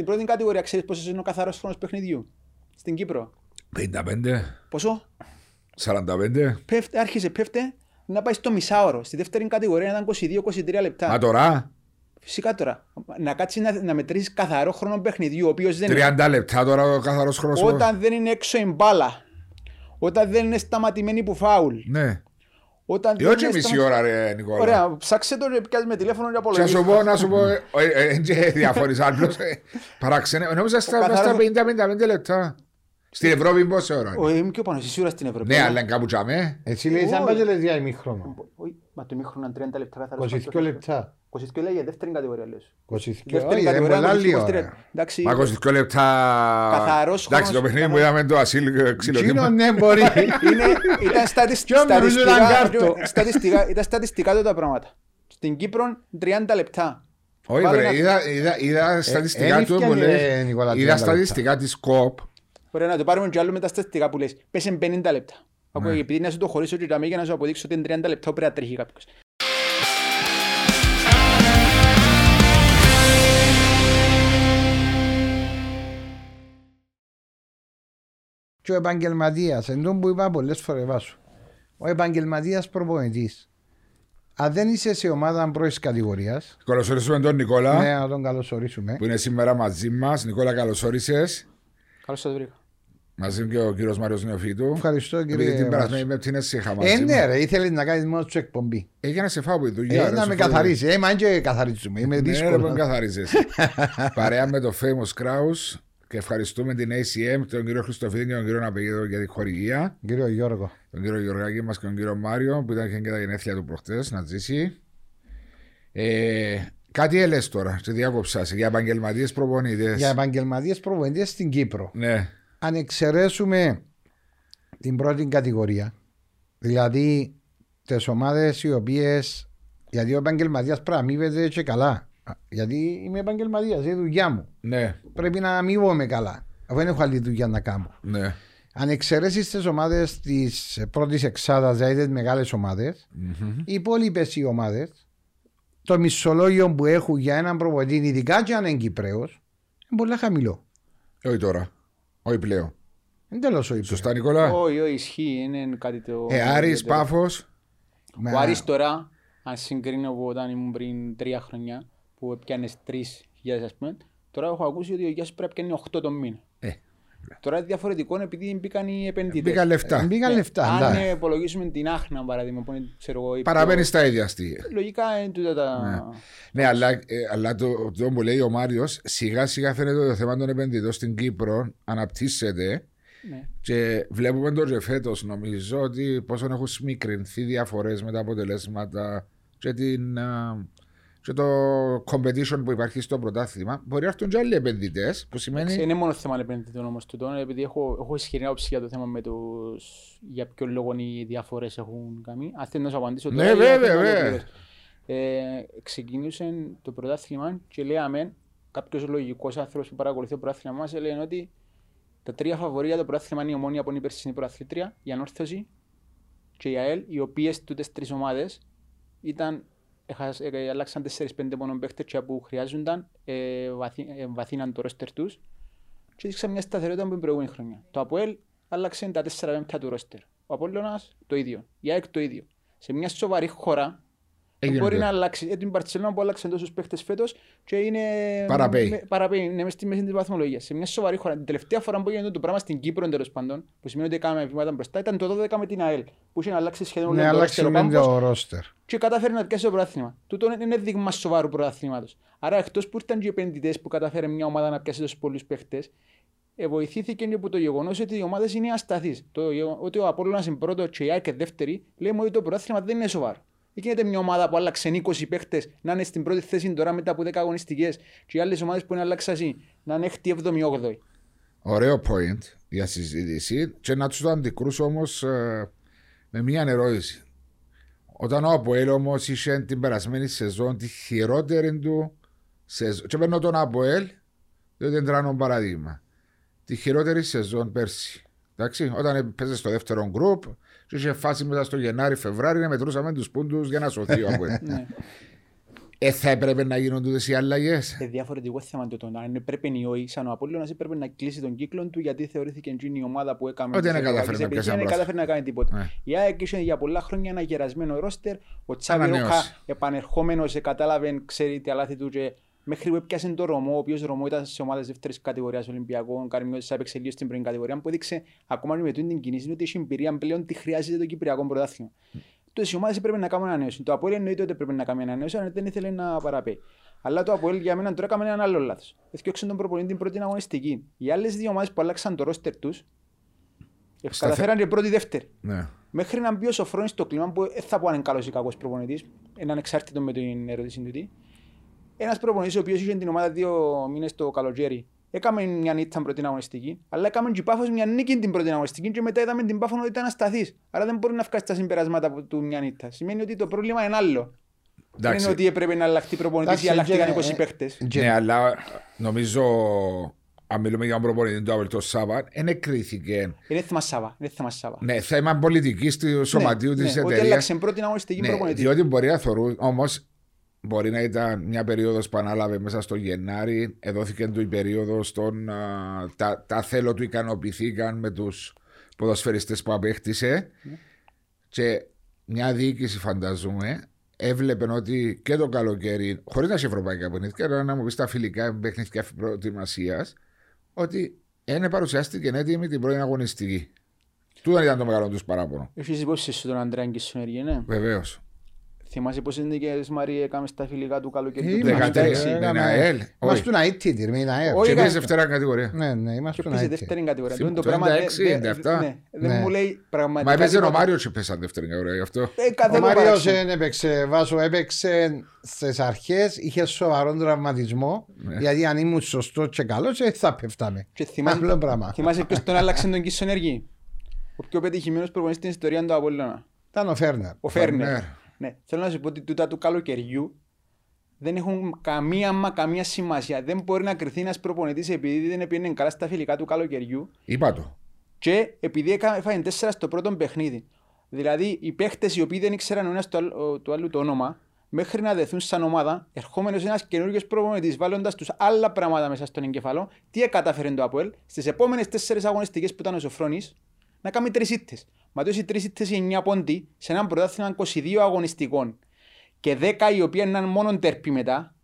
Στην πρώτη κατηγορία ξέρεις πόσος είναι ο καθαρός χρόνος παιχνιδιού; Στην Κύπρο. 55, Πόσο; 45. Πέφτε, άρχισε, πέφτε να πάει στο μισάωρο. Στη δεύτερη κατηγορία ήταν 22-23 λεπτά. Μα τώρα, Φυσικά τώρα. Να κάτσεις να, να μετρήσεις καθαρό χρόνο παιχνιδιού, ο οποίος δεν είναι. 30 λεπτά τώρα ο καθαρός χρόνος. Όταν δεν είναι έξω η μπάλα. Όταν δεν είναι σταματημένη που φάουλ. Ναι. Όταν Ε, δεν όχι είναι μισή σταμα- ώρα ρε Νικόλα. Ωραία, ψάξε το και πιάσεις με τηλέφωνο και Και να απολογίσεις. σου πω, να σου πω, ε, ε, ε, δεν διαφωνείς άλλος. ε, Παραξενε, νόμιζα στα καθαρός- στα 50-55 λεπτά. Στην Ευρώπη πόση ώρα. είναι; Όχι, είμαι πιο πάνω, εσύ σίγουρα στην Ευρώπη. Ναι, αλλά είναι κάπου τζαμέ. Εσύ λέει σαν Όχι. πάει και λες για ημίχρονο. Όχι, μα το ημίχρονο είναι 30 λεπτά καθαρός 22 χρόνος. λεπτά. 22 λέει για δεύτερη κατηγορία λες. 22. Δεύτερη Όχι, είναι κατηγορία πολλά 23. άλλη ώρα. Εντάξει, Μα 22 λεπτά. Καθαρός Εντάξει, το χρόνος- παιχνίδι που είδαμε το ασύλ Εκείνο ξυλοτήμα. ναι μπορεί. είναι, ήταν στατισ- Κι όμως στατιστικά, ήταν κάρτο. στατιστικά, ήταν στατιστικά τότε τα πράγματα. Στην Κύπρο 30 λεπτά. Όχι Βάλε βρε, ένα- είδα- είδα- είδα στατιστικά εν του που έφτιανε, λέει. Νικόλα, 30 Είδα λεπτά. στατιστικά της ΚΟΠ. Ωραία να το πάρουμε και άλλο με τα στατιστικά που λες. Πέσαι 50 λεπτά. Ναι. Ακούω, επειδή να σου το χωρίσω και για να σου αποδείξω ότι είναι 30 λεπτά πρέπει να τρέχει κάποιος. Και ο επαγγελματίας, εν τω που είπα πολλές φορές βάσου. Ο επαγγελματίας προπονητής. Αν δεν είσαι σε ομάδα πρώτης κατηγορίας, Καλωσορίσουμε τον Νικόλα ναι, να τον καλωσορίσουμε. που είναι σήμερα μαζί μας. Νικόλα, καλωσόρισες. Καλώς σας βρήκα. Μαζί μου και ο κύριος Μάριος Νεοφίτου. Ευχαριστώ Επειδή κύριε την περασμένη Βάσο. με την έσυχα μαζί Ε, μου. ναι ρε, ήθελες να κάνεις μόνο σου εκπομπή. Έγινε σε φάω από τη δουλειά. Ε, ρε, να σου με φέρω. καθαρίσει. Ε, μα και καθαρίζουμε. Είμαι Ναι, ρε, δύσκολο. πον καθαρίζεις. Παρέα με το Famous Kraus και ευχαριστούμε την ACM, τον κύριο Χριστοφίδη και τον κύριο Ναπηγίδο για τη χορηγία. Κύριο Γιώργο. Τον κύριο Γιωργάκη μας και τον κύριο Μάριο που ήταν και τα γενέθλια του προχτές να ζήσει. Ε, κάτι έλες τώρα, σε διάκοψα, σε, για επαγγελματίες προπονητές. Για επαγγελματίες προπονητές στην Κύπρο. Ναι, Αν εξαιρέσουμε την πρώτη κατηγορία, δηλαδή τις ομάδες οι οποίες, γιατί ο επαγγελματίας πρέπει να αμείβεται και καλά. Γιατί είμαι επαγγελματίας, είναι η δουλειά μου. ναι, Πρέπει να αμείβομαι καλά, αφού δεν έχω άλλη δουλειά να κάνω. ναι. Αν εξαιρέσεις τις ομάδες της πρώτης εξάδας, δηλαδή τις μεγάλες ομάδες, Μμμ. οι υπόλοιπες οι ομάδες, το μισολόγιο που έχουν για έναν προπονητή, ειδικά και αν είναι Κυπρέος, είναι πολύ χαμηλό. Όχι τώρα, όχι πλέον. Είναι τέλος ο Σωστά Νικόλα; Όχι, όχι, ισχύει, είναι κάτι το... Ε, Άρης, Πάφος. Ο Άρης τώρα, αν συγκρίνω από όταν ήμουν πριν τρία χρόνια, που έπιανες τρεις χιλιάδες ας πούμε, τώρα έχω ακούσει ότι ο Γιάννης πρέπει να πιάνει 8 το μήνα. Ε, Τώρα είναι διαφορετικό επειδή μπήκαν οι επενδυτές. μπήκαν λεφτά. Μπήκαν λεφτά. Αν εντάξει. ε, υπολογίσουμε την Άχνα παράδειγμα, που είναι, ξέρω εγώ, η Παραμένει πιο- στα ίδια στοιχεία. Λογικά είναι τούτα τα... Ναι, αλλά, ε, αλλά το, το που λέει ο Μάριος, σιγά σιγά φαίνεται ότι το θέμα των επενδυτών στην Κύπρο αναπτύσσεται Ναι. και βλέπουμε το και φέτος νομίζω ότι πόσο έχουν σμικρινθεί διαφορές με τα αποτελέσματα και, την, α, και το competition που υπάρχει στο πρωτάθλημα. Μπορεί να έρθουν και άλλοι επενδυτές που σημαίνει. Είναι μόνο θέμα επενδυτών όμως τούτο, επειδή έχω, έχω ισχυρή άποψη για το θέμα με τους... για ποιο λόγο οι διαφορές έχουν κάνει. Αν θέλω να σου απαντήσω Ναι, τώρα, βέβαια, για να το βέβαια. ολοκληρώσω. Ε, ξεκινούσε το πρωτάθλημα και λέγαμε κάποιος λογικός άνθρωπος που παρακολουθεί το πρωτάθλημα μας έλεγε ότι τα τρία φαβορία το πρωτάθλημα είναι η ομόνια που είναι η περσινή πρωταθλήτρια, η ανόρθωση και η ΑΕΛ, οι οποίες τούτες τρεις ομάδες ήταν, έχασ- ε, αλλάξαν 4-5 μόνο παίχτες και που χρειάζονταν, ε, βαθύ, ε, βαθύναν το ρόστερ τους και έδειξαν μια σταθερότητα από την προηγούμενη χρονιά. Το ΑΠΟΕΛ άλλαξε τα 4 πέμπτα του ρόστερ. Ο Απόλλωνας το ίδιο. Η ΑΕΚ το ίδιο. Σε μια σοβαρή χώρα Έγινε μπορεί το. να αλλάξει. Ε, την Παρτσελώνα που άλλαξε τόσους παίχτες φέτος και είναι... Παραπέει. με- Παραπέει, είναι μες στη μέση της βαθμολογίας. Σε μια σοβαρή χώρα. Την τελευταία φορά που έγινε το πράγμα στην Κύπρο τέλος πάντων, που σημαίνει ότι έκαναμε βήματα μπροστά, ήταν το 12 με την ΑΕΛ, που είχε αλλάξει σχεδόν Ναι, όλο το αλλάξει ρόστερ ο με Πάμπος το ρόστερ. και κατάφερε να πιάσει το πρωτάθλημα. Τούτο είναι δείγμα σοβαρού πρωταθλήματος. Άρα εκτός που ήταν και οι επενδυτές που κατάφερε μια ομάδα να πιάσει τόσους πολλούς παίχτες, ε, βοηθήθηκε και από το γεγονός ότι οι ομάδες είναι ασταθείς. Το, γεγο- ότι ο Απόλλωνας είναι πρώτο και η ΑΕΚ δεύτερη, λέμε ότι το πρωτάθλημα δεν είναι σοβαρό. Δεν γίνεται μια ομάδα που άλλαξε 20 παίχτες να είναι στην πρώτη θέση τώρα μετά από 10 αγωνιστικές και οι άλλες ομάδες που είναι αλλάξασαι να είναι 6η, 7η, 8η. Ωραίο point για συζήτηση και να τους το αντικρούσω όμως με μια ερώτηση. Όταν ο Αποέλ όμως είχε την περασμένη σεζόν τη χειρότερη του σεζόν. Και παίρνω τον Αποέλ, διότι δεν τράνω παράδειγμα. Τη χειρότερη σεζόν πέρσι. Εντάξει, όταν παίζε στο δεύτερο γκρουπ, και είχε φάση μετά στο Γενάρη, Φεβράρι να μετρούσαμε τους πούντους για να σωθεί ο Αποέλ. Ναι. Ε, θα έπρεπε να γίνουν τούτες οι αλλαγές. Ε, διαφορετικό θέμα το τον αν πρέπει ή όχι, σαν ο Απόλλωνας έπρεπε να κλείσει τον κύκλο του γιατί θεωρήθηκε εκείνη η ομάδα που έκαμε Ότι δεν τις κατάφερε ευρωπαϊκές να επιτυχίες, πιάσει δεν ένα κατάφερε να κάνει τίποτα. Ναι. Η ΑΕΚ είχε για πολλά χρόνια ένα γερασμένο ρόστερ, ο Τσάβη Ανανέωσε. Ρόκα επανερχόμενος ε, κατάλαβε, ξέρει τα λάθη του και μέχρι που έπιασε τον Ρωμό, ο οποίος Ρωμό ήταν σε ομάδες δεύτερης κατηγορίας Ολυμπιακών, Καρμιώτης έπαιξε λίγο στην πρώτη κατηγορία, που έδειξε ακόμα και με τούτη την κινήση ότι έχει εμπειρία πλέον τι χρειάζεται το Κυπριακό πρωτάθλημα. Τότε οι ομάδες έπρεπε να κάνουν ανανέωση. Το Αποέλ εννοείται ότι έπρεπε να κάνει ανανέωση, αλλά δεν ήθελε να παραπέει. Αλλά το Αποέλ για μένα τώρα έκαμε έναν άλλο λάθος. Έφτιαξε τον προπονητή την πρώτη αγωνιστική. Οι άλλες δύο ομάδες που άλλαξαν το ρόστερ τους, ε, Στα καταφέραν και πρώτη-δεύτερη. Ναι. Μέχρι να μπει ο Σοφρόνης στο κλίμα που δεν θα πω αν είναι καλός ή κακός προπονητής, είναι ανεξάρτητο με την ερώτηση του τι. Ένας προπονητής ο οποίος είχε την ομάδα δύο μήνες το καλοκαίρι, έκαμε μια νύχτα πρώτη αγωνιστική, αλλά έκαμε και η Πάφος μια νίκη την πρώτη αγωνιστική και μετά είδαμε την Πάφο ότι ήταν ασταθής. Άρα δεν μπορεί να βγάλει τα συμπεράσματα από του μια νύχτα. Σημαίνει ότι το πρόβλημα είναι άλλο. Δεν Εντάξει. είναι ότι έπρεπε να αλλάχτεί προπονητής ή Εντάξει, αλλάχτηκαν και- 20 παίχτες. Και- Ναι, αλλά νομίζω, αν μιλούμε για τον προπονητή του Αβελτό Σάβα, δεν εκκρίθηκε. Είναι θέμα Σάβα. Είναι θέμα Σάβα. Ναι, θέμα πολιτικής του σωματείου Ναι, της ναι, Ότι εταιρείας. έλαξε πρώτη αγωνιστική Ναι, προπονητή. διότι μπορεί να θεωρούν, όμως μπορεί να ήταν μια περίοδος που ανάλαβε μέσα στο Γενάρη. Εδώθηκε του η περίοδος των. α, τα, τα θέλω του ικανοποιηθήκαν με τους ποδοσφαιριστές που απέκτησε. Και μια διοίκηση, φανταζούμε, έβλεπε ότι και το καλοκαίρι, χωρίς να έχει ευρωπαϊκά παιχνίδια, αλλά να μου πεις τα φιλικά παιχνίδια προετοιμασίας, ότι είναι παρουσιάστηκε έτοιμη την πρώτη αγωνιστική. Τούτο ήταν το μεγάλο τους παράπονο. Έχεις υπόψη σου τον Αντρέα Γκισονέργη, ναι. Βεβαίως. Θυμάσαι πόσες νίκες Μαρία έκαμε στα φιλικά του καλοκαιριού του Είμαστε, 2016. ε, με έκαμε- ΑΕΛ. Είμαστε του Ναΐτιτη, με την ΑΕΛ. Όχι, Και έκανε- πήγε δεύτερα κατηγορία. Ναι, ναι, είμαστε Και του πήγε Ναΐτιτη. δεύτερη κατηγορία. Θυμ- Το το πράγμα 96, δεν- 97. ναι, δεν Ναι. μου λέει πραγματικά Μα έπαιζε ο τίποτα. Μάριος και πέσαν δεύτερη κατηγορία γι' αυτό. Ε, κάθε Ο το Μάριος παράξενο. δεν έπαιξε, Βάσο έπαιξε στις αρχές, είχε σοβαρό τραυματισμό, γιατί αν ήμουν σωστός και καλός, δεν θα πέφταμε. Και θυμάσαι- Απλό πράγμα. Θυμάσαι ποιος τον άλλαξε τον Κισονέργη. Ο πιο πετυχημένος προπονητής στην ιστορία του Απόλλωνα. Ήταν ο Φέρνερ. Ο Φέρνερ. Φέρνερ. Ναι. Θέλω να σου πω ότι τούτα του καλοκαιριού δεν έχουν καμία μα καμία σημασία. Δεν μπορεί να κρυθεί ένας προπονητής επειδή δεν πήγαινε καλά στα φιλικά του καλοκαιριού Είπα το. και επειδή έκα- έφαγε τέσσερα στο πρώτο παιχνίδι. Δηλαδή οι παίχτες οι οποίοι δεν ήξεραν ο ένας του άλλου, του άλλου το όνομα μέχρι να δεθούν σαν ομάδα, ερχόμενος ένας καινούργιος προπονητής βάλλοντας τους άλλα πράγματα μέσα στον εγκεφαλό, τι έκαταφερε το Αποέλ; Στις επόμενες τέσσερις αγωνιστικές που ήταν ο Σοφρόνης να κάνει τρεις ήττες. Μα τόσοι τρεις ήττες οι εννιά πόντι σε έναν πρωτάθλημα 22 αγωνιστικών και 10 οι οποίοι είναι μόνο τέρπι μετά,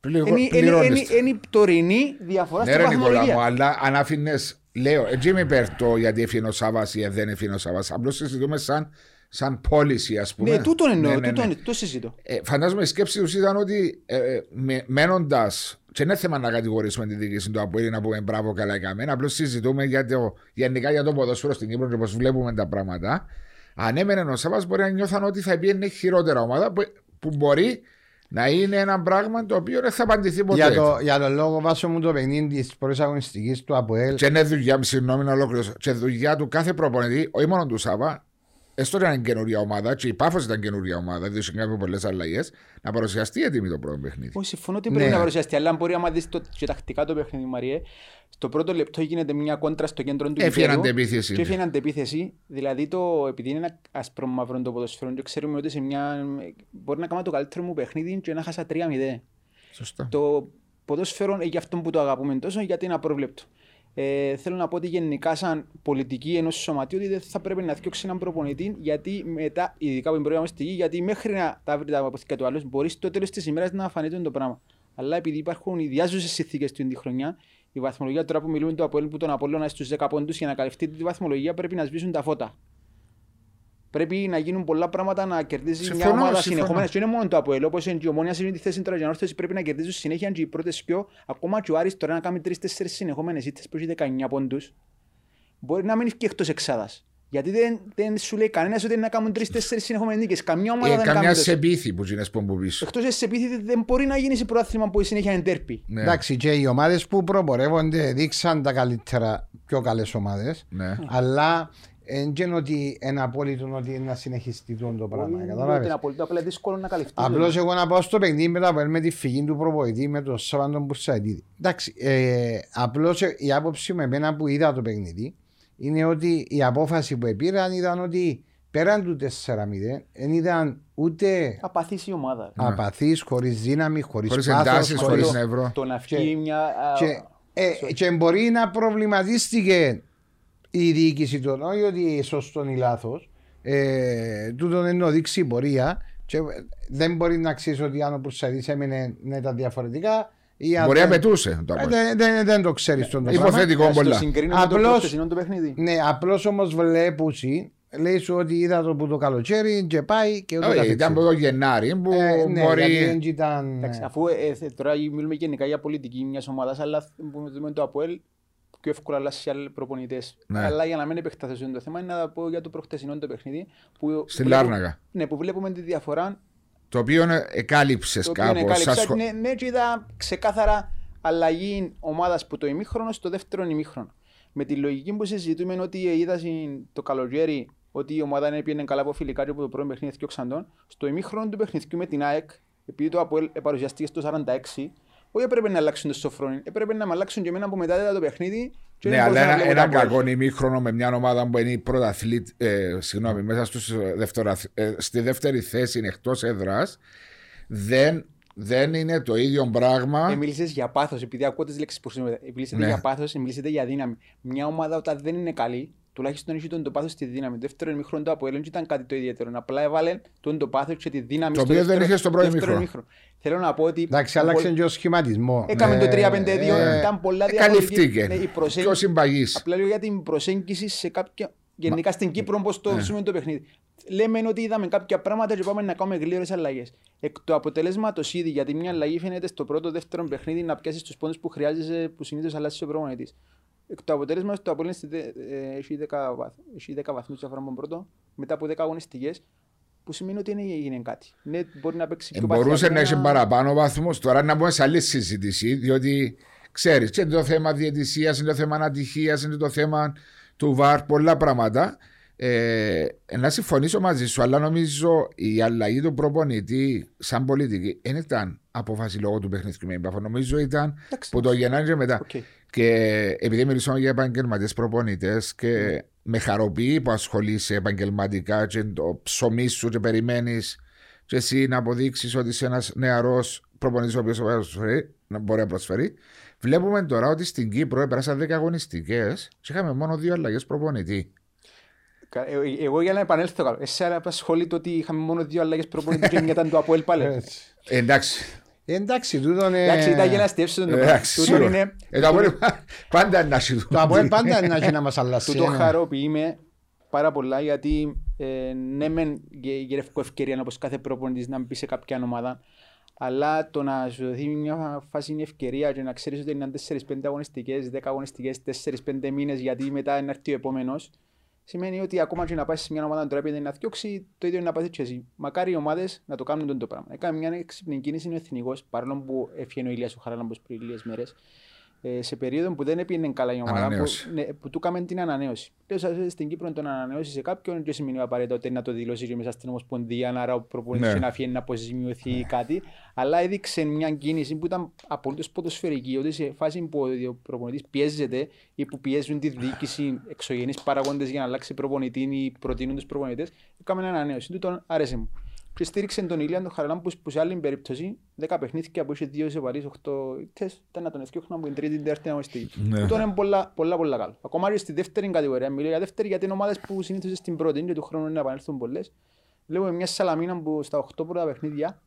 Πληγο- είναι- είναι- είναι πληρώνεστε. είναι η τωρινή διαφορά Ναι, στην ρε Νικόλα μου, βαθμολογία. αλλά αν άφηνες. Λέω, έτσι είμαι υπέρ το γιατί έφυγε ο Σάβα ή δεν έφυγε ο Σάβα. Απλώς συζητούμε σαν, σαν πώληση, ας πούμε. Ναι, τούτον εννοώ, Ναι, ναι, ναι. τούτον- το συζητώ. Ε, φαντάζομαι η σκέψη τους ήταν ότι ε, μένοντας. Και είναι θέμα να κατηγορήσουμε τη διοίκηση του Αποέλ να πούμε μπράβο, καλά έκαμε. Απλώς συζητούμε για το, γενικά για το ποδόσφαιρο στην Κύπρο και πώς βλέπουμε τα πράγματα. Αν έμενε ο Σάβα, μπορεί να νιώθαν ότι θα πήγαινε χειρότερα ομάδα που, που μπορεί να είναι ένα πράγμα το οποίο δεν θα απαντηθεί ποτέ. Για, το, για τον λόγο βάσο μου το παιχνίδι της πρώτης αγωνιστικής του ΑΠΟΕΛ Και είναι δουλειά, συγγνώμη να ολοκληρώσω. Και δουλειά του κάθε προπονητή, όχι μόνο του Σάβα, έστω ήταν καινούρια ομάδα, και η Πάφος ήταν καινούρια ομάδα, διότι είχαμε πολλές αλλαγές, να παρουσιαστεί έτοιμη το πρώτο παιχνίδι. Όχι, συμφωνώ ότι Ναι. πρέπει να παρουσιαστεί, αλλά αν μπορεί να δεις το, και τακτικά το παιχνίδι, Μαριέ, στο πρώτο λεπτό γίνεται μια κόντρα στο κέντρο του Έφυγε γηπέδου αντεπίθεση. Και έφυγε αντεπίθεση, δηλαδή το, επειδή είναι ένα άσπρο μαύρο το ποδοσφαίρο και ξέρουμε ότι σε μια, μπορεί να κάνω το καλύτερο μου παιχνίδι και να χάσα 3-0. Σωστά. Το ποδόσφαιρο είναι για αυτό που το αγαπούμε τόσο, γιατί είναι απρόβλεπτο. Ε, θέλω να πω ότι γενικά, σαν πολιτική ενός σωματείου, ότι δεν θα πρέπει να διώξει έναν προπονητή, γιατί μετά, ειδικά από την πρώτη αγωνιστική, γιατί μέχρι να τα βρει τα αποθήκια του άλλους, μπορείς στο τέλος της ημέρας να φανεί το πράγμα. Αλλά επειδή υπάρχουν ιδιάζουσες συνθήκες του τη χρονιά, η βαθμολογία τώρα που μιλούμε το Αποέλ που τον Απόλλωνα στους 10 πόντους για να καλυφθεί τη βαθμολογία πρέπει να σβήσουν τα φώτα. Πρέπει να γίνουν πολλά πράγματα να κερδίζει μια Συμφωνώ, ομάδα συμφωνώ. συνεχόμενα. Και είναι μόνο το Αποέλ. Όπως είναι και η ομόνια είναι τη θέση τώρα για να όρθωση πρέπει να κερδίζουν συνέχεια και οι πρώτες πιο. Ακόμα και ο Άρης τώρα να κάνει τρει-τέσσερι συνεχόμενες ήττες που έχει 19 πόντους. Μπορεί να μείνει και εκτός εξάδας. Γιατί δεν, δεν σου λέει κανένας ότι είναι να κάνουν τρει-τέσσερι συνεχόμενες νίκες. Καμιά ομάδα Ε, δεν καμιά κάνει. σε πίθη που γίνες που πίσω. Εκτός σε επίθεση δεν μπορεί να γίνεις σε πρωτάθλημα που η συνέχεια είναι τέρπι. Ναι, Εντάξει, και οι ομάδες που προπορεύονται δείξαν τα καλύτερα, πιο καλές ομάδες. ναι. Αλλά δεν είναι ότι είναι απόλυτο ότι είναι να συνεχιστεί το πράγμα. Είναι Καταλάβες. απολύτω απλά δύσκολο να καλυφθεί. Απλώς εγώ να πάω στο παιχνίδι με, τα, με τη φυγή του προπονητή με τον Σάββαντο Μπουρσαϊτίδη. Εντάξει, ε, απλώς η άποψη με εμένα που είδα το παιχνίδι είναι ότι η απόφαση που πήραν ήταν ότι πέραν του 4-0 δεν ήταν ούτε Απαθής η ομάδα. Ναι. απαθής, χωρίς δύναμη, χωρίς Χωρίς πάθος. εντάσεις, χωρίς χωρίς- νεύρο. Το να Και- βγει μια... α, Και, ε, και μπορεί να προβληματίστηκε η διοίκηση των όχι ότι σωστό ή λάθος. Ε, τούτον είναι δείξει η πορεία. Και δεν μπορεί να ξέρεις ότι αν ο Πουρσαρή έμεινε να ήταν διαφορετικά. Ή αν Μπορεί να δεν- μετούσε το Ε, απόλυτο. δεν, δεν, δεν το ξέρεις τον πράγμα. Υποθετικό ας το πολλά. συγκρίνω με το Απλώς- προχθεσινό το παιχνίδι. Ναι, απλώς όμως βλέπουση. Λέει σου ότι είδα το που το καλοκαίρι και πάει και ούτω Όχι, καθεξής. Ήταν από το Γενάρη που Ε, ναι, μπορεί. γιατί δεν ήταν. Εντάξει, αφού ε, θε- τώρα μιλούμε γενικά για πολιτική μιας ομάδας, αλλά που δούμε το ΑΠΟΕΛ πιο εύκολα αλλάσει άλλοι προπονητές. Ναι. Αλλά για να μην επεκταθώ σε αυτό το θέμα, είναι να πω για το προχτεσινό το παιχνίδι. Που Στη βλέπω- Λάρνακα. Ναι, που βλέπουμε τη διαφορά. Το οποίο εκάλυψες Το οποίο είναι κάπως. κάλυψα. Ναι, ναι, και είδα ξεκάθαρα αλλαγή ομάδας που το ημίχρονος στο δεύτερο ημίχρονο. Με τη λογική που συζητούμε είναι ότι είδα συν- το καλοκαίρι ότι η ομάδα δεν πήγαινε καλά από φιλικά και από το πρώτο παιχνίδι και ξαντών. Στο ημίχρονο του παιχνιδιού με την ΑΕΚ, επειδή το ΑΠΟΕΛ παρουσιαστήκε στο 46, όχι έπρεπε να αλλάξουν το σοφρόνι, έπρεπε να με αλλάξουν και εμένα που μετά είδα το παιχνίδι. και Ναι, δεν αλλά μπορούσα να ένα, βλέπω ένα το ΑΠΟΕΛ. κακό ημίχρονο με μια ομάδα που είναι η πρωταθλήτ, ε, συγγνώμη, μέσα στους δευτεραθ- ε, στη δεύτερη θέση εκτός έδρας, δεν, δεν είναι το ίδιο πράγμα. Ε, μίλησες για πάθος, επειδή ακούω τις λέξεις που χρησιμοποιείτε. Μιλήσετε Ναι. για πάθος, μιλήσετε για δύναμη. Μια ομάδα όταν δεν είναι καλή, τουλάχιστον έχει τον το πάθο στη δύναμη. Το δεύτερο ημίχρονο του Αποέλ δεν ήταν κάτι το ιδιαίτερο. Απλά έβαλε τον το πάθο και τη δύναμη Το στο οποίο δεν δεύτερο- είχε στο πρώτο δεύτερο ημίχρονο. Θέλω να πω ότι. Εντάξει, ο άλλαξε Πολ- και ο σχηματισμός. Έκαμε το Ε, 3-5-2, ε, ήταν πολλά Ε, διαφορετική. Καλυφθήκε. Ναι, η Πιο προσέγγιση- συμπαγής. Απλά λέω για την προσέγγιση σε κάποια. Γενικά στην Κύπρο, πώ το ζούμε το παιχνίδι. Λέμε ότι είδαμε κάποια πράγματα και πάμε να κάνουμε γλύρες αλλαγές. Εκ του αποτελέσματος ήδη, γιατί μια αλλαγή φαίνεται στο πρώτο δεύτερο παιχνίδι να πιάσεις τους πόντους που χρειάζεσαι, που συνήθως αλλάζεις ο προπονητής. Εκ του αποτελέσματο το Απόλλων στη δε- ε, έχει 10 βαθ- έχει 10 βαθμούς διαφορά από τον πρώτο, μετά από 10 αγωνιστικές, που σημαίνει ότι δεν έγινε κάτι. Ναι, μπορεί να παίξει Ε, πιο μπορούσε παθιασμένα. να έχει παραπάνω βαθμούς. Τώρα να μπούμε σε άλλη συζήτηση, διότι ξέρεις, και είναι το θέμα διαιτησίας, είναι το θέμα ανατυχίας, είναι το θέμα του ΒΑΡ, πολλά πράγματα. Ε, να συμφωνήσω μαζί σου, αλλά νομίζω η αλλαγή του προπονητή σαν πολιτική δεν ήταν απόφαση λόγω του παιχνιδιού με Πάφο. Νομίζω ήταν Εντάξει, που το Γενάρη και μετά. Οκ. Και επειδή μιλήσαμε για επαγγελματίες προπονητές και με χαροποιεί που ασχολείσαι επαγγελματικά και το ψωμί σου και περιμένεις και εσύ να αποδείξεις ότι είσαι ένας νεαρός προπονητής ο οποίος μπορεί να προσφέρει, να μπορεί να προσφέρει. Βλέπουμε τώρα ότι στην Κύπρο πέρασαν 10 αγωνιστικές και είχαμε μόνο δύο αλλαγές προπονητή. Κα- ε, ε, Εγώ για να επανέλθω καλό. Εσένα απασχολεί το ότι είχαμε μόνο δύο αλλαγές προπονητή και μια ήταν το Αποέλ πάλι. έτσι. Ε, εντάξει. Εντάξει, τούτο είναι. Εντάξει, ήταν για να στέψει τον πράγμα. Εντάξει, Τούτον σίγουρα. είναι- Ε, το απόλυμα πάντα είναι να σου Το Αποέλ πάντα είναι να έχει να μας αλλάσει. Τούτο ναι. χαροποιούμε πάρα πολλά γιατί ε, ναι μεν γε- γυρεύκω ευκαιρία όπως κάθε προπονητής να μπει σε κάποια ομάδα αλλά το να σου δοθεί μια φάση είναι ευκαιρία και να ξέρεις ότι είναι 4-5 αγωνιστικές, 10 αγωνιστικές, 4-5 μήνες γιατί μετά να έρθει ο επόμενος σημαίνει ότι ακόμα και να πάει σε μια ομάδα τώρα επειδή να διώξει το ίδιο είναι να πάθει και εσύ. Μακάρι οι ομάδες να το κάνουν τον το πράγμα. Έκανε μια έξυπνη κίνηση ο εθνικός παρόλο που έφυγε ο Ηλίας ο Χαράλαμπος πριν λίγες μέρες ε, σε περίοδο που δεν έπαιρνε καλά η ομάδα, που, Ανανέωση. ναι, που του έκαμε την ανανέωση. Λέω σας, στην Κύπρο τον ανανεώσει σε κάποιον και σημαίνει απαραίτητα ότι να το δηλώσει και μέσα στην Ομοσπονδία, να άρα ο προπονητής Ναι. να φύγει να αποζημιωθεί κάτι. Αλλά έδειξε μια κίνηση που ήταν απολύτως ποδοσφαιρική, ότι σε φάση που ο προπονητής πιέζεται ή που πιέζουν τη διοίκηση εξωγενείς παραγόντες για να αλλάξει προπονητή ή προτείνουν τους προπονητές, έκαμε ανανέωση. Του τον άρεσε μου. Και στήριξε τον Ηλία τον Χαραλάμπ που σε άλλη περίπτωση 10 παιχνίδια που είχε 2 σεβαρείς, 8 ήττες, ήταν να τον ευκαιόχναν που είναι τρίτη την τέταρτη αγωνιστική. Ναι. Τούτο είναι πολλά, πολλά, πολλά καλό. Ακόμα και στη δεύτερη κατηγορία, μιλώ για δεύτερη γιατί είναι ομάδες που συνήθως στην πρώτη και του χρόνου είναι να επανέλθουν πολλές. Βλέπουμε μια Σαλαμίνα που στα 8 πρώτα παιχνίδια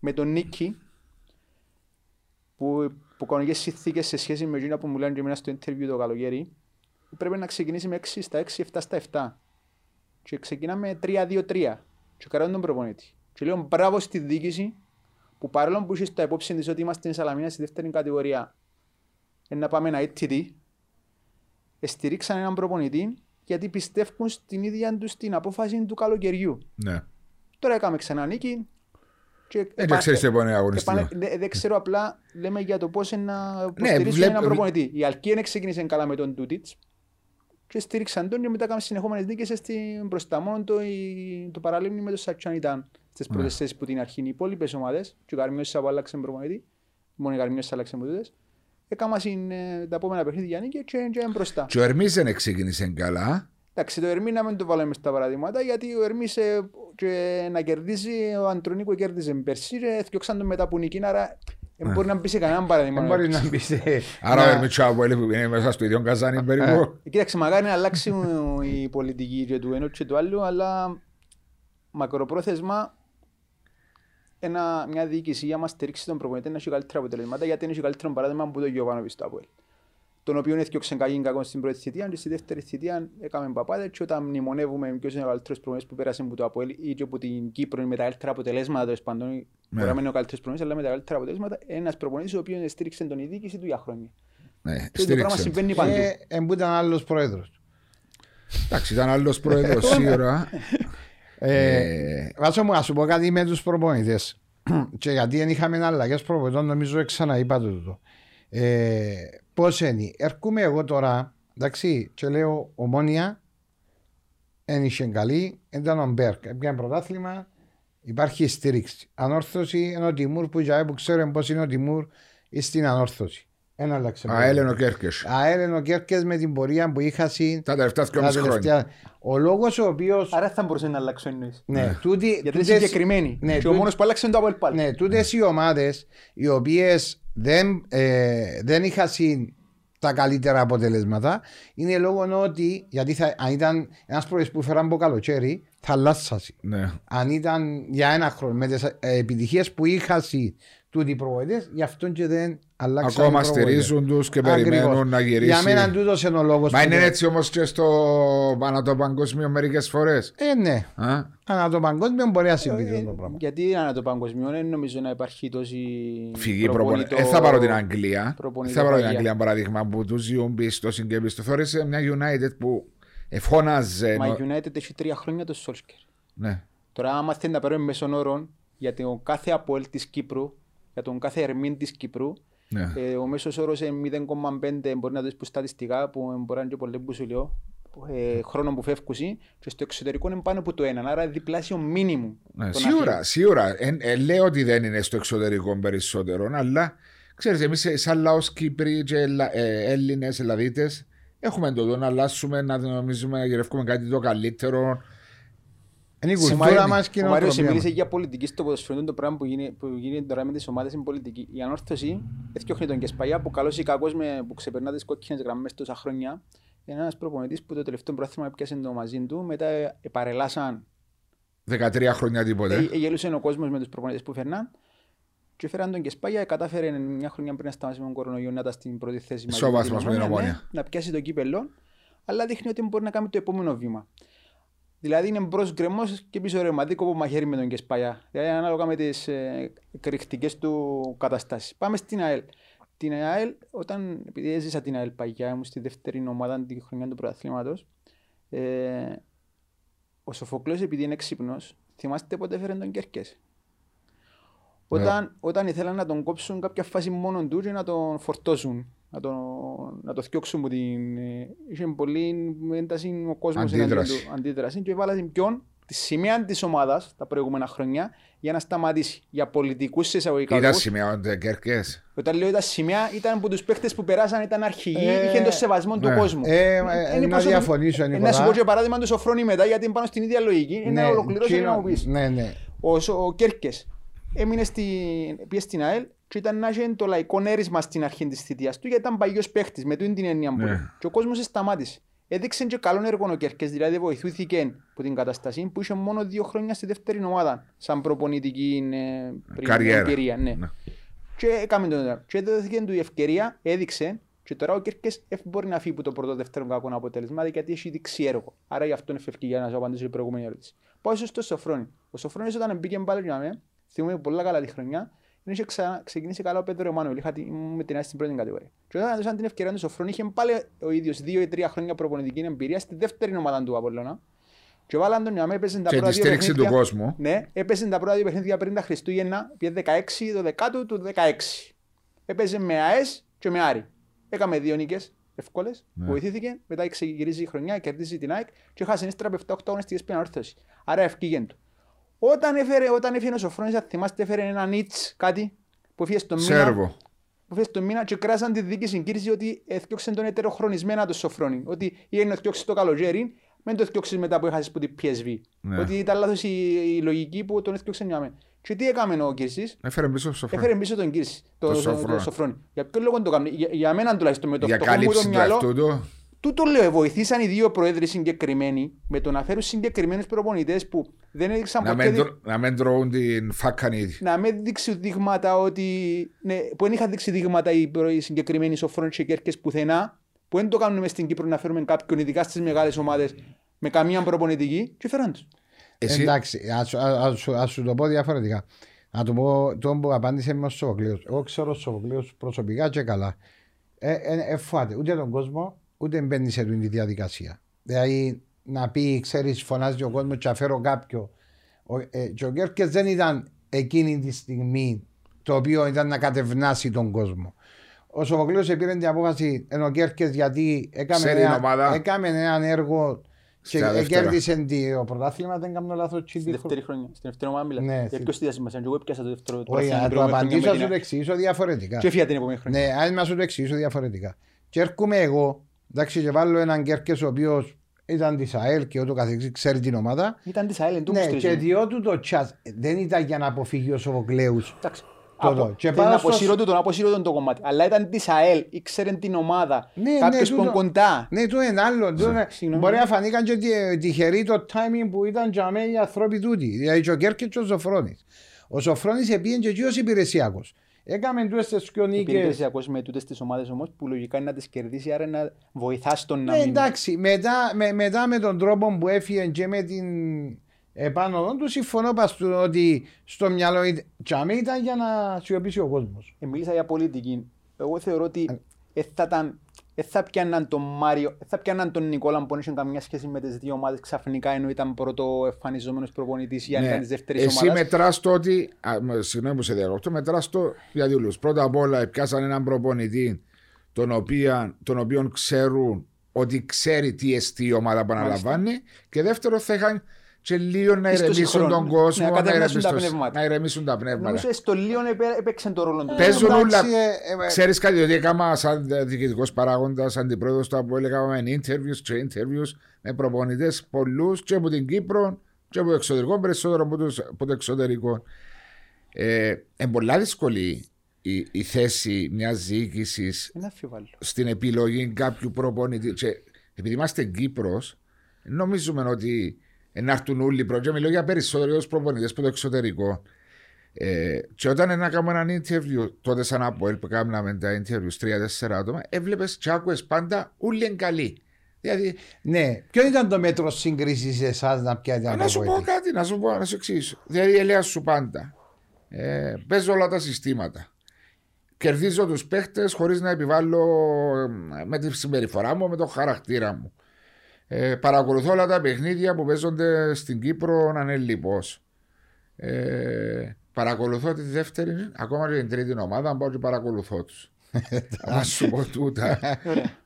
με τον Νίκη που, που κανονικές συνθήκες σε σχέση με εκείνα που μου λένε και εμένα στο interview το καλοκαίρι πρέπει να ξεκινήσει με 6 στα 6, 7 στα 7 και ξεκινάμε 3-2-3 και καράνε τον προπονήτη. Και λέω μπράβο στη διοίκηση που παρόλο που είχε στα υπόψη της ότι είμαστε στην Σαλαμίνα στη δεύτερη κατηγορία ε, να πάμε να ITT στηρίξαν έναν προπονητή γιατί πιστεύουν στην ίδια τους την απόφαση του καλοκαιριού. Ναι. Τώρα έκαμε ξανά νίκη. Και Δεν επα- ξέρεις το επόμενο αγωνιστικό. επανε- δε- Δεν ξέρω απλά, λέμε για το πώς είναι να υποστηρίξουν Ναι, βλέπ- έναν προπονητή. Η Αλκία ξεκίνησε καλά με τον Τούτιτς και στήριξαν τον και μετά έκαμε συνεχόμενες νίκες στην μπροστά. Μόνο το, η- το παραλίμνη με το Σατσάν ήταν στις Ναι. πρώτες θέσεις που την αρχή. Οι υπόλοιπες ομάδες, και ο Καρμιός Σαββά άλλαξε προπονητή, μόνο η Καρμιός άλλαξε με τούτες, έκαμε συν, ε, τα επόμενα παιχνίδια νίκη και και είναι μπροστά. Και ο Ερμής δεν ξεκίνησε καλά. Εντάξει, το Ερμή να μην το βάλουμε στα παραδείγματα, γιατί ο Ερμής ε, και να κερδίσει, ο Αντρονίκο κέρδισε πέρσι και έφτιαξαν τον μετά που νικήν, άρα δεν μπορεί να μπει σε κανέναν παράδειγμα. Δεν μπορεί να μπεις σε... Άρα ο να- Ερμιτσάου που είναι μέσα στο ίδιο καζάνι περίπου. Ε, Κοίταξε, μακάρι να αλλάξει η πολιτική και του ενός και του άλλου, αλλά μακροπρόθεσμα ένα, μια διοίκηση για να στηρίξει τον προπονητή να έχει καλύτερα αποτελέσματα, γιατί είναι καλύτερο παράδειγμα από το Γιωβάνοβιτ στο Αποέλ. Τον οποίο έφτιαξε κακή κακό στην πρώτη θητεία και στη δεύτερη θητεία έκαμε παπάδε και όταν μνημονεύουμε ποιος είναι ο καλύτερος προπονητής που πέρασε από το Αποέλ ή και από την Κύπρο με τα καλύτερα αποτελέσματα τέλος πάντων, μπορεί να μην είναι ο καλύτερος προπονητής αλλά με τα καλύτερα αποτελέσματα, ένας προπονητής ο οποίος στήριξε τον η διοίκηση του για χρόνια. Ναι, Και το πράγμα στήριξε. συμβαίνει παντού. Ε, εν που ήταν άλλος πρόεδρος. Εντάξει, ήταν άλλος πρόεδρος σίγουρα. Ε, Ε, Βάσο μου, να σου πω κάτι με τους προπονητές. και γιατί δεν είχαμε αλλαγές προπονητών, νομίζω ξαναείπα το τούτο. Ε, πώς είναι, έρχομαι εγώ τώρα, εντάξει, και λέω ομόνια, δεν είχε καλή, ήταν ο Μπέρκ, έπιανε πρωτάθλημα, υπάρχει στήριξη. Ανόρθωση είναι ο Τιμούρ που, για που ξέρω πώς είναι ο Τιμούρ στην ανόρθωση. Ένα άλλαξε. Αέλενο Κέρκες. Αέλενο Κέρκες με την πορεία που είχα συν Τα τελευταία τα 2,5 χρόνια. τελευταία. Ο λόγος ο οποίος Άρα θα μπορούσε να αλλάξει ο εννοείς. ναι, τούτη, Γιατί είναι τούτες- συγκεκριμένοι. ναι, και ο τούτη- μόνος που άλλαξε είναι το Αποέλ πάλι. ναι, τούτες οι ομάδες οι οποίες δεν, ε, δεν είχαν συν τα καλύτερα αποτελέσματα είναι λόγω ότι γιατί θα, αν ήταν ένας πρόεδρος που φέραν από καλοκαίρι θα αλλάσσασαι. Ναι. Αν ήταν για ένα χρόνο με τις ε, επιτυχίες που είχαν συν τούτοι οι προβοητές γι' αυτό και δεν αλλάξαν Ακόμα οι προβοητές. στηρίζουν τους και Ακριβώς. περιμένουν να γυρίσει. Για μένα τούτος είναι ο λόγος Μα που είναι το- έτσι όμως και στο ανά το παγκόσμιο μερικές φορές. Ε, ναι. Α; Ανά το παγκόσμιο μπορεί να συμβεί Ε, αυτό το πράγμα. Γιατί ανά το παγκοσμιό δεν νομίζω να υπάρχει τόση Φυγή προπονητή. προπονητό- Δεν θα πάρω την Αγγλία. Δεν προπονητό θα πάρω την παγιά. Αγγλία παράδειγμα που τους ζουν πίστο και πίστο. Θεώρησε μια United που εφώναζε. Μα η νο- United έχει τρία χρόνια το Solskjaer. Ναι. Τώρα άμα θέλει να πάρουμε μέσον όρων για τον κάθε Αποέλ της Κύπρου, για τον κάθε Ερμήν της Κύπρου, ναι. ε, ο μέσος όρος είναι 0,5 μπορεί να το δεις που στατιστικά που μπορεί να είναι και πολύ που σου λέω ε, χρόνο που φεύγουν και στο εξωτερικό είναι πάνω από το έναν, άρα διπλάσιο μήνυμου. Ναι, των σίγουρα, αθλητών. σίγουρα. Ε, ε, λέω ότι δεν είναι στο εξωτερικό περισσότερο, αλλά ξέρεις, εμείς ε, σαν λαός Κύπροι και Ελλα- ε, Έλληνες, Ελλαδίτες, έχουμε το δω να αλλάσουμε, να νομίζουμε να γυρεύουμε κάτι το καλύτερο. Είναι η Συμβαίνει. κουλτούρα μας και η Ο Μάριος νοοτροπία μίλησε μας. για πολιτική στο ποδοσφαιρό, το πράγμα που γίνεται, που γίνεται τώρα με τις ομάδες είναι πολιτική. Η ανόρθωση έφτιαχνε τον Κεσπαγιά που καλός ή κακός με, που ξεπερνά τις κόκκινες γραμμές τόσα χρόνια. Είναι ένας προπονητής που το τελευταίο πρόθυμα έπιασε το μαζί του, μετά ε, παρελάσαν 13 χρόνια τίποτε. Ε, γελούσε ο κόσμος με τους προπονητές που φέρναν. Και φέραν τον Κεσπάγια, κατάφερε μια χρονιά πριν να σταματήσει με τον κορονοϊό να ήταν στην πρώτη θέση. μαζί Σοβάσμος την με την Ομόνια, Ομόνια. ναι, να πιάσει το κύπελο, αλλά δείχνει ότι μπορεί να κάνει το επόμενο βήμα. Δηλαδή είναι μπρος γκρεμός και πίσω ρευματικό που μαχαίρι με τον Κεσπάγια. Δηλαδή ανάλογα με τις ε, εκρηκτικές του καταστάσεις. Πάμε στην ΑΕΛ. Την ΑΕΛ, όταν, επειδή έζησα την ΑΕΛ παγιά, ήμουν στη δεύτερη ομάδα τη χρονιά του πρωταθλήματος, ε, ο Σοφοκλός επειδή είναι έξυπνος, θυμάστε πότε έφερε τον Κέρκες; Όταν, όταν ήθελαν να τον κόψουν κάποια φάση μόνο του και να τον φορτώσουν, να τον, να το θιώξουν που την... ε, Είχε πολύ ένταση ο κόσμος Αντίδραση. εναντίον του, αντίδραση και έβαλα την ποιον τη σημαία της ομάδας τα προηγούμενα χρόνια για να σταματήσει. Για πολιτικούς σε εισαγωγικά Ήταν λόγους. σημεία ο Κέρκες. Όταν λέω ήταν σημαία, ήταν που τους παίχτες που περάσαν ήταν αρχηγοί, Ε, είχαν το σεβασμό του ναι. κόσμου. Ε, ε, Είναι να προσωπι- διαφωνήσω, Ε, Νικόλα. Να σου πω και παράδειγμα του Σοφρόνη μετά, γιατί είναι πάνω στην ίδια λογική. Είναι να ολοκληρώσει και να μου πεις. Ναι, ναι. Ο, Σο- ο Κέρκες έμεινε στην, πήγε στην ΑΕΛ και ήταν να έχει το λαϊκό έρισμα στην αρχή της θητείας του γιατί ήταν παγιός παίχτης με τούτη την έννοια που Ναι. λέει. Και ο κόσμος σταμάτησε. Έδειξε και καλό έργο ο Κέρκες, δηλαδή βοηθούθηκε από την κατάσταση που είχε μόνο δύο χρόνια στη δεύτερη ομάδα σαν προπονητική ε, πριν Καριέρα. εμπειρία. Ναι. Ναι. Και έκαμε τον Και έδωσε του η ευκαιρία, έδειξε και τώρα ο Κέρκες εφ μπορεί να φύγει από το πρώτο δεύτερο κακό αποτέλεσμα γιατί έχει δείξει έργο. Άρα γι' αυτό είναι φευκή για να σου απαντήσω την προηγούμενη ερώτηση. Πάω στο Σοφρόνη. Ο Σοφρόνης όταν μπήκε πάλι για μένα, θυμούμαι πολλά καλά τη χρονιά, δεν είχε ξα... ξεκινήσει καλά ο Πέτρο Εμμάνουελ. Είχα την... με την άση στην πρώτη κατηγορία. Και όταν έδωσαν την ευκαιρία τους Σοφρόνη, είχε πάλι ο ίδιος δύο ή τρία χρόνια προπονητική εμπειρία στη δεύτερη ομάδα του Απόλλωνα. Και βάλαν τον για μένα, έπαιζε τα Και πρώτα τη δύο στήριξη του παιχνίδια. κόσμου. Ναι, έπαιζε τα πρώτα δύο παιχνίδια πριν τα Χριστούγεννα, πήγε 16, το δεκάτο του 16. Έπαιζε με ΑΕΣ και με Άρη. Έκαμε δύο νίκες εύκολες, Ναι. βοηθήθηκε, μετά ξεκινήσει η χρονιά, κερδίζει την ΑΕΚ και χάσει ύστερα από 7-8 αγωνιστικές πριν όρθωση. Άρα ευκήγε του. Όταν έφερε, όταν έφερε ο Σοφρόνης, αν θυμάστε, έφερε ένα νίτς κάτι που έφυγε στον μήνα, Σέρβο. που φες το μήνα και κράσαν τη δίκη συγκύρηση ότι έφτιαξε τον ετεροχρονισμένα το Σοφρόνη. Ότι ή να φτιάξει το καλοκαίρι, Μην το έφτιαξες μετά που έχασες που την PSV. Ναι. Ότι ήταν λάθος η, η λογική που τον έφτιαξε για μένα. Και τι έκαμε ο Κύρσης, Έφερε πίσω στο Σοφρόνη. έφερε πίσω τον Κύρση, Το το, το, Σοφρόνη. το Σοφρόνη. Για ποιο λόγο το έκανε, για, για μένα τουλάχιστον με το Για φτωχό μου το κάλυψη του μυαλό, εαυτού του. Τούτο λέω, βοηθήσαν οι δύο πρόεδροι συγκεκριμένοι με το να φέρουν συγκεκριμένους προπονητές που δεν έδειξαν Να ποτέ μην, δι- τρο- να μην τρώουν την φάκαν ήδη. να μην δείξει δείγματα ότι. Ναι, που δεν είχαν δείξει δείγματα οι, προ- οι συγκεκριμένοι σοφρόνοι και κέρκες πουθενά, που δεν το κάνουμε μες στην Κύπρο να φέρουμε κάποιον, ειδικά στις μεγάλες ομάδες, με καμία προπονητική, και φέραν τους. Εσύ, Εντάξει, ας, σου- ας, σου- ας σου το πω διαφορετικά. Να το πω το που απάντησε με ο Σοφοκλέος. Εγώ ξέρω ο Σοφοκλέος προσωπικά και καλά. Ε, ε, ε, φάτε ούτε τον κόσμο, ούτε μπαίνει σε αυτή τη διαδικασία. Δηλαδή να πει, ξέρεις, φωνάζει ο κόσμος και αφαίρω κάποιο. Ο, ε, και ο Γκέρκες δεν ήταν εκείνη τη στιγμή το οποίο ήταν να κατευνάσει τον κόσμο. Ο Σοφοκλέος πήρε την απόφαση ενώ ο Γκέρκες γιατί έκαμε Ξέρει την ένα, ομάδα. έκαμε ένα έργο και Στα δεύτερα. κέρδισε το πρωτάθλημα, δεν κάνω λάθος. τσι Στη τη δεύτερη χρονιά, στην δεύτερη ομάδα μιλάς. Ναι, Για στη- ποιος τη διασημασία, και εγώ έπιασα το δεύτερο Όχι, πρωτάθλημα να την το προηγούμενη χρονιά απαντήσω, με να σου την- το εξηγήσω διαφορετικά. Και έφυγα την επόμενη χρονιά. Ναι, αν να σου το εξηγήσω διαφορετικά. Και έρχομαι εγώ, εντάξει, και βάλω έναν Κέρκες ο οποίος ήταν της ΑΕΛ και ούτω καθεξής, ξέρει την ομάδα. Ήταν της ΑΕΛ, εν τω Ναι, που και στηρίζει. διότι το chat δεν ήταν για να αποφύγει ο Σοβοκλέους. Εντάξει. Το Απο- δω. Και θέλει πάω να στο- αποσύρω του τον αποσύρω τον το κομμάτι. Αλλά ήταν της ΑΕΛ, ήξερε την ομάδα. Ναι, Κάποιος ναι, που είναι τούτο- κοντά. Ναι, το είναι άλλο. το είναι- Συγγνώμη. Μπορεί να φανήκαν και τι- τυχεροί το timing που ήταν για μένα οι άνθρωποι τούτοι. Δηλαδή και ο Κέρκες και ο Σοφρόνης. Ο Σοφρόνης επήγαινε και εκεί ως υπηρεσιακός. Έκαμε τούτες τις πιο Υπήρχε νίκες. υπηρεσιακός με τούτες τις ομάδες όμως που λογικά είναι να τις κερδίσει, άρα να βοηθάς τον να Ναι, μην... εντάξει, μετά με, μετά με τον τρόπο που έφυγε και με την επάνω του, συμφωνώ πας του ότι στο μυαλό ήταν, τσάμε ήταν για να σιωπήσει ο κόσμος. Ε, μίλησα για πολιτική. Εγώ θεωρώ ότι δεν θα, ήταν, ε, θα πιάνναν τον Μάριο, ε, θα πιάνναν τον Νικόλα που δεν είχε καμιά σχέση με τις δύο ομάδες ξαφνικά ενώ ήταν πρώτο εμφανιζόμενος προπονητής ή αν ήταν της δεύτερης Ναι. Εσύ ομάδας. μετράς το ότι. α, με- Συγγνώμη που σε διακόπτω. Μετράς το για δύο λόγους. Πρώτα απ' όλα, πιάσαν έναν προπονητή τον οποίο, τον οποίον ξέρουν ότι ξέρει τι εστί η ομάδα που αναλαμβάνει. Και δεύτερο, θα είχαν και λίγο να Πίστοση ηρεμήσουν χρόνους. τον κόσμο, Ναι, να να, κατεβάσουν τα ηρεμήσουν- πνεύματα. να ηρεμήσουν τα πνεύματα. Νομίζω στο Λίον επέ- έπαιξε το ρόλο του. Παίζουν εντάξει, όλα. ε, ε, ε, Ξέρεις κάτι, ότι έκανα σαν διοικητικός παράγοντας, αντιπρόεδρος του ΑΠΟΕΛ, έκαναμε interviews και interviews με προπονητές πολλούς και από την Κύπρο και από το εξωτερικό, περισσότερο από το, από το εξωτερικό. Ε, είναι πολλά δύσκολη η, η θέση μιας διοίκησης Δεν αφιβάλλω. στην επιλογή κάποιου προπονητή. Και επειδή είμαστε Κύπρος, νομίζουμε ότι να έρθουν όλοι πρώτοι. Μιλώ για περισσότερους προπονητές από το εξωτερικό. Ε, και όταν να κάνουμε ένα interview, τότε σαν από που κάναμε τα interviews τρία-τέσσερα άτομα, έβλεπες και άκουες πάντα όλοι είναι καλοί. Δηλαδή, ναι, ποιο ήταν το μέτρο σύγκρισης σε εσάς να πιάτε ένα να σου πω προπονητή; κάτι, να σου, πω, να σου εξηγήσω. Δηλαδή, ελέα σου πάντα. Ε, παίζω όλα τα συστήματα. Κερδίζω τους παίχτες χωρίς να επιβάλλω ε, με τη συμπεριφορά μου, με το χαρακτήρα μου. Ε, παρακολουθώ όλα τα παιχνίδια που παίζονται στην Κύπρο ανελειπώς. Ε, παρακολουθώ τη δεύτερη, ακόμα και την τρίτη ομάδα, πάω και παρακολουθώ τους. Να σου πω τούτα.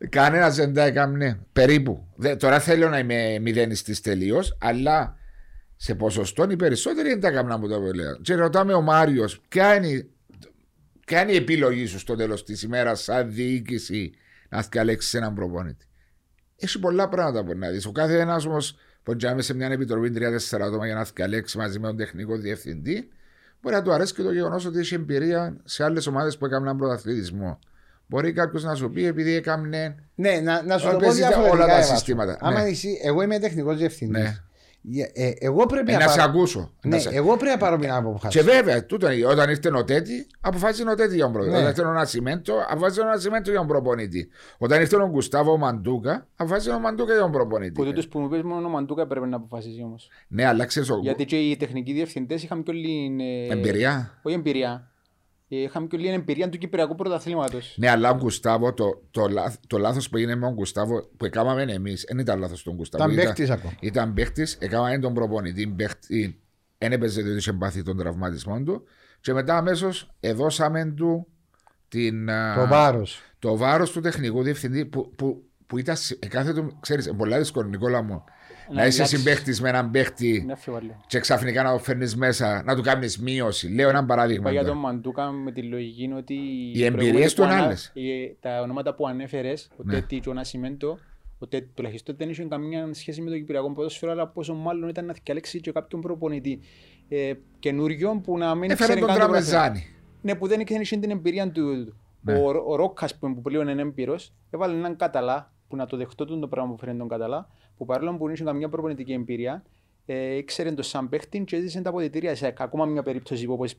Κανένα δεν τα έκαμνε. Περίπου. Δε, τώρα θέλω να είμαι μηδενιστής τελείως, αλλά σε ποσοστό οι περισσότεροι δεν τα έκαναν που το λέω. Και ρωτάμε ο Μάριος, ποια είναι, ποια είναι η επιλογή σου στο τέλος της ημέρας, σαν διοίκηση, να διαλέξει έναν προπονητή. Έχει πολλά πράγματα που να δεις. Ο κάθε ένας όμως που τζάμε σε μια επιτροπή 3-4 άτομα για να διαλέξει μαζί με τον τεχνικό διευθυντή, μπορεί να του αρέσει και το γεγονός ότι έχει εμπειρία σε άλλες ομάδες που έκαναν πρωταθλητισμό. Μπορεί κάποιος να σου πει επειδή έκανε. Ναι, να, να σου Όλοι το πω παίζετε διαφορετικά. όλα τα Εύα. συστήματα. Άμα Ναι. εσύ, εγώ είμαι τεχνικός διευθυντής. Ναι. Ε, εγώ πρέπει Ε, να να σε πάρω. ακούσω. Ναι, Να σε- εγώ πρέπει να πάρω μια απόφαση. Και βέβαια, τούτο, είναι. όταν ήρθε ο Τέτη, αποφάσισε ο Τέτη για τον προπονητή. Ναι. Όταν ήρθε ο Νασιμέντο, αποφάσισε ο Νασιμέντο για τον προπονητή. Όταν ήρθε ο Γκουστάβο Μαντούκα, αποφάσισε ο Μαντούκα για τον προπονητή. Που τούτος που μου πες μόνο ο Μαντούκα πρέπει να αποφασίσει όμως. Ναι, αλλά ξέρεις. Ο... Γιατί και οι τεχνικοί διευθυντές είχαμε και όλη... ε, Εμπειρία. Όχι εμπειρία. Ε, Είχαμε και όλη εμπειρία του Κυπριακού πρωταθλήματος. Ναι, αλλά ο Γκουστάβο, το, το, λάθ, το λάθος που έγινε με τον Γκουστάβο, που έκαναμε εμείς, δεν ήταν λάθος τον Γκουστάβο. Ήταν παίχτης ακόμα. Ήταν παίχτη, έκαναμε τον προπονητή, παίχτη, δεν έπαιζε ότι είχε πάθει τον τραυματισμό του. Και μετά αμέσως εδώσαμε του την, α, Το βάρος. το βάρος του τεχνικού διευθυντή που, που, που ήταν σε- κάθε του, ξέρεις, πολλά δύσκολο Νικόλα μου, να, είσαι αλλάξει. συμπαίχτης με έναν παίχτη Είναι αφιβάλλω. και ξαφνικά να το φέρνεις μέσα, να του κάνεις μείωση. Λέω ένα παράδειγμα. Είπα για τώρα. τον Μαντούκα με τη λογική είναι ότι Οι εμπειρίες προηγούμενοι του που ανα- άλλες. οι- Τα ονόματα που ανέφερες, ο Ναι. Τέτη και ο Νασιμέντο, Ότι τουλάχιστον δεν είχε καμία σχέση με το Κυπριακό ποδόσφαιρο, αλλά πόσο μάλλον ήταν να διαλέξει και κάποιον προπονητή ε, καινούριο που να μην Έφερε ξέρει τον καν το πρωτάθλημα. Τραπεζάνη. Ναι, που δεν είχε την εμπειρία του. Ναι. Ο, ο Ρόκας που, που πλέον είναι έμπειρος, έβαλε έναν Καταλά, που να το δεχτώ τον το πράγμα που φέρνει τον Καταλά, που παρόλο που δεν είχε καμιά προπονητική εμπειρία, ε, ήξερε το σαν παίχτη και έζησε τα αποδητήρια σε ακόμα μια περίπτωση που όπως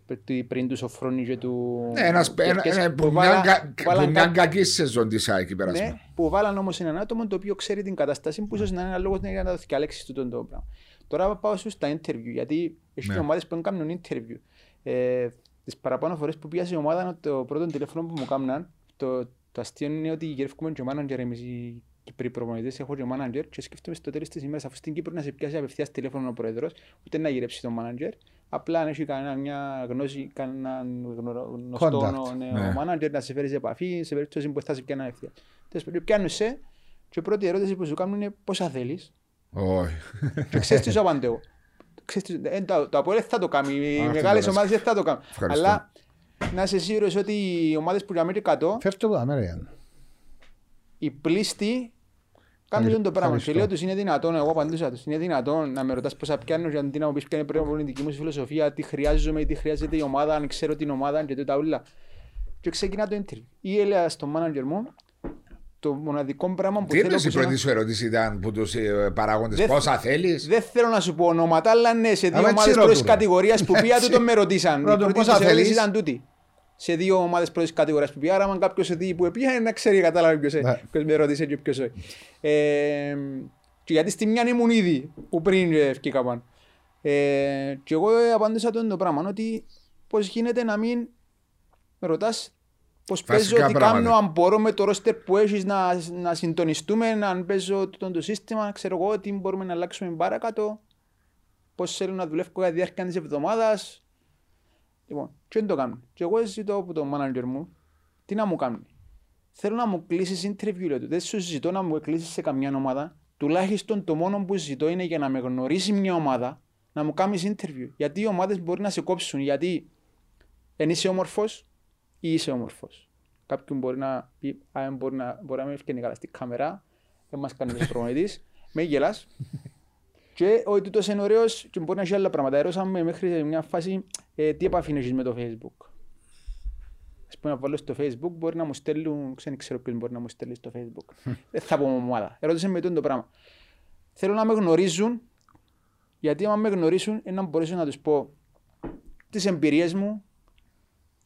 πριν τους Σοφρόνη και του... Ναι, ένας, και- ένα, και- ένα, που που μια, βάλαν- κα- που που βάλαν μια κα- κακή σεζόν της ΑΕΚ ναι, περασμένη. που βάλαν όμως έναν άτομο το οποίο ξέρει την κατάσταση που ίσως να είναι ένα λόγος για να το διαλέξεις τούτο το πράγμα. Τώρα πάω σου στα interview, γιατί έχει Ναι. και ομάδες που δεν κάνουν interview. Ε, τις παραπάνω φορές που πήγα σε ομάδα, το πρώτο τηλέφωνο που μου κάμναν, το, το αστείο είναι ότι γυρεύκουμε και μάναντζερ εμείς οι Κυπροί προπονητές, έχω και μάναντζερ και σκέφτομαι στο τέλος της ημέρας, αφού στην Κύπρο να σε πιάσει απευθείας τηλέφωνο ο πρόεδρος, ούτε να γυρέψει τον μάναντζερ, απλά αν έχει κανένα μια γνώση, κανένα γνω- γνωστό Contact. ναι, Ναι. ο μάναντζερ να σε φέρεις σε επαφή, σε περίπτωση που θα σε πιάνει απευθείας. Τέλος πάντων, πιάνουν σε και η πρώτη ερώτηση που σου κάνουν είναι πόσα θέλεις Όχι. και ξέρεις τι σου απαντώ εγώ. Ξέρεις τι- ε, Το το Αποέλ θα το κάνει, οι αυτό μεγάλες το ομάδες δεν θα το κάνουν. Ευχαριστώ. Αλλά να είσαι σίγουρος ότι οι ομάδες που για 100 Φέρ' το εδώ, μέρα, Γιάννη. οι πλήστοι κάνουν Ευχαρι- το πράγμα. Και ευχαριστώ. λέω τους είναι δυνατόν, εγώ απαντούσα τους, είναι δυνατόν να με ρωτάς πόσα πιάνω και αντί να μου πεις ποια είναι πρέπει η δική μου φιλοσοφία, τι χρειάζομαι, τι χρειάζεται η ομάδα, αν ξέρω την ομάδα και τα ούλα. Και ξεκινά το interview. Ή έλεγα στον manager μου, το μοναδικό πράγμα που Τι θέλω εννοείς η που σένα- πρώτη σου ερώτηση ήταν που τους ε, παράγοντες Δεν- πόσα θέλεις; Δεν θέλω να σου πω ονόματα, αλλά ναι, σε δύο Αλλά ομάδες έτσι πρώτης ρωτούν. κατηγορίας που πήγα τούτο με ρωτήσαν. Η Ρωτούν, πρώτη πόσα τους ερώτησης θέλεις; ήταν τούτη. Σε δύο ομάδες πρώτης κατηγορίας που πήγα, άρα αν κάποιος δει που πήγα, να ξέρει κατάλαβε ποιος, Ναι. ε, ποιος με ρώτησε και ποιος όχι. Ε, και γιατί στη μια ήμουν ήδη, που πριν ε, ευκήκα πάνω. Ε, και εγώ ε, απάντησα τον το πράγμα, ότι πώς γίνεται να μην με ρωτάς πώς Βασικά παίζω, τι πράγματα. κάνω, αν μπορώ με το ρόστερ που έχεις να, να συντονιστούμε, αν παίζω το, το σύστημα, ξέρω εγώ, τι μπορούμε να αλλάξουμε παρακάτω, πώς θέλω να δουλεύω κατά τη διάρκεια της εβδομάδας. Λοιπόν, και δεν το κάνω. Και εγώ ζητώ από τον manager μου, τι να μου κάνει. Θέλω να μου κλείσεις interview, λέω του. Δεν σου ζητώ να μου κλείσεις σε καμιά ομάδα. Τουλάχιστον το μόνο που ζητώ είναι για να με γνωρίσει μια ομάδα, να μου κάνεις interview. Γιατί οι ομάδες μπορεί να σε κόψουν, γιατί εν είσαι όμορφος ή είσαι όμορφος. Κάποιον μπορεί να πει, α, εν μπορεί να, μπορεί να μην ευκαινεί καλά στην κάμερα, δεν μας κάνει το προπονητής, με γελάς. Και ο τούτος είναι ωραίος και μπορεί να έχει άλλα πράγματα. Ερώσαμε μέχρι σε μια φάση ε, τι επαφή έχεις με το facebook. Ας πούμε να βάλω στο facebook μπορεί να μου στέλνουν, δεν ξέρω ποιον μπορεί να μου στέλνει στο facebook. Δεν θα πω ομάδα. Ερώτησε με τούτο το πράγμα. Θέλω να με γνωρίζουν γιατί άμα με γνωρίσουν είναι να μπορέσω να τους πω τις εμπειρίες μου,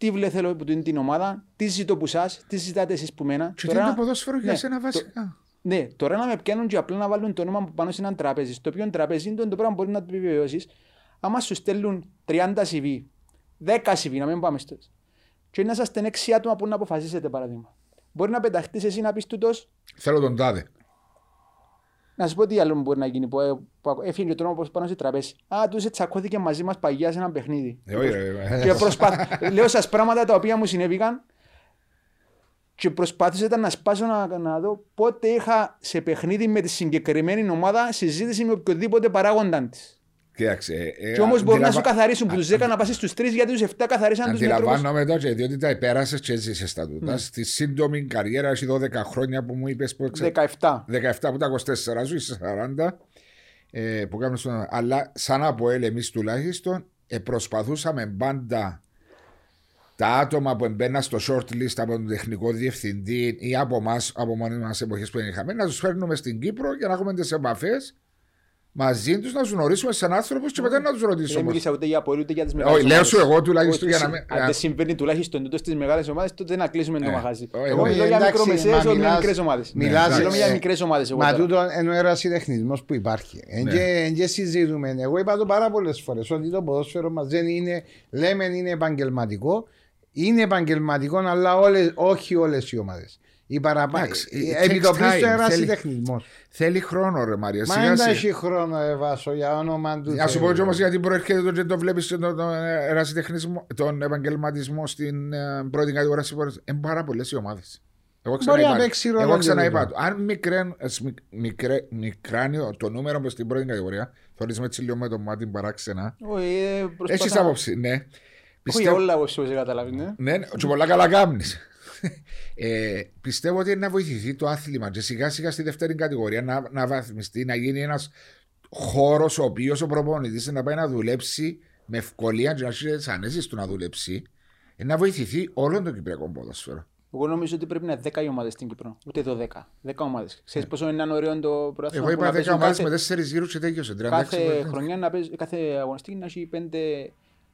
τι βλέ θέλω από την ομάδα, τι ζητώ που σας, τι ζητάτε εσείς που μένα. Και τι είναι το ποδόσφαιρο για ναι, σένα το- βασικά. ναι, τώρα να με πιάνουν και απλά να βάλουν το όνομα μου πάνω σε έναν τραπέζι. Στο οποίο τραπέζι είναι το πράγμα μπορείς να το επιβεβαιώσεις. Άμα σου στέλνουν 30 CV, 10 CV, να μην πάμε στο. Και να είσαστε 6 άτομα που να αποφασίσετε παράδειγμα. Μπορεί να πεταχτείς εσύ να πεις τούτο, Θέλω τον τάδε. Να σου πω τι άλλο μπορεί να γίνει. Που, ε, που έφυγε και το όνομα πάνω σε τραπέζι. Α, του τσακώθηκε μαζί μας παγιά σε ένα παιχνίδι. Ε, όχι, ρε, και προσπαθ... Λέω σας πράγματα τα οποία μου συνέβηκαν και προσπάθησα να σπάσω να, να δω πότε είχα σε παιχνίδι με τη συγκεκριμένη ομάδα συζήτηση με οποιοδήποτε παράγοντα της. Κοίταξε. ε, Και όμως μπορεί να σου αντιλαμβα- καθαρίσουν που τους 10 να πάσει στους 3 γιατί τους 7 καθαρίσαν τους μετρούς. Αντιλαμβάνομαι το και διότι τα επέρασε και έζησε τα Ναι. τούτα. Στη σύντομη καριέρα, έχει 12 χρόνια που μου είπες που εξε... 17. 17 από τα 24 σου, είσαι 40. Ε, που κάνουμε στον... Αλλά σαν από ελ, εμείς τουλάχιστον ε, προσπαθούσαμε πάντα τα άτομα που μπαίναν στο short list από τον τεχνικό διευθυντή ή από εμάς, από μόνοι μας εποχές που είχαμε, να τους φέρνουμε στην Κύπρο για να έχουμε τις επαφές μαζί τους, να του γνωρίσουμε σαν άνθρωπου και μετά να τους Δεν ρωτήσουμε. μίλησα ούτε για πολύ ούτε για τις μεγάλες Όχι, λέω σου εγώ τουλάχιστον για να μην. Αν δεν συμβαίνει τουλάχιστον τούτο στις μεγάλες ομάδες, τότε να κλείσουμε το Ε, μαγαζί. όχι, Εγώ όχι, μιλώ για εντάξει, μικρομεσαίες, μα όχι για μιλάς- μικρές ομάδες. μιλάς, Μιλώ για ε, μικρές ομάδες. Μα τούτο είναι ο ερασιτεχνισμό που υπάρχει. Εν Ναι. και- εν και συζητούμε. Εγώ είπα το πάρα πολλές φορές ότι το ποδόσφαιρο μας δεν είναι, λέμε είναι επαγγελματικό. Είναι επαγγελματικό, αλλά όλες, όχι όλες οι ομάδες. Η παραπάνω. Εντάξει, it Επί το takes πλήστο time. ερασιτεχνισμό. Θέλει χρόνο, ρε Μαρία. Μα Σιγά δεν σιγά. έχει χρόνο, Εβάσο, για όνομα του. Να σου Θεού. πω όμως γιατί προέρχεται το και το βλέπεις τον, τον, ερασιτεχνισμό, τον επαγγελματισμό στην ε, πρώτη κατηγορία. Είναι πάρα πολλές οι ομάδες. Εγώ Μπορεί να ξαναείπα, παίξει ρόλο εγώ και ξαναείπα λίγο. το. Αν μικρέ, ε, σμι- μικρέ, μικράνει το νούμερο που στην πρώτη κατηγορία, θεωρεί με έτσι λίγο με το μάτι παράξενα. Όχι, ε, Έχεις προσπαθώ- άποψη, ναι. Έχω για Πιστεύω, όλα άποψη, όπως καταλάβει, ναι. ναι, ναι, και πολλά καλά κάμνει. Ε, πιστεύω ότι είναι να βοηθηθεί το άθλημα και σιγά σιγά στη δεύτερη κατηγορία να, να βαθμιστεί, να γίνει ένας χώρος ο οποίος ο προπονητής να πάει να δουλέψει με ευκολία και να έχει τις ανέσεις του να δουλέψει. ε, Να βοηθηθεί όλο το κυπριακό ποδόσφαιρο. Εγώ νομίζω ότι πρέπει να είναι 10 οι ομάδες στην Κύπρο. Ούτε 12. 10 ομάδες. Ξέρεις πόσο είναι ωραίο το πρωτάθλημα. Εγώ που να είπα 10 παίζουν ομάδες κάθε- με 4 γύρους και τέλειωσε. 36 κάθε πρωτάθλημα. χρονιά να παίζει, κάθε αγωνιστή να έχει πέντε.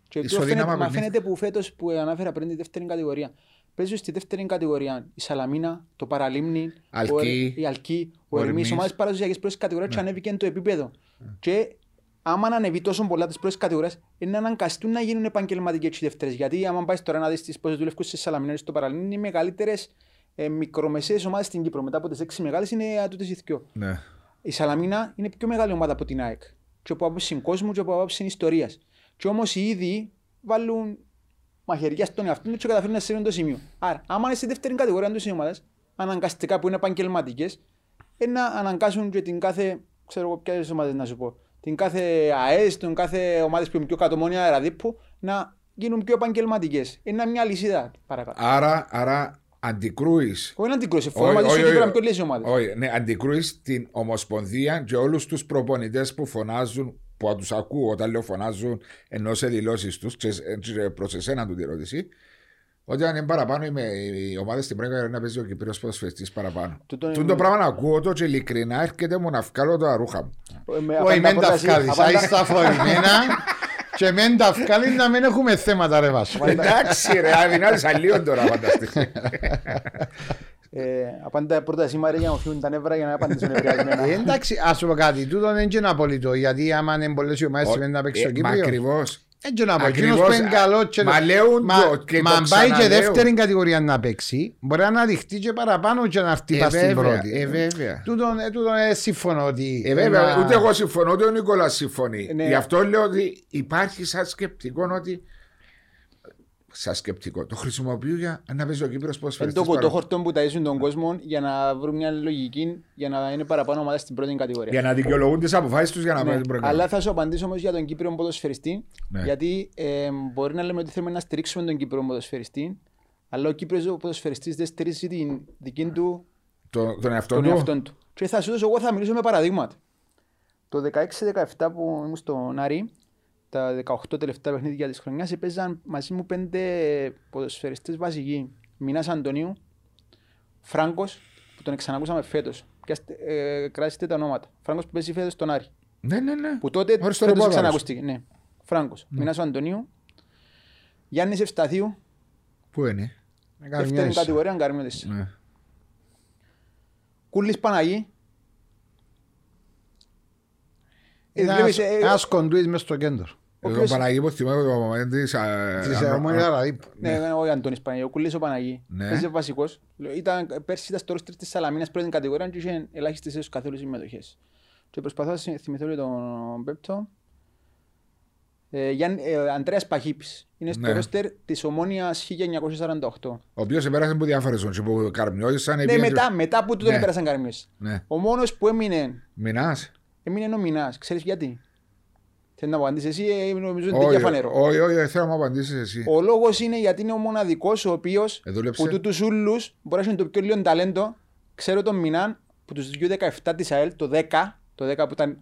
Και Ισοδύναμα τούτο φαίνεται, μα παιχνίδια. φαίνεται που φέτος που ανάφερα πριν τη δεύτερη κατηγορία. Παίζουν στη δεύτερη κατηγορία η Σαλαμίνα, το Παραλίμνη, Αλκή, ο Ερ- η Αλκή, ο, ο Ερμής, Ερμής. Ναι. ομάδες παραδοσιακές πρώτη κατηγορία και ανέβηκε το επίπεδο. Και άμα ανεβεί τόσο πολλά τη πρώτη κατηγορία, είναι να αναγκαστούν να γίνουν επαγγελματικέ οι δεύτερες. Γιατί άμα πάεις τώρα να δεις πώ δουλεύουν στη Σαλαμίνα ή στο Παραλίμνη, είναι οι μεγαλύτερες ε, μικρομεσαίες ομάδες στην Κύπρο. Μετά από τις έξι μεγάλες είναι τούτες οι δυο. Ναι. Η Σαλαμίνα είναι πιο μεγάλη ομάδα από την ΑΕΚ. Και από άποψη κόσμου και από άποψη ιστορίας. Και όμως οι ίδιοι βάλουν μαχαιριά στον εαυτό του και καταφέρνουν να σύρουν το σημείο. Άρα, άμα είναι στη δεύτερη κατηγορία του οι ομάδε, αναγκαστικά που είναι επαγγελματικές, να αναγκάσουν και την κάθε. ξέρω εγώ ποιες ομάδες να σου πω. Την κάθε ΑΕΣ, την κάθε ομάδες που είναι πιο κατωμόνια αεραδίπου, να γίνουν πιο επαγγελματικές. Είναι μια λυσίδα παρακάτω. Άρα, άρα αντικρούει. Όχι να την κρούσει, φορά μαζί σου και πρέπει να πιο λύσει ομάδες. Όχι, ναι, αντικρούεις την Ομοσπονδία και όλους τους προπονητές που φωνάζουν, που τους ακούω όταν λέω φωνάζουν ενώ σε δηλώσεις τους, και προς εσένα του τη ερώτηση, ότι αν είναι παραπάνω είμαι, οι ομάδες στην πρώτη κατηγορία να παίζει ο Κυπρίο ποδοσφαιριστής παραπάνω. Τούτο Τούτο είναι- το πράγμα να ακούω το και ειλικρινά έρχεται μου να βγάλω τα ρούχα μου. Ε, με- Όχι, απάντα μεν τα πρόταση- βγάλεις, απάντα- άι στα φορημένα και μεν τα βγάλεις να μην έχουμε θέματα ρε Βάσο. Εντάξει, ρε, αδυνάτησα λίγο τώρα, φανταστείς. Ε, απάντα πρόταση Μαρία για να μου φύγουν τα νεύρα για να απαντήσουν ευριασμένα. Ε, Εντάξει, ας σου πω κάτι, τούτο δεν είναι και ένα απολύτω, γιατί άμα είναι πολλές οι ομάδες σημαίνει να παίξει Ε, στο Μα Κύπριος. ακριβώς. Δεν και να πω, Ακριβώς. εκείνος που είναι καλός και- Μα λέουν Μα το και μα το αν πάει και ξαναλέω. δεύτερη κατηγορία να παίξει, μπορεί να αναδειχθεί και παραπάνω και να έρθει Ε, πας στην βέβαια, πρώτη. ε, βέβαια. Τούτον, ε, τούτον ε, συμφωνώ ότι... Ε, βέβαια, ένα- ούτε εγώ συμφωνώ, ούτε ο Νικόλας συμφωνεί. Ναι. Γι' αυτό λέω ότι υπάρχει σαν σκεπτικό ότι. Σαν σκεπτικό. Το χρησιμοποιώ για να παίζει ο Κύπρος πώς Είναι το κοτόχορτο που ταΐζουν τον κόσμο για να βρουν μια λογική για να είναι παραπάνω ομάδα στην πρώτη κατηγορία. Για να δικαιολογούν τις αποφάσεις τους για να Ναι, παίζουν πρώτη. Αλλά θα σου απαντήσω όμως για τον Κύπριο ποδοσφαιριστή. Ναι. Γιατί ε, μπορεί να λέμε ότι θέλουμε να στηρίξουμε τον Κύπριο ποδοσφαιριστή, αλλά ο Κύπριος ποδοσφαιριστής δεν στηρίζει την δική του Το, τον εαυτό τον του. εαυτό του. Και θα σου δώσω, εγώ θα μιλήσω με παραδείγματα. Το 16-17 που ήμουν στον Άρη, τα 18 τελευταία παιχνίδια της χρονιάς, έπαιζαν μαζί μου πέντε ποδοσφαιριστές βασικοί. Μινάς Αντωνίου, Φράγκος, που τον ξανακούσαμε φέτος. Και ε, κράσετε τα ονόματα. Φράγκος που παίζει φέτος στον Άρη. Ναι, ναι, ναι. Που τότε Χωρίς τον φέτος Ροπόδαρος. ξανακούστηκε. Ναι. Φράγκος, Μινάς Αντωνίου, Γιάννης Ευσταθίου, Πού είναι; Να κάνει δεύτερη μια κατηγορία, Γκάρμιο Ναι. Κούλης Παναγή. Ε, Ένας- βλέπεις, ε, Ένας κοντούις μες στο κέντρο. Ο Εγώ οποίος- Παναγί που θυμάμαι το moment της, α, Της α, Ομόνιας α, δηλαδή. Ναι, ναι, ο Αντώνης Παναγή, ο Κούλης ο Παναγή. Ναι. Παίζει βασικός. Ήταν, πέρσι ήταν στο ρόστερ της Σαλαμίνας πρώτη κατηγορία και είχε ελάχιστες έως καθόλου συμμετοχές. Και προσπαθώ να συ- θυμηθώ λίγο τον Πέπτο. Ε, Γιάννη- ε, Ανδρέας Παχύπης. Είναι στο Ναι. ρόστερ της Ομόνιας 1948. Ο οποίος επέρασε από διάφορες ζώνες, που καρμιώδησαν, Ναι, επήγαινε- μετά, μετά που τον Ναι. πέρασαν καρμίες. Ναι. Ο μόνος που έμεινε, Μινάς. έμεινε ο Μινάς. Ξέρεις γιατί; Θέλει να απαντήσεις εσύ, ε, νομίζω ότι Όχι, είναι διαφανερό. όχι, όχι, θέλω να μου απαντήσεις εσύ. Ο λόγος είναι γιατί είναι ο μοναδικός ο οποίος Ε, δούλεψε. που τούτους ούλους μπορεί να έχει το πιο λίγο ταλέντο. Ξέρω τον Μινάν που τους δύο 17 της ΑΕΛ, το 10, το 10 που ήταν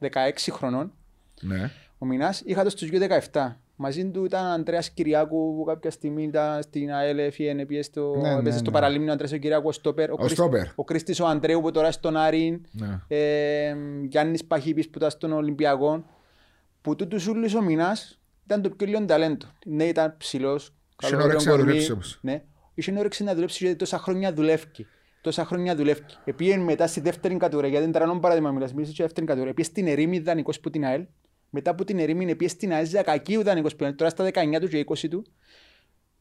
16 χρονών. Ναι. Ο Μινάς είχα το στου δύο 17. Μαζί του ήταν ο Αντρέα Κυριάκου που κάποια στιγμή ήταν στην ΑΕΛ, έφυγε, πήγε στο, Ναι, ναι, έπαιζε στο ναι. Παραλίμνιο, ο Αντρέας ο Κυριάκου, ο Στόπερ. Ο Κρίσ- Στόπερ. Ο Κρίστης ο Αντρέου που τώρα στον Άριν. Ναι. Ε, Γιάννης Παχύπης που ήταν στον Ολυμπιακό. Που τούτους ούλους ο Μινάς ήταν το πιο λίγο ταλέντο. Ναι, ήταν ψηλός. Είχε καλό όρεξη να κορμί. δουλέψει όμως. Ναι. Είχε όρεξη να δουλέψει γιατί τόσα χρόνια δουλεύει. Τόσα χρόνια δουλεύει. Επήγαινε μετά στη δεύτερη κατηγορία, γιατί δεν τρανόν παράδειγμα μιλάς, μιλήσεις στη δεύτερη κατηγορία. Επήγαινε στην Ερήμη δανεικός που την ΑΕΛ. Μετά από την Ερήμη επήγαινε στην ΑΕΣ Ζακακίου δανεικός που είναι τώρα στα 19 του και 20 του.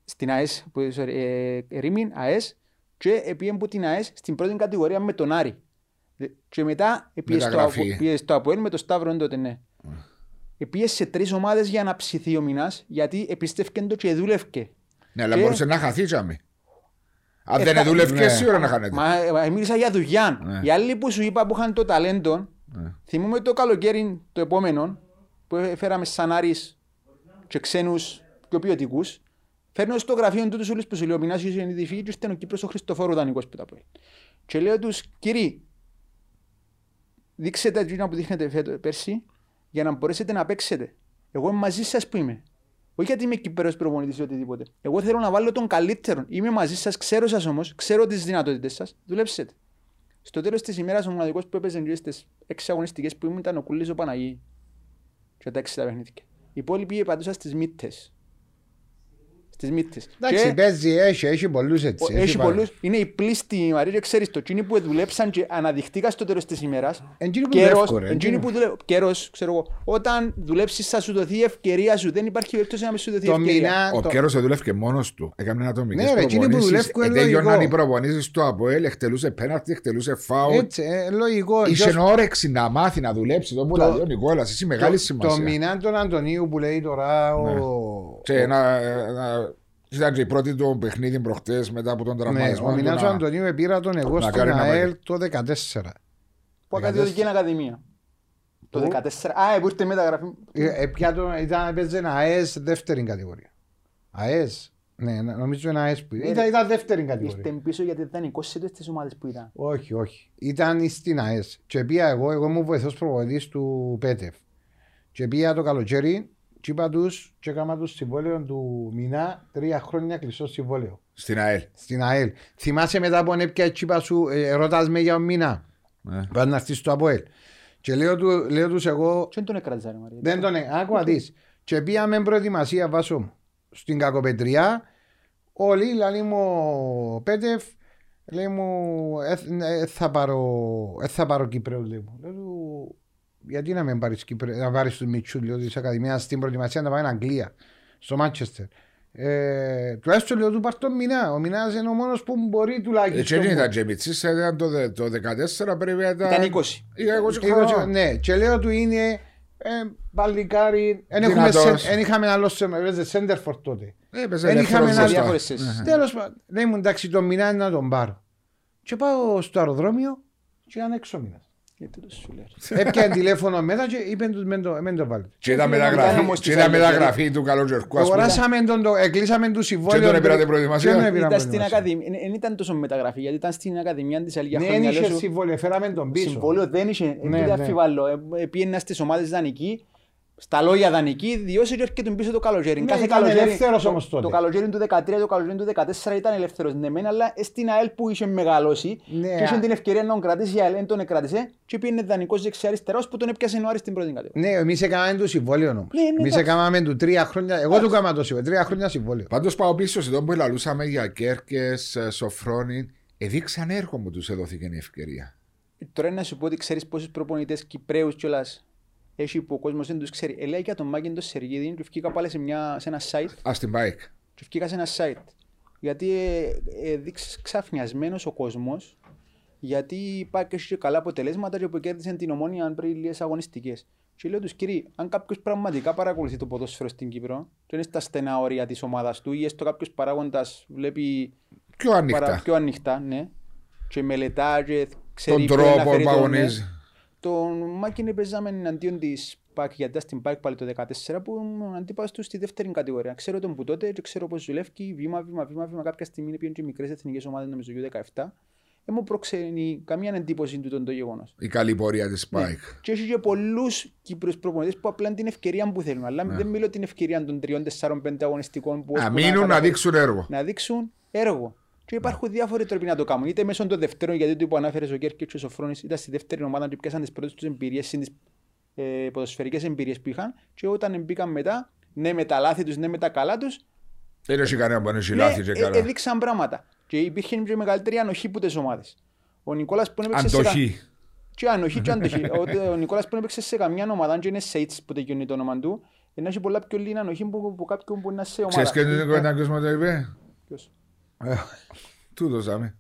Στην ΑΕΣ, που, sorry, ε, Ερήμη, ΑΕΣ και επήγαινε από την ΑΕΣ στην πρώτη κατηγορία με τον Άρη. Δε- Και μετά πήγε στο, Μεταγραφή. Απο- πήγε στο Αποέλ με τον Σταύρο τότε, ναι. Πήγες σε τρεις ομάδες για να ψηθεί ο Μινάς, γιατί επίστευκε το και δούλευκε. Ναι, αλλά Και- μπορούσε να χαθεί τζάμι. Αν Ε, δεν θα- δούλευκε, ναι. σίγουρα να χάνεται. Μα ε, μίλησα για δουλειά. Ναι. Οι άλλοι που σου είπα που είχαν το ταλέντο, Ναι. θυμούμαι το καλοκαίρι το επόμενο, που φέραμε σαν Άρης και ξένους πιο ποιοτικούς, Φέρνω στο γραφείο τούτους όλους που σου λέω, ο Μινάσιος είναι η φύγη και ήρθε ο Κύπρος ο Χριστοφόρου δανεικός που τα πω. Και λέω τους, κύριοι, δείξτε τα εκείνα που δείχνετε φέτο- πέρσι για να μπορέσετε να παίξετε. Εγώ είμαι μαζί σας που είμαι. Όχι γιατί είμαι Κυπρέος προπονητής ή οτιδήποτε. Εγώ θέλω να βάλω τον καλύτερο. Είμαι μαζί σας, ξέρω σας όμως, ξέρω τις δυνατότητες σας. Δουλέψετε. Στο τέλος της ημέρας ο μοναδικός που έπαιζε και στις έξι αγωνιστικές που ήμουν ήταν ο Κουλής ο Παναγί. Και τα έξι τα παιχνίδια. Οι υπόλοιποι πατούσαν στις μύτες. Στις μύτες. Εντάξει, Και- παίζει, έχει, έχει πολλούς έτσι. ο- Έχει πάρα- πολλούς. Είναι οι πλήστοι Μαρία και ξέρεις το. Εκείνοι που δουλέψαν και αναδειχτήκα στο τέλος της ημέρας. Εντζήνοι που Καιρός, δουλεύκουν, ρε, εντζήνοι εντζήνοι. που δουλεύουν. Καιρός, ξέρω εγώ. Όταν δουλέψεις θα σου δοθεί η ευκαιρία σου. Δεν υπάρχει περίπτωση να μην σου δοθεί η Το ευκαιρία. μήνα, Ο το- Κέρος δουλεύει μόνος του. Έκαμε ατομικές Ναι, ρε, εκείνοι που προπονήσεις. δουλεύκουν είναι Ετέγιοναν λογικό. οι προπονήσεις του ΑΠΟΕΛ, εκτελούσε πέναρτη, εκτελούσε φάουλ. έτσι, ε, λογικό. Είχε Ποιος- όρεξη να μάθει να δουλέψει. Το που Το- τα λέει ο Νικόλας. Εσύ μεγάλη το- Το σημασία. μηνά των Αντωνίου που λέει τώρα ο... Και να, να, ήταν και η πρώτη του παιχνίδι προχτές μετά από τον Ναι, τραυματισμό. ο του Μινάς να- ο Αντωνίου πήρα τον εγώ να στην κάνει ένα ΑΕΛ μάγκα. το 14. Που ακαδημιωτική είναι ακαδημία. Το Πού; 14. Α, που ήρθε μεταγραφή. Ε, ε, πια το, ήταν, έπαιζε ένα ΑΕΣ δεύτερη κατηγορία. ΑΕΣ. Ναι, ναι, νομίζω ένα ΑΕΣ που Ναι, ήταν. ρε. Ήταν δεύτερη Ήρθε κατηγορία. πίσω γιατί δεν εικόσετε στις ομάδες που ήταν. Όχι, όχι. Ήταν στην ΑΕΣ. Και πήγα εγώ, εγώ ήμουν βοηθός προπονητής του ΠΕΤΕΦ. Και πήγα το καλοκαίρι και είπα τους και έκανα τους συμβόλαιο του μηνά τρία χρόνια κλειστό συμβόλαιο. Στην ΑΕΛ. Στην ΑΕΛ. Θυμάσαι μετά που ανέπια και είπα σου, ε, ρωτάς με για ο μήνα. Ναι. Πας να έρθεις στο ΑΠΟΕΛ. Και λέω, του, λέω τους εγώ, Και δεν τον έκρατησα ρε Μαρία; δεν τον ε- άκου να δεις. Και πήγαμε προετοιμασία βάσο μου. Στην Κακοπετριά, όλοι λέει μου ο Πέτεφ, λέει μου, «Ε, ε, θα πάρω, ε, θα πάρω Κύπρεο, λέει μου. Λέω του, γιατί να μην πάρεις Κύπρεο, να πάρεις τους Μιτσού, λέω της Ακαδημίας στην προετοιμασία να πάμε Αγγλία, στο Μάντσεστερ. Ε, τουλάχιστον λέω του πάρ' τον Μινά. Ο Μινάς είναι ο μόνος που μπορεί Έτσι τουλάχιστον. δεν ήταν και μητσής, ήταν το, δε- το 14 πρέπει να ήταν... Ήταν 20. Είχα 20 Εγώ, χρόνια. ναι, και λέω του είναι ε, παλικάρι. Εν Δυνατός. έχουμε σε- εν είχαμε άλλο σε έπαιζε Σέντερφορ τότε. Έπαιζε Δεν ελεύθερος είχαμε Σε ένα μπροστά. διάφορες θέσεις. Τέλος πάντων, λέει μου εντάξει το μηνά είναι να τον πάρω. Και πάω στο αεροδρόμιο και ήταν έξω μήνα. Γιατί το σου λέω. Έπιανε τηλέφωνο μετά και είπε τους μεν το, μεν το βάλετε. Και ήταν Ήταν μεταγραφή, όμως και της ήταν Αλγερίας. μεταγραφή του Καλοτζερκού. ας πούμε. Αγοράσαμε τον, το, εκλείσαμε του συμβόλαιο. Και τον έπαιρατε προετοιμασία. Και τον έπαιραμε Ήταν στην προετοιμασία. ακαδημία. Δεν ήταν τόσο μεταγραφή γιατί ήταν στην ακαδημία της Αλγία Ναι, χρόνια. δεν λέω είχε σου, συμβόλαιο, φέραμε τον πίσω. Συμβόλαιο δεν είχε. Ναι, Ναι, ναι. αφιβάλλω. Ε, ε, Πήγαινα στις ομάδες δανεική. Στα λόγια δανεική, διότι και έρχεται πίσω το καλοκαίρι. Ναι, Κάθε ήταν καλοκαίρι- ελεύθερος το- όμως τότε. Το καλοκαίρι του 13, το καλοκαίρι του 14 ήταν ελεύθερος. Ναι, μεν, αλλά στην ΑΕΛ που είχε μεγαλώσει Ναι, και είχε α- την ευκαιρία να τον κρατήσει, η ΑΕΛ δεν τον κράτησε και πήγαινε δανεικός δεξιά-αριστερός που τον έπιασε ο Άρης στην πρώτη κατηγορία. Ναι, εμείς έκαναμε το συμβόλαιο όμως. Ναι, ναι, Εμείς εντάξει. έκαναμε του τρία χρόνια, εγώ του έκανα το συμβόλαιο, τρία χρόνια συμβόλαιο. Πάντως πάω πίσω σε τον που λαλούσαμε για Κέρκες, ε, Σοφρόνιν. Εδείξαν έργο μου τους έδωθηκε η ευκαιρία. Τώρα να σου πω ότι ξέρεις πόσους προπονητές Κυπρέους κιόλας έχει που ο κόσμος δεν τους ξέρει. Ελέγχει για τον Μάκη τον Σεργίδη και βγήκα πάλι σε, μια, σε ένα site Ας την bike. και βγήκα σε ένα site. Γιατί ε, ε, δείξεις ξαφνιασμένος ο κόσμος γιατί υπάρχει και έχει και καλά αποτελέσματα και που κέρδισε την ομόνια πριν λίγες αγωνιστικές. Και λέω τους κύριοι, αν κάποιος πραγματικά παρακολουθεί το ποδόσφαιρο στην Κύπρο και είναι στα στενά όρια της ομάδας του ή έστω κάποιος παράγοντας βλέπει Πιο ανοιχτά. παρα, πιο ανοιχτά, ναι, και μελετά και ξέρει Τον πού να τρόπο φέρει που τον, αγωνίζει. Ναι. Τον Μάκιν παίζαμε εναντίον της ΠΑΚ, γιατί ήταν στην ΠΑΚ πάλι το 2014 που ήμουν αντίπαλος του στη δεύτερη κατηγορία. Ξέρω τον που τότε και ξέρω πώς δουλεύει, βήμα, βήμα, βήμα, βήμα. Κάποια στιγμή πήγαινε και μικρές εθνικές ομάδες, νομίζω U17. Δεν μου προξενεί καμία εντύπωση του το γεγονός. Η καλή πορεία της Ναι. Spike. Και έχει και πολλούς Κύπρους προπονητές που απλά είναι την ευκαιρία που θέλουν. Αλλά δεν μιλώ την ευκαιρία των τριών, τεσσάρων, πέντε αγωνιστικών που Να ώσπου μείνουν να καταφέρουν δείξουν έργο. να δείξουν έργο. Και υπάρχουν διάφοροι τρόποι να το κάνουν. Είτε μέσω των δευτέρων, γιατί το που ανάφερες ο Κέρκης και ο Σοφρόνης ήταν στη δεύτερη ομάδα και πιάσαν τις πρώτες τους εμπειρίες, τις ε, ποδοσφαιρικές εμπειρίες που είχαν. Και όταν μπήκαν μετά, ναι με τα λάθη τους, ναι με τα καλά τους, Δεν έχει κανένα που έχει ναι, λάθη και ε, καλά. έδειξαν πράγματα. Και υπήρχε και μεγαλύτερη ανοχή που τις ομάδες. Ο Νικόλας που έπαιξε σε, κα- Αντοχή. και ανοχή και αντοχή. Ο, ο Νικόλας που έπαιξε σε καμιά ομάδα, αν και είναι Σέιτς που τελειώνει το όνομα του, να έχει πολλά πιο λίγη ανοχή που, που κάποιον που είναι σε ομάδα. Ξέρεις και την κουβέντα ποιος μου το είπε. Ποιος; Ε, Τούτος δάμε.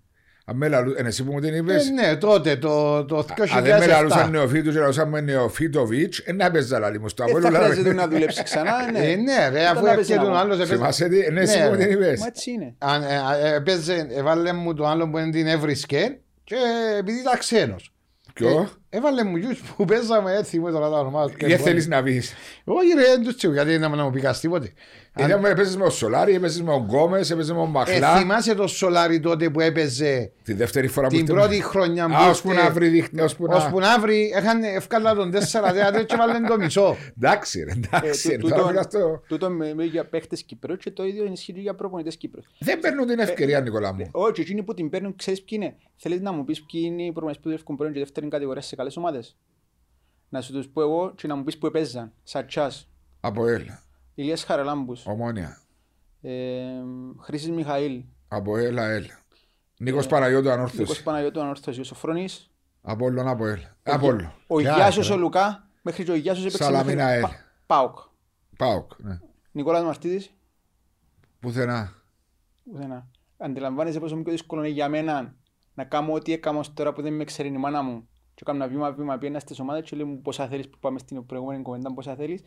Αν με λαλού- είναι εσύ που μου την ε, είπες. ναι, τότε το, το Αν δεν με λαλούσαν 2007. νεοφύτους και λαλούσαν με νεοφύτοβιτς, ε, να έπαιζα λαλί μου στο Δεν Απόλλωνα, θα λαλί. χρειάζεται να δουλέψεις ξανά, ναι. Ε, ναι, ρε, αφού Όταν έπαιζε έρχεται να τον πω. άλλος Θυμάσαι τι, ναι, εσύ Ναι, που μου την ρε. είπες. Μα έτσι είναι. Αν, ε, ε, έπαιζε, έβαλε μου το άλλο που είναι την έβρισκε και επειδή ήταν ξένος. Ποιο; Ε, Έβαλε μου γιους που παίζαμε έτσι μου τώρα τα ονομά του. Δεν θέλεις να πεις. Όχι ρε, δεν τους τσιου, γιατί να μου πεις τίποτε. Είδαμε έπαιζες με ο Σολάρη, έπαιζες με ο Γκόμες, έπαιζες με ο Ε, Μαχλά. θυμάσαι το Σολάρι τότε που έπαιζε Τη δεύτερη φορά που την ήρθε. πρώτη χρονιά Α, ώσπου ήρθε, να βρει δείχνει, ώσπου ώσπου να... να βρει, είχαν ευκάλα τον 4-3 και βάλουν το μισό. Εντάξει ρε, εντάξει. Ε, ρε, τού- τώρα τούτο- μιλάς το- Τούτο με με για παίχτες Κυπρέου και το ίδιο ισχύει και για προπονητές Κύπρου. Δεν παίρνουν την ευκαιρία, Νικόλα μου. Όχι, εκείνοι που την παίρνουν, ξέρεις ποιοι είναι; Θέλεις να μου πεις ποιοι είναι οι προπονητές που δουλεύουν πρώτη και δεύτερη κατηγορία σε καλές ομάδες; Να σου τους πω εγώ και να μου πεις που έπαιζαν. Σατσάς, Από ελ, Ηλίας Χαραλάμπους, ομόνια. ε, Χρήσης Μιχαήλ, Από ελ, αελ. Νίκος Παναγιώτου Νίκος ανόρθωσης. Παναγιώτου Ανόρθωσης, ο Σοφρόνης, Απόλλων από ελ. Απόλλων. ο Ποια, Γιάσος ρε. ο Λουκά, μέχρι και ο Γιάσος έπαιξε Σαλαμίνα, μέχρι- ε. Πα- ΠΑΟΚ. Πάοκ. ναι. Νικόλας Μαρτίδης, Πουθενά. πουθενά. Αντιλαμβάνεσαι πόσο πιο δύσκολο είναι για μένα να κάνω ό,τι έκανα ως τώρα που δεν με ξέρει η μάνα μου. Και έκανα ένα βήμα βήμα πήγαινα στις ομάδες και λέει μου πόσα θέλεις που πάμε στην προηγούμενη κομμεντά πόσα θέλεις.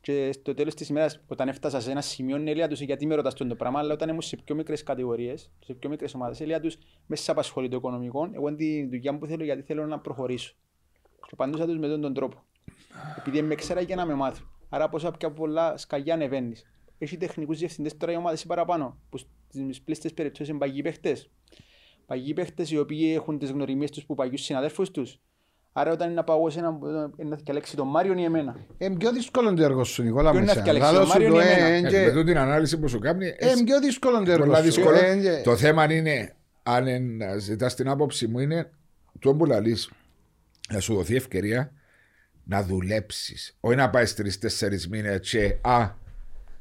Και στο τέλος της ημέρας όταν έφτασα σε ένα σημείο Νέλια τους γιατί με ρωτάς τον το πράγμα αλλά όταν ήμουν σε πιο μικρές κατηγορίες, σε πιο μικρές ομάδες Έλια τους μέσα σε απασχολεί το οικονομικό εγώ είναι τη δουλειά μου που θέλω γιατί θέλω να προχωρήσω. Και απαντούσα τους με τον, τον τρόπο. Επειδή με ξέρα για να με μάθουν. Άρα πόσα πιο πολλά σκαγιά ανεβαίνεις. Έχει τεχνικούς διευθυντές τώρα οι ομάδες ή παραπάνω που στις πλήστες περιπτώσεις είναι παγιοί παίχτες. Παγιοί παίχτες οι οποίοι έχουν τις γνωριμίες τους που παγιούς συναδέλφους τους. Άρα όταν είναι να πάω σε ένα, να διαλέξει τον Μάριον ή εμένα. Είναι πιο δύσκολο το έργο σου Νικόλα Ποιο μου. είναι εσένα. ευκαιρία, Λαλό σου Μάριο το, ή εμένα; ε, Ε, και- Με τούτη την ανάλυση που σου κάνει, Είναι πιο δύσκολο το έργο πολλά σου. δύσκολο. ε, και- Το θέμα είναι, αν εν- ζητάς την άποψη μου, είναι το που λαλείς, να σου δοθεί ευκαιρία να δουλέψεις. Όχι να πάεις τρει-τέσσερι μήνες και α,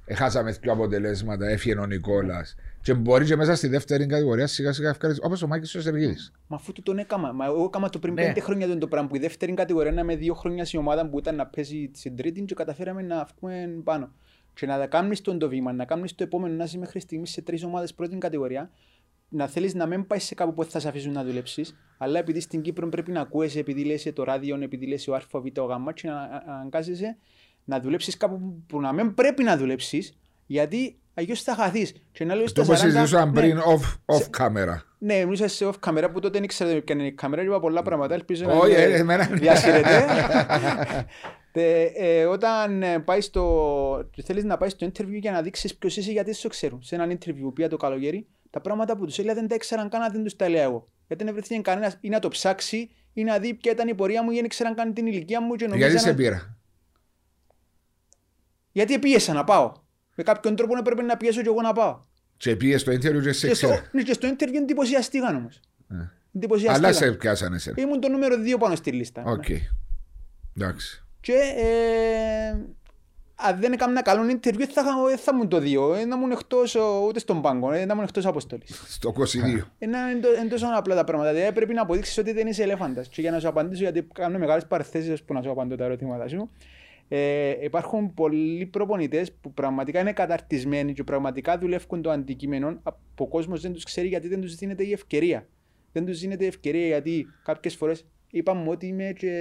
έχασαμε δύο αποτελέσματα, έφυγε ο Νικόλας. Και μπορεί και μέσα στη δεύτερη κατηγορία σιγά σιγά ευκαιρίες, όπως ο Μάκης ο Σεργίδης. Μα αφού του τον έκαμα. Μα εγώ έκαμα το πριν Ναι. πέντε χρόνια τον το πράγμα που η δεύτερη κατηγορία να με δύο χρόνια στην ομάδα που ήταν να παίζει στην τρίτη και καταφέραμε να βγούμε πάνω. Και να κάνεις τον το βήμα, να κάνεις το επόμενο, να είσαι μέχρι στιγμής σε τρεις ομάδες πρώτη κατηγορία, να θέλεις να μην πάεις σε κάπου που θα σε αφήσουν να δουλέψεις, αλλά επειδή στην Κύπρο πρέπει να ακούεσαι, επειδή λες το ράδιο, επειδή λες ο Α, Β, ο Γ, και να αναγκάζεσαι να δουλέψεις κάπου που να μην πρέπει να δουλέψεις, γιατί αλλιώς θα χαθείς. Και να λέω Το στα που 40, συζητούσαμε ναι, πριν off, off camera. ναι, μιλούσα σε off camera που τότε δεν ήξερα ποια είναι η κάμερα και είπα πολλά πράγματα, ελπίζω να Όχι, μην ε, εμένα- διασύρεται. Τε, ε, όταν ε, πάει στο, θέλεις να πάει στο interview για να δείξεις ποιος είσαι γιατί σε ξέρουν. Σε έναν interview που πήγα το καλοκαίρι, τα πράγματα που τους έλεγα δεν τα ήξεραν καν, δεν τους τα λέω εγώ. Γιατί δεν βρέθηκε κανένας ή να το ψάξει ή να δει ποια ήταν η πορεία μου ή δεν ήξεραν καν την ηλικία μου και Γιατί νομίζαν... σε πήρα; γιατί πίεσα να πάω. Με κάποιον τρόπο έπρεπε να πιέσω και εγώ να πάω. Και πήγες στο interview και σε Και στο, ξέρω. ναι, και στο interview εντυπωσιαστήκαν όμως. Ε. Αλλά Εντυπωσιαστήκαν. σε πιάσανε εσένα. Ήμουν το νούμερο 2 πάνω στη λίστα. Οκ. Εντάξει. Και ε, αν δεν έκανα καλό interview θα, είχα- δεν θα ήμουν το 2. Δεν ήμουν εκτός ο- ούτε στον πάγκο, δεν ήμουν εκτός αποστολής. Στο 22. Είναι είναι τόσο απλά τα πράγματα. Δηλαδή πρέπει να αποδείξεις ότι δεν είσαι ελέφαντας. Και για να σου απαντήσω, γιατί κάνω μεγάλες παρενθέσεις που να σου απαντώ τα ερωτήματα σου, ε, υπάρχουν πολλοί προπονητές που πραγματικά είναι καταρτισμένοι και πραγματικά δουλεύουν το αντικείμενο. Ο κόσμος δεν τους ξέρει γιατί δεν τους δίνεται η ευκαιρία. Δεν τους δίνεται η ευκαιρία γιατί κάποιες φορές είπαμε ότι είμαι και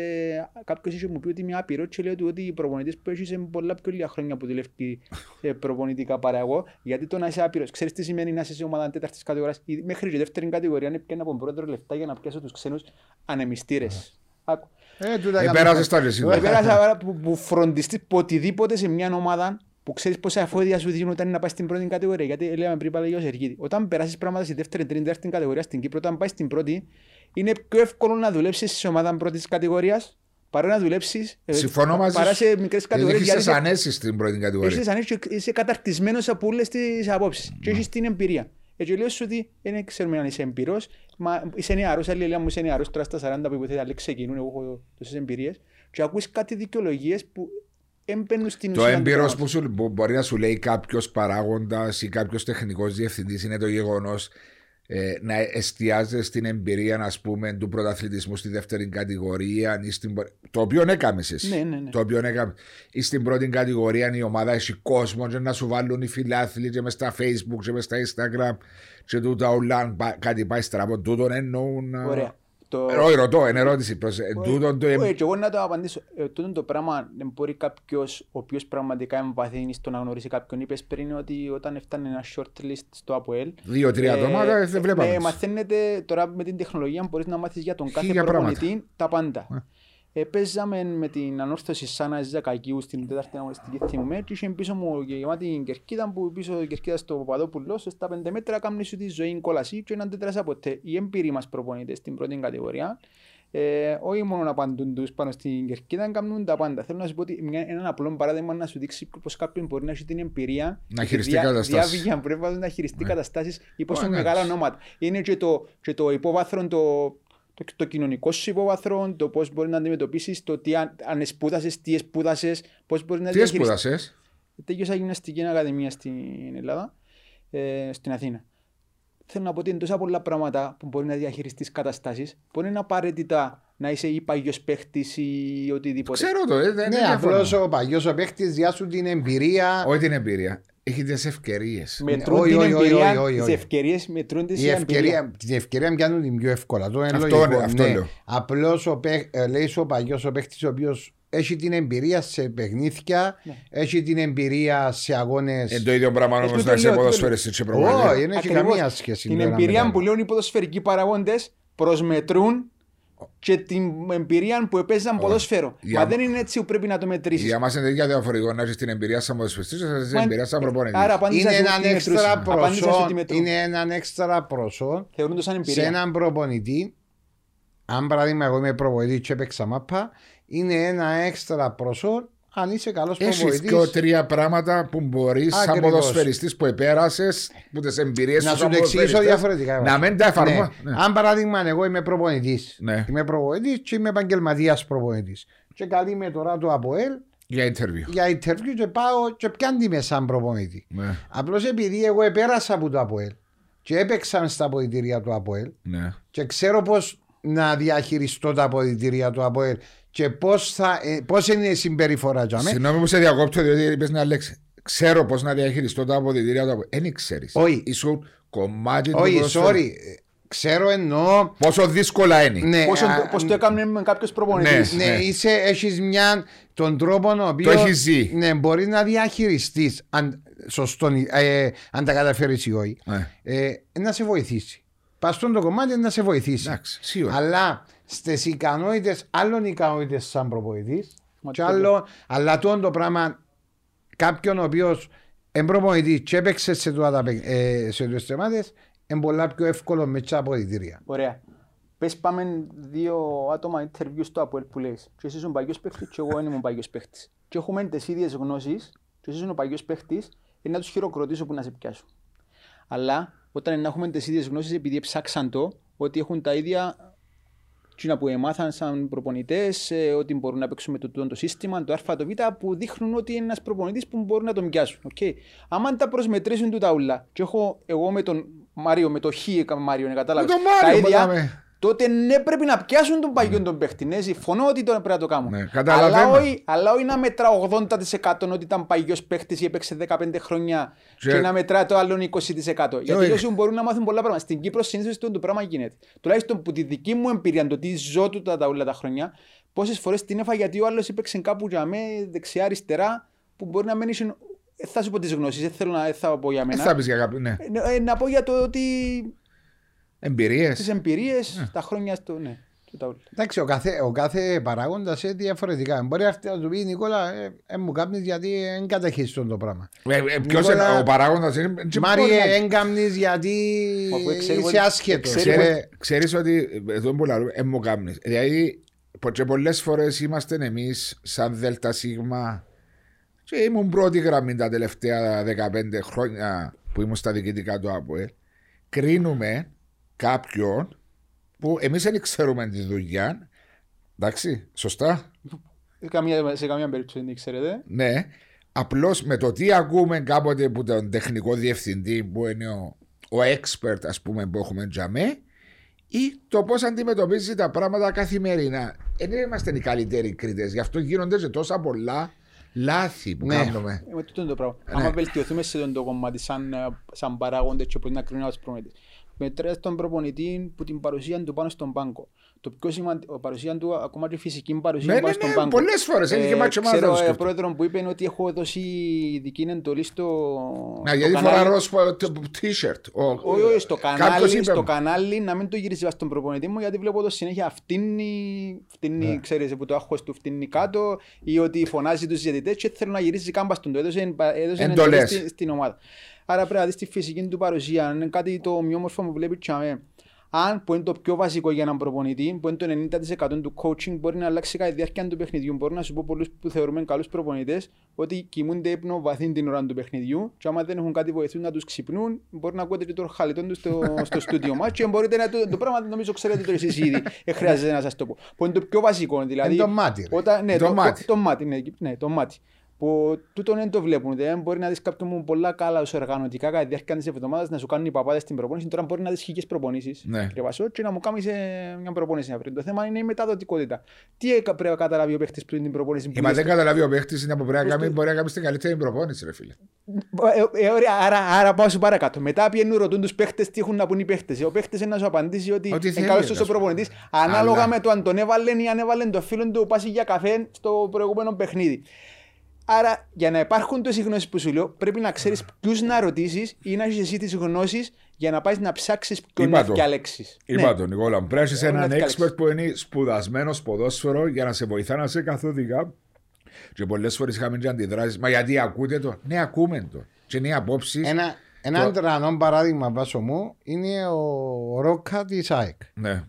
κάποιος είχε μου πει ότι είμαι άπειρος και λέω του ότι οι προπονητές που έχεις είναι πολλά πιο λίγα χρόνια που δουλεύει ε, προπονητικά παρά εγώ. Γιατί το να είσαι άπειρος, ξέρεις τι σημαίνει να είσαι σε ομάδα τέταρτης κατηγορίας ή μέχρι και δεύτερη κατηγορία είναι πιένα από πρώτο λεφτά για να πιάσω τους ξένους ανεμιστήρες. Άκου. Ε, τούτα Ε, έκαμε- πέρασες τα και εσύ. Εγώ πέρασα άρα που, που φροντιστείς που οτιδήποτε σε μια ομάδα που ξέρεις πόσα αφόδια σου δίνουν όταν είναι να πάει στην πρώτη κατηγορία. Γιατί λέμε πριν πάλι για ο Σεργίδη. Όταν περάσεις πράγματα στη δεύτερη, τρίτη, δεύτερη κατηγορία στην Κύπρο, όταν πάεις στην πρώτη, είναι πιο εύκολο να δουλέψεις σε ομάδα πρώτης κατηγορίας παρά να δουλέψεις ε, Συμφωνώ μαζί παρά σου. σε μικρές κατηγορίες. Γιατί γιατί είσαι είσαι- ανέσεις στην πρώτη κατηγορία. Είσαι ανέξιο, είσαι καταρτισμένος από όλες τις απόψεις και έχεις την εμπειρία. Έτσι λέω σου ότι δεν ξέρουμε αν είσαι εμπειρός, μα είσαι νεαρός, άλλοι λένε μου είσαι νεαρός τώρα στα 40 που υποθέτει, άλλοι ξεκινούν, εγώ έχω τόσες εμπειρίες και ακούς κάτι δικαιολογίες που έμπαινουν στην Το ουσία του έμπειρος πράγματος. που σου, που μπορεί να σου λέει κάποιος παράγοντας ή κάποιος τεχνικός διευθυντής είναι το γεγονός ε, να εστιάζει στην εμπειρία ας πούμε, του πρωταθλητισμού στη δεύτερη κατηγορία. Ή στην... πο- Το οποίο έκαμες εσύ. Ναι, ναι, ναι. Το οποίο έκαμες. Ή στην πρώτη κατηγορία η ομάδα έχει κόσμος και να σου βάλουν οι φιλάθλοι και μες στα facebook και μες στα instagram και τούτα όλα αν πά- κάτι πάει στραβό. Τούτον εννοούν. α, Ωραία. Το... Ε, Όχι, ρωτώ, είναι ερώτηση. προς- ε, τούτον το- Όχι, και εγώ να το απαντήσω. Ε, τούτο το πράγμα δεν μπορεί κάποιος ο οποίος πραγματικά εμβαθύνει στο να γνωρίσει κάποιον. Είπες πριν ότι όταν έφτανε ένα shortlist στο ΑΠΟΕΛ Δύο-τρία άτομα, δεν ε, βλέπαμε. ε, μαθαίνετε τώρα με την τεχνολογία μπορείς να μάθεις για τον κάθε Χίλια προπονητή τα πάντα. Ε, παίζαμε με την ανόρθωση Σάνα Ζακακίου στην τέταρτη αγωνιστική θυμούμε και είχε πίσω μου γεμάτη κερκίδα που πίσω η κερκίδα στο Παπαδόπουλος στα πέντε μέτρα κάνει σου τη ζωή κόλαση και έναν τέτρασα ποτέ. Οι έμπειροι μας προπονητές στην πρώτη κατηγορία ε, όχι μόνο να απαντούν τους πάνω στην κερκίδα, κάνουν τα πάντα. Θέλω να σου πω ότι μια, έναν απλό παράδειγμα να σου δείξει πως κάποιον μπορεί να έχει την εμπειρία Να και χειριστεί δια- καταστάσεις. διάβγεια που πρέπει να χειριστεί Ναι. καταστάσεις ή πόσο Ω, εντάξει. μεγάλα ονόματα. Είναι και το, και το υπόβαθρο, το, το, το κοινωνικό σου υπόβαθρο, το πώς μπορεί να αντιμετωπίσεις, το τι αν, αν εσπούδασες, τι εσπούδασες, πώς μπορείς να Τι έσπουδασες. Τέλειωσα γυμναστική ακαδημία στην Ελλάδα, ε, στην Αθήνα. Θέλω να πω ότι είναι τόσα πολλά πράγματα που μπορεί να διαχειριστείς καταστάσεις, που είναι απαραίτητα να είσαι ή παγιός παίχτης ή οτιδήποτε. Ξέρω το, ε, δεν Ναι, δεν διαφωνώ. απλώς ο παγιό ο παίχτης διάσου την εμπειρία. Όχι την εμπειρία. Έχει τις ευκαιρίες. Μετρούν όχι, την όχι, όχι, εμπειρία, όχι, όχι, τις όχι. ευκαιρίες μετρούν τις Η εμπειρία. ευκαιρία, την ευκαιρία πιάνουν την πιο εύκολα. Το είναι Αυτό λογικό. είναι, αυτό ναι. λέω. Απλώς ο παίχ- ε, λέει σου ο παγιό ο παίχτης ο οποίος έχει την εμπειρία σε παιχνίδια, Ναι. έχει την εμπειρία σε αγώνες. Είναι το ίδιο πράγμα Ε, όμως τούτο να είσαι λέω, τούτο ποδοσφαιριστής και Όχι, προπονητής. δεν έχει Ακριβώς. καμία σχέση. Την το ένα με το εμπειρία άλλο. που λένε οι ποδοσφαιρικοί παραγόντες προσμετρούν και την εμπειρία που έπαιζαν ποδόσφαιρο. Για- Μα δεν είναι έτσι που πρέπει να το μετρήσεις. Για μας είναι για διαφορετικό να έχεις την εμπειρία σαν ποδοσφαιριστής και να έχεις την Μα- εμπειρία σαν προπονητής. Άρα απάντησα Είναι σου έναν τι μετρούσες. έξτρα Απάντησα σου προσόν. τι μετρούν. Είναι έναν έξτρα προσόν Θεωρούν το σαν σε εμπειρία. έναν προπονητή. Αν παράδειγμα, εγώ είμαι προπονητής και έπαιξα μάπα, είναι ένα έξτρα προσόν αν είσαι καλός Έχεις προπονητής. και τρία πράγματα που μπορείς σαν Ακριβώς. ποδοσφαιριστής που επέρασες, που τις εμπειρίες Να σου σου σαν το εξηγήσω ποδοσφαιριστές, διαφορετικά. Να μην τα εφαρμόσεις. Ναι. Αν παράδειγμα, εγώ είμαι προπονητής. Ναι. Είμαι προπονητής και είμαι επαγγελματίας προπονητής. Και καλεί με τώρα το ΑΠΟΕΛ Για interview. για interview και πάω και πιάνει με σαν προπονητή. Ναι. Απλώς επειδή εγώ επέρασα από το ΑΠΟΕΛ και έπαιξα στα αποδητήρια του ΑΠΟΕΛ Ναι. και ξέρω πώς να διαχειριστώ τα αποδητήρια του ΑΠΟΕΛ και πώς ε, πώς είναι η συμπεριφορά για μένα. Συγγνώμη που σε διακόπτω, διότι είπες μια λέξη. Ξέρω πώς να διαχειριστώ τα αποδητήρια του. Δεν ξέρεις. Όχι. Ήσουν κομμάτι του Όχι, ποδοσφαίρου. sorry. ε, Ξέρω εννοώ. Πόσο δύσκολα είναι. Ναι, Πόσο- α, Πώς το έκανε με κάποιος προπονητής. Ναι, Ναι. είσαι, έχεις μια, τον τρόπο ο οποίο έχεις ζει. ναι, μπορείς να διαχειριστείς αν, σωστό, ε, αν τα καταφέρεις ή όχι. Ναι. Ε, να σε βοηθήσει. Πας στον το κομμάτι να σε βοηθήσει. Εντάξει, σίγουρα. Αλλά στις ικανότητες, άλλων ικανότητες σαν προπονητής Μα και το- άλλο, αλλά το το πράγμα κάποιον ο οποίος είναι προπονητής και έπαιξε σε τούτα τα παι- ε, σε τούτες τεμάτες είναι πολλά πιο εύκολο με τα αποδητήρια. Ωραία. Πες πάμε δύο άτομα interview στο ΑΠΟΕΛ που λες. Και εσύ είσαι ο παγιός παίχτης και εγώ δεν είμαι ο παγιός παίχτης. Και έχουμε τις ίδιες γνώσεις και εσύ είσαι ο παγιός παίχτης είναι να τους χειροκροτήσω που να σε πιάσουν. Αλλά όταν να έχουμε τις ίδιες γνώσεις επειδή ψάξαν το ότι έχουν τα ίδια Τσίνα που έμαθαν σαν προπονητές, ότι μπορούν να παίξουν με το, το, το σύστημα, το Α, το Β, που δείχνουν ότι είναι ένας προπονητής που μπορεί να τον πιάσουν. Okay. Άμα τα προσμετρήσουν του τα ούλα, και έχω εγώ με τον Μάριο, με το Χ Μάριο, ναι, κατάλαβες. Με τον Μάριο, τα ίδια, μιλάμε. Τότε ναι, πρέπει να πιάσουν τον παγιόν τον παίχτη. Ναι, συμφωνώ ότι τώρα πρέπει να το κάνουν. Ναι, αλλά, καταλαβαίνω. όχι, αλλά όχι να μετρά 80% ότι ήταν παγιός παίχτης ή έπαιξε 15 χρόνια Και- και, να μετρά το άλλο 20%. Γιατί όχι. όσοι μπορούν να μάθουν πολλά πράγματα. Στην Κύπρο συνήθως το πράγμα γίνεται. Τουλάχιστον που τη δική μου εμπειρία, το τι ζω του τα, τα όλα τα χρόνια, πόσες φορές την έφαγα γιατί ο άλλος έπαιξε κάπου για με δεξιά-αριστερά που μπορεί να μένει. Ε, θα σου πω τις γνώσεις, δεν θέλω να δεν θα πω για Δεν μένα. θα πεις για κάποιον, ναι. Ε, ε, να πω για το ότι Εμπειρίες. τις εμπειρίες, τα χρόνια στο. Ναι, του τα όλα. Εντάξει, ο κάθε, ο κάθε παράγοντας είναι διαφορετικά. Μπορεί αυτή να του πει Νικόλα, ε, ε, μου κάνεις γιατί δεν καταχύσει το πράγμα. Ε, ε, Ποιος Νικόλα- είναι ο παράγοντας είναι... και Μάριε, μπορεί να- δεν κάνεις γιατί Αφού ξέρει είσαι ότι- άσχετος. ξέρει Ξέρε- Ξέρεις ότι εδώ που λαλούμε, ε, μου κάνεις. Δηλαδή, πο- και πολλές φορές είμαστε εμείς σαν ΔΣ και ήμουν πρώτη γραμμή τα τελευταία 15 χρόνια που ήμουν στα διοικητικά του ΑΠΟΕ. Κρίνουμε κάποιον που εμείς δεν ξέρουμε τη δουλειά. Εντάξει, σωστά; Σε καμία, σε καμία περίπτωση δεν ξέρετε. Ναι. Απλώς με το τι ακούμε κάποτε από τον τεχνικό διευθυντή που είναι ο, ο expert, ας πούμε, που έχουμε τζαμέ, ή το πώς αντιμετωπίζει τα πράγματα καθημερινά. Δεν είμαστε οι καλύτεροι κριτές. Γι' αυτό γίνονται και τόσα πολλά λάθη που Ναι. κάνουμε. Ε, με τούτο είναι το πράγμα. Ναι. Άμα βελτιωθούμε σε αυτό το κομμάτι σαν, ε, σαν παράγοντες και μπορεί να κρίνουμε τους προμέτρες. Μετράς τον προπονητή που την παρουσία του πάνω στον πάγκο. Το πιο σημαντικό, παρουσία του, ακόμα και φυσική παρουσία Ναι, πάνω ναι, στον ναι, πάγκο. πολλές φορές, έχει και μάτσο Ξέρω μάθος ε, σκέφτομαι. πρόεδρο που είπε ότι έχω δώσει ειδική εντολή στο. Να, στο γιατί κανάλι. φορά ροζ πο- το t-shirt. Ο- Όχι, όχι, στο κάποιος κανάλι, είπε στο μου. κανάλι να μην το γυρίσει στον προπονητή μου γιατί βλέπω το συνέχεια φτύνει, φτύνει Ναι. ξέρεις, που το άγχος του φτύνει κάτω ή ότι φωνάζει τους διαιτητές και θέλω να γυρίσει κάμπας στον το έδωσε, έδωσε Εντολές. εντολές στη- στην ομάδα. Άρα πρέπει να δεις τη φυσική του παρουσία, είναι κάτι το ομοιόμορφο που βλέπεις τσάμε. Αν που είναι το πιο βασικό για έναν προπονητή, που είναι το 90% του coaching, μπορεί να αλλάξει κατά τη διάρκεια του παιχνιδιού. Μπορεί να σου πω πολλούς που θεωρούμε καλούς προπονητές ότι κοιμούνται ύπνο βαθύ την ώρα του παιχνιδιού και άμα δεν έχουν κάτι βοηθούν να τους ξυπνούν, μπορεί να ακούτε και το χαλιτόν τους στο, στο στούντιο μας και μπορείτε να το, το πράγμα νομίζω ξέρετε το εσείς ήδη, δεν χρειάζεται να σας το πω. Που είναι το πιο βασικό, δηλαδή. Είναι το μάτι, ρε. Όταν, ναι, Το το, μάτι. Το, το μάτι, ναι, ναι, το μάτι. Που τούτο δεν το βλέπουν. Δεν μπορεί να δεις κάποιον που πολλά καλά σου οργανωτικά κατά τη διάρκεια της εβδομάδας να σου κάνουν οι παπάδες στην προπόνηση. Τώρα μπορεί να δεις χίλιες προπονήσεις. Ναι. Κύριε Βασό, και να μου κάνεις ε, μια προπόνηση αύριο. Το θέμα είναι η μεταδοτικότητα. Τι έκα- πρέπει να καταλάβει ο παίχτης πριν την προπόνηση. που Μα λες- δεν καταλάβει ο παίχτης είναι που πρέπει να Πώς κάνει, το- μπορεί να κάνει την καλύτερη προπόνηση, ρε φίλε. Ε, ε, ωραία, άρα, άρα πάω σου παρακάτω. Μετά πιένουν ρωτούν τους παίχτες τι έχουν να πούν οι παίχτες. Ο παίχτης είναι να σου απαντήσει ότι Ό,τι είναι θέλει, καλός ας τόσο πούμε. προπονητής. Ανάλογα Αλλά- με το αν τον έβαλεν ή αν έβαλεν το φίλο του πάσει για καφέ στο προηγούμενο παιχνίδι. Άρα, για να υπάρχουν τόσες γνώσεις που σου λέω, πρέπει να ξέρεις ποιους να ρωτήσεις ή να έχεις εσύ τις γνώσεις για να πάεις να ψάξεις ποιον Είπα να το. διαλέξει. Είπα τον Νικόλα μου, πρέπει να έχεις Ναι, έναν να διαλέξεις. expert που είναι σπουδασμένο ποδόσφαιρο για να σε βοηθά να σε καθοδηγά. Και πολλές φορές είχαμε και αντιδράσεις. Μα γιατί ακούτε το; Ναι, ακούμε το. Και είναι οι απόψεις. Ένα, ένα Το- τρανό παράδειγμα βάσο μου είναι ο Ρόκα της ΑΕΚ. Ναι.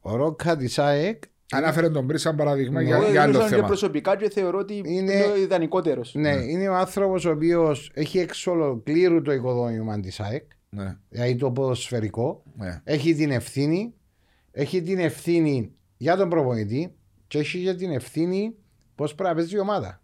Ο Ρόκα της ΑΕΚ Ανάφερε τον πριν σαν παράδειγμα Ναι. για, Εγώ για άλλο γνωρίζω και θέμα. προσωπικά και θεωρώ ότι Είναι- είναι ο ιδανικότερος. ναι, είναι ο άνθρωπος ο οποίος έχει εξ ολοκλήρου το οικοδόμημα της ΑΕΚ, Ναι, δηλαδή το ποδοσφαιρικό. ναι. Έχει την ευθύνη, έχει την ευθύνη για τον προπονητή και έχει και την ευθύνη πώς πρέπει να παίζει η ομάδα.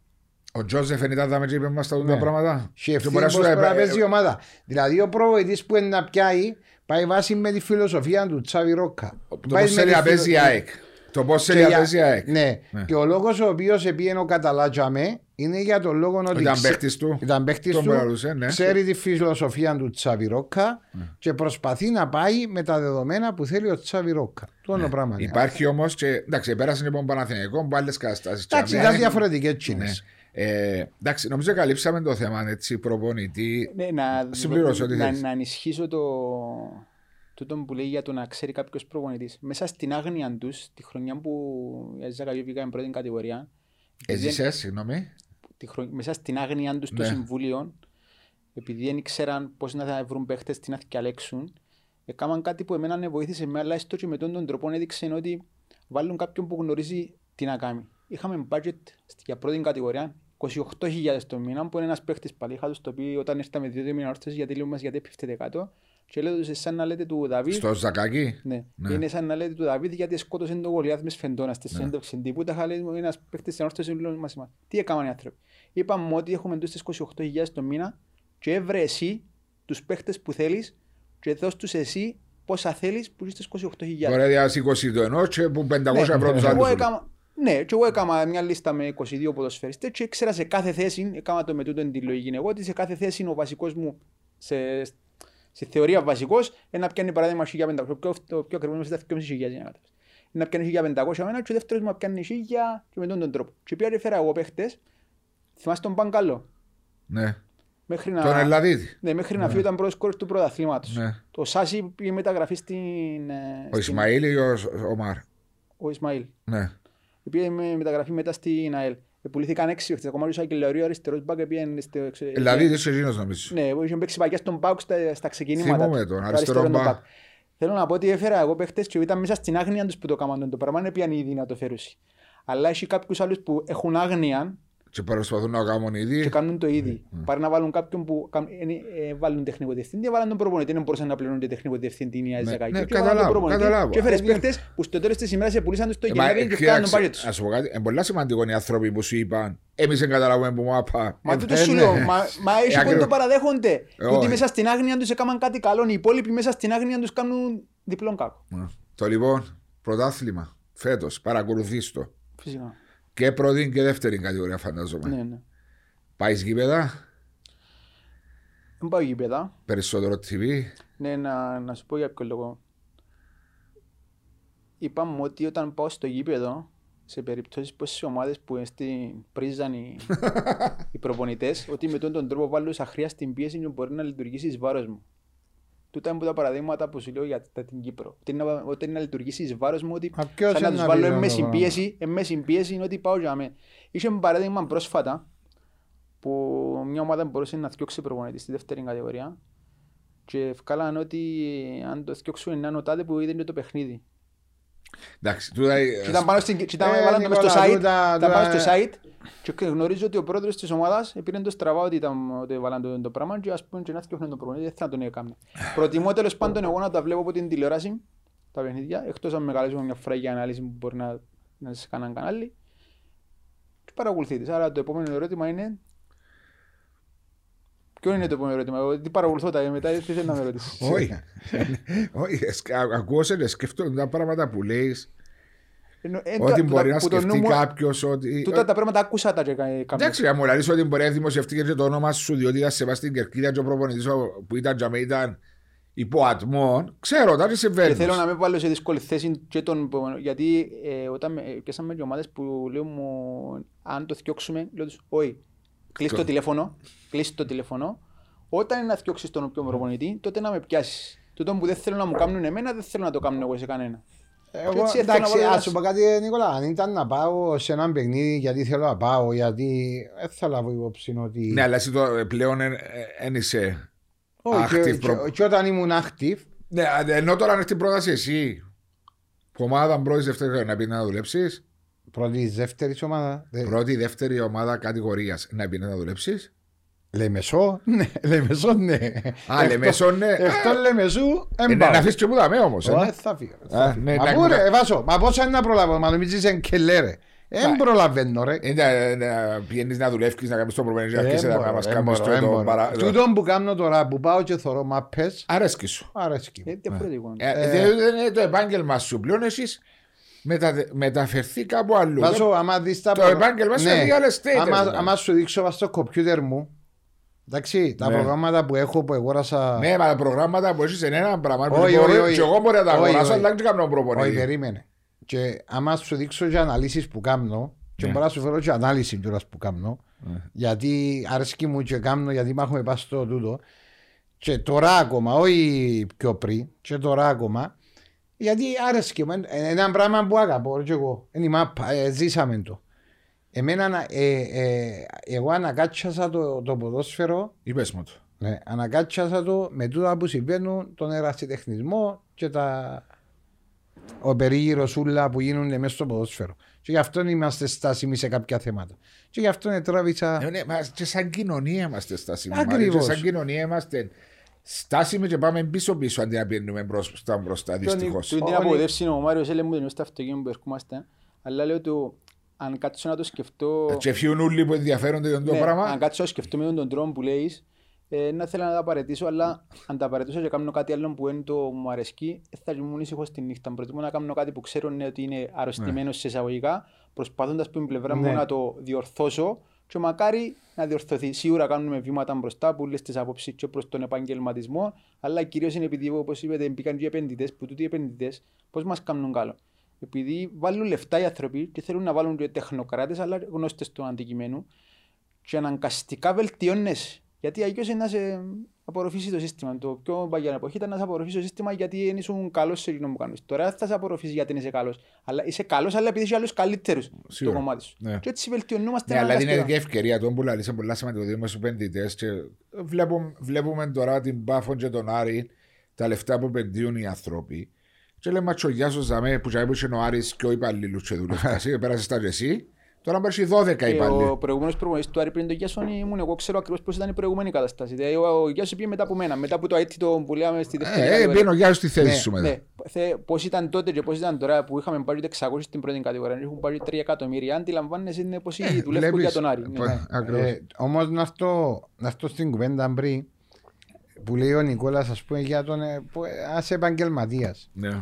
Ο Τζόζεφ είναι τα και είπε μας τα Ναι. τα πράγματα. Και Και ευθύνη μπορείς να πώς σου πρέπει να ε, παίζει η ε, ομάδα. Δηλαδή ο προπονητής που είναι να πιάει πάει βάσει με τη φιλοσοφία του Τσάβι Ρόκα. Το Πάει πώς με θέλει τη να παίζει η φιλο- ΑΕΚ. Το πώς Και θέλει να για- παίζει η ΑΕΚ. Ναι. Ναι. Και ο λόγος ο οποίος επήγαινε ο Καταλάτζαμε είναι για τον λόγο ότι. Ήταν ξε- παίχτης του. Ήταν παίχτης Τον του. παραλούσε, ναι. Ξέρει τη φιλοσοφία του Τσαβιρόκα και προσπαθεί να πάει με τα δεδομένα που θέλει ο Τσαβιρόκα. Το όλο πράγμα. είναι. Υπάρχει όμως και. Εντάξει, πέρασε λοιπόν Παναθηναϊκό με άλλες καταστάσεις. Εντάξει, ήταν διαφορετικές τσίνε. Ναι. Ε, εντάξει, νομίζω καλύψαμε το θέμα έτσι, προπονητή. Ναι, να, Συμπλήρωσε ό,τι να, θέλεις. να ενισχύσω το, τούτο που λέει για το να ξέρει κάποιος προπονητής. Μέσα στην άγνοια τους, τη χρονιά που η Αζακαβίου βγήκαμε πρώτη κατηγορία, επειδή δεν- Έζησε, συγγνώμη. τη χρονιά, μέσα στην άγνοια τους στο Ναι. συμβούλιο, επειδή δεν ήξεραν πώς να θα βρουν παίχτες, τι να διαλέξουν, έκαναν κάτι που εμένα με βοήθησε με, αλλά έστω και με τον, τον τρόπο έδειξε ότι βάλουν κάποιον που γνωρίζει τι να κάνει. Είχαμε budget στη- για πρώτη κατηγορία 28.000 το μήνα, που είναι ένας παίχτης πάλι. Είχα τους το πει όταν ήρθαμε δύο δύο μήνα όρθιος, γιατί λέω μας γιατί πέφτετε κάτω. Και λέω τους σαν να λέτε του Δαβίδ, Στο Ζακάκι. ναι. Ναι. Είναι σαν να λέτε του Δαβίδ γιατί σκότωσε τον Γολιάθ μες σφεντόνα στη συνέντευξη τύπου. Τα χαλές μου είναι ένας παίχτης στην όρθωση λέω μας είμαστε. Τι έκαναν οι άνθρωποι; Είπαμε ότι έχουμε τους τις 28.000 το μήνα και έβρε εσύ τους παίχτες που θέλεις και δώσ' τους εσύ πόσα θέλεις που είσαι στις 28.000. Τώρα διάσει 20 το ενός και που 500 Ναι, ευρώ τους και εγώ άλλου. έκαμα- Ναι, και εγώ έκανα μια λίστα με 22 ποδοσφαιριστές και ήξερα σε κάθε θέση, έκανα το με τούτο τη λογική εγώ, ότι σε κάθε θέση ο βασικός μου, σε, σε θεωρία βασικός, ένα πιάνει παράδειγμα 1500, το πιο, το πιο ακριβώς μας ήταν 2.500 για να καταφέρεις. Να πιάνει 1500 εμένα και ο δεύτερος μου πιάνει 1000 και με τον τον τρόπο. Και πήρα και φέρα εγώ παίχτες, θυμάσαι τον Παγκαλό, Ναι. μέχρι να... Τον Ελλαδίδη. Ναι, μέχρι να φύγει ήταν πρώτος κόρος του πρωταθλήματος. Ναι. Το Σάσι πήγε μεταγραφή στην... ε, Ο στην- Ισμαήλ ή ο ο Ομάρ; Ο Ισμαήλ. Ναι. Πήγε με μεταγραφή μετά στην ΑΕΛ. Πουλήθηκαν έξι παίχτες. Ακόμα και ο Σάκη Λεωρίου αριστερός μπακ πήγαινε στο... εξ- Ελλαδίδη και εκείνος νομίζω. Ναι, που είχε παίξει παγιά στον Πάουκ στα, στα ξεκινήματα. Θυμούμαι του, τον, το αριστερό αριστερό μπακ. μπακ. Θέλω να πω ότι έφερα εγώ παίχτες και ήταν μέσα στην άγνοια τους που το έκαναν το πράγμα, δεν πήγαν ήδη να το φέρουν. Αλλά έχει κάποιους άλλους που έχουν άγνοια Και προσπαθούν να κάνουν και ήδη. κάνουν το ήδη. Πάρει να βάλουν κάποιον που καν- ε, ε, βάλουν τεχνικό διευθυντή, βάλουν τον προπονητή, δεν μπορούσαν να πληρώνουν και τεχνικό διευθυντή η Ναι, Αιζακάκη. ναι, Και βάλουν τον καταλάβω, προπονητή καταλάβω. Και έφερες Ε, παίχτες που στο τέλος της ημέρας σε πουλήσαν τους στο Ε, μα, Γενάρη και φτάνουν τον κοίταξε, πάγιο τους. Ας σου πω κάτι, είναι πολύ σημαντικό οι άνθρωποι που σου είπαν εμείς δεν καταλάβουμε που μου απά. Μα Ε, τούτο ε, σου ναι. λέω, μα, μα έτσι που ακριβώς. το παραδέχονται. Ε, Ότι όχι. μέσα στην άγνοια τους έκαναν κάτι καλό, οι υπόλοιποι μέσα στην άγνοια τους κάνουν διπλόν κακό. Το λοιπόν, πρωτάθλημα, φέτος, παρακολουθείς το. Φυσικά. Και πρώτη και δεύτερη κατηγορία φανταζόμαι. Ναι, ναι. Πάει γήπεδα, Δεν πάω γήπεδα. Περισσότερο TV. Ναι, να, να σου πω για ποιο λόγο. Είπαμε ότι όταν πάω στο γήπεδο, σε περιπτώσεις που στις ομάδες που είναι στην πρίζαν οι, οι προπονητές, ότι με τον τρόπο βάλω αχρίαστη πίεση και μπορεί να λειτουργήσει εις βάρος μου. Τούτα είναι τα παραδείγματα που σου λέω για την Κύπρο. Ότι είναι, ότι είναι να λειτουργήσει εις βάρος μου, ότι Μα ποιος σαν να είναι τους να πει βάλω αυτό με το πράγμα; συμπίεση, με συμπίεση είναι ότι πάω για μέ. Είχε ένα παράδειγμα πρόσφατα που μια ομάδα μπορούσε να θιώξει προπονητής στη δεύτερη κατηγορία και ευκάλαν ότι αν το θιώξουν είναι ο τάδε που είδε το παιχνίδι. Εντάξει, τούτα, ε, Και ήταν πάνω στην, και ήταν Ε, βάλαν το μες στο Νικόλα, site, τούτα- ήταν πάνω τούτα- στο site και γνωρίζω ότι ο πρόεδρος της ομάδας πήρε το στραβά ότι, ήταν, ότι βάλαν το, το πράγμα και ας πούμε και να θυκιόχνουν το προπονητή, δεν θα τον έκαμε. Προτιμώ τέλος πάντων εγώ να τα βλέπω από την τηλεόραση, τα παιχνίδια, εκτός αν με καλέσουν μια φορά για ανάλυση που μπορεί να, να σε κάνουν κανάλι και παρακολουθείτε. Άρα το επόμενο ερώτημα είναι Ποιο είναι το επόμενο ερώτημα, εγώ τι παρακολουθώ τα μετά δεν θέλεις να με ρωτήσεις. Όχι. Όχι, ε, α- ακούω σε σκεφτώ τα πράγματα που λέει. Εννο- ε, Ότι τούτα- μπορεί να που το νου σκεφτεί μου- κάποιος ότι. Τούτα τα πράγματα άκουσα τα και κα- κάποιος. Εντάξει, για μου λαλείς ότι μπορεί να δημοσιευτεί και το όνομα σου, διότι ήταν σε βάση στην κερκίδα και ο προπονητής ο- που ήταν για μέ ήταν υπό ατμόν. Ξέρω, τα τι Και συμβαίνει. θέλω να με βάλω σε δύσκολη θέση και τον επόμενο, γιατί ε, όταν με, πιάσαμε και ομάδες που λέω μου αν το θιώξουμε, λέω τους όχι, κλείς το Το- τηλέφωνο, κλείς το τηλέφωνο, όταν είναι να θιώξεις τον οποίο προπονητή, τότε να με πιάσεις. Τούτο που δεν θέλω να μου κάνουν εμένα, δεν θέλω να το κάνουν εγώ σε κανένα. Και Εγώ, έτσι θέλω να εντάξει, βάλω ας ένα- σου πω κάτι, Νικόλα, αν ήταν να πάω σε έναν παιχνίδι γιατί θέλω να πάω, γιατί δεν θα λάβω υπόψη ότι... Ναι, αλλά εσύ το, ε, πλέον δεν είσαι. Όχι, και, active προ- και, και όταν ήμουν active, Ναι, α, ενώ τώρα είναι την πρόταση εσύ. Που ομάδα πρώτη δεύτερη να πεις να δουλέψεις. Πρώτη δεύτερη ομάδα, δε- Πρώτη δεύτερη ομάδα κατηγορίας να πει να δουλέψεις. Λεμεσό, ναι, Λεμεσό, ναι. Α, Λεμεσό, ναι. Εκτός Λεμεσού, Ε, δεν ναι, πάω. Να αφήσεις και που δαμε όμως. Ε, θα φύγω. θα Α, φύγω. ναι, Μα να- πού να- ρε, Βάσο, μα πόσα είναι να προλάβω, μα νομίζεις εν κελέ ρε. Δεν προλαβαίνω ρε. Πηγαίνεις να δουλεύεις, να κάνεις το προπονητή, να Δεν αρχίσεις να μπορώ, μας δεν κάνεις μπορώ, δεν το μπορώ. παρά. Τούτο που κάνω τώρα που πάω και θωρώ μαπές, Αρέσκει σου. αρέσκει. μου. Ε, διαφορετικό. Ε, Δεν δεν είναι το επάγγελμα σου πλέον. Εσύ μεταφερθεί κάπου αλλού. Βάσο, άμα δεις τα Το προ- επάγγελμα σου είναι real estate, Άμα- δηλαδή. Άμα σου δείξω βάσει στο κομπιούτερ μου, εντάξει, τα Ναι. προγράμματα που έχω που αγόρασα... Ναι, μα τα προγράμματα που έχεις είναι ένα πράγμα. που Όχι, μπορεί- όχι, όχι. Και εγώ μπορεί να τα Όχι, αγοράσω, όχι. αλλά δεν κάνω Όχι, προπονητή. περίμενε. Και άμα σου δείξω και αναλύσεις που κάνω, και Ναι. μπορώ να σου φέρω και ανάλυση κιόλας που κάνω, Ναι. γιατί αρέσκει μου και κάνω, γιατί μ' έχουμε πάει στο τούτο, και τώρα ακόμα, όχι πιο πριν, και τώρα ακόμα, γιατί άρεσκε μου, είναι ένα πράγμα που αγαπώ και εγώ, είναι η μάπα, ε, ζήσαμε το. Εμένα, να- ε, ε, εγώ ανακάτσασα το, το ποδόσφαιρο Είπε μου το. ναι, ανακάτσασα το με τούτα που συμβαίνουν, τον ερασιτεχνισμό και τα ο περίγυρος σούλα που γίνονται μέσα στο ποδόσφαιρο. Και γι' αυτό είμαστε στάσιμοι σε κάποια θέματα. Και γι' αυτό τράβησα. Ε, ναι, μα και σαν κοινωνία είμαστε στάσιμοι. Ακριβώς. Και σαν κοινωνία είμαστε στάσιμοι και πάμε πίσω-πίσω αντί να πιένουμε μπροστά μπροστά, δυστυχώς. Του την Όλοι- απογοητεύση είναι ο Μάριος έλεγε μου το στο αυτοκίνητο που ερχόμαστε, αλλά λέω του αν κάτσω να το σκεφτώ... Και φύγουν όλοι που ενδιαφέρονται για το Ναι, πράγμα. Αν κάτσω να σκεφτώ με τον τρόπο που λέεις, ε, να θέλω να τα παρετήσω, αλλά αν τα παρετήσω και κάνω κάτι άλλο που είναι το μου αρεσκεί, ε, θα ήμουν ήσυχος τη νύχτα. Προτιμώ να κάνω κάτι που ξέρω ναι, ότι είναι αρρωστημένο σε εισαγωγικά, προσπαθώντας από την πλευρά μου Ναι. να το διορθώσω και μακάρι να διορθωθεί. Σίγουρα κάνουμε βήματα μπροστά που λες τις απόψεις και προς τον επαγγελματισμό, αλλά κυρίως είναι επειδή, όπως είπατε, μπήκαν και οι επενδυτές, που τούτοι οι επενδυτές πώς μας κάνουν καλό. Επειδή βάλουν λεφτά οι άνθρωποι και θέλουν να βάλουν και τεχνοκράτες, αλλά γνώστες του αντικειμένου, και αναγκαστικά βελτιώνεσαι. Γιατί αλλιώς είναι να σε απορροφήσει το σύστημα. Το πιο παλιά εποχή ήταν να σε απορροφήσει το σύστημα γιατί δεν ήσουν καλός σε εκείνο που κάνεις. Τώρα δεν θα σε απορροφήσει γιατί είσαι καλός. Αλλά είσαι καλός αλλά επειδή είσαι άλλους καλύτερους στο Σίγουρα. κομμάτι σου. Ναι. Και έτσι βελτιωνόμαστε Ναι, αλλά είναι αναγκαστικά. και ευκαιρία τον που λαλήσε πολλά σημαντικό ότι είμαστε επενδυτές. Και βλέπουμε, βλέπουμε τώρα την Πάφον και τον Άρη τα λεφτά που επενδύουν οι άνθρωποι. Και λέμε τσογιάζω ζαμέ που τζάμε που είναι ο Άρης και ο υπαλλήλους και δουλεύεις. Εσύ πέρασες τα και εσύ. Τώρα πέρασε 12 Και υπαλλήλοι. ο προηγούμενος προπονητής του Άρη πριν τον Γιάσον ήμουν εγώ ξέρω ακριβώς πώς ήταν η προηγούμενη κατάσταση. Δηλαδή, ο, ο Γιάσον πήγε μετά από μένα, μετά από το αίτητο που λέμε στη δεύτερη Ε, ε, κατηγορία. μπαίνει ο Γιάννης στη θέση Ναι, σου μετά. Ναι, θε, πώς ήταν τότε και πώς ήταν τώρα που είχαμε πάρει 600 στην πρώτη κατηγορία, έχουν πάρει 3 εκατομμύρια, αντιλαμβάνεσαι είναι πώς δουλεύουν για Ε, Βλέπεις, τον Άρη. πο- Ναι. ακριβώς. Ε, Όμως να έρθω, να έρθω στην κουβέντα πριν που λέει ο Νικόλας, ας πούμε, για τον. ε, που, ε, ας επαγγελματίας. Ναι.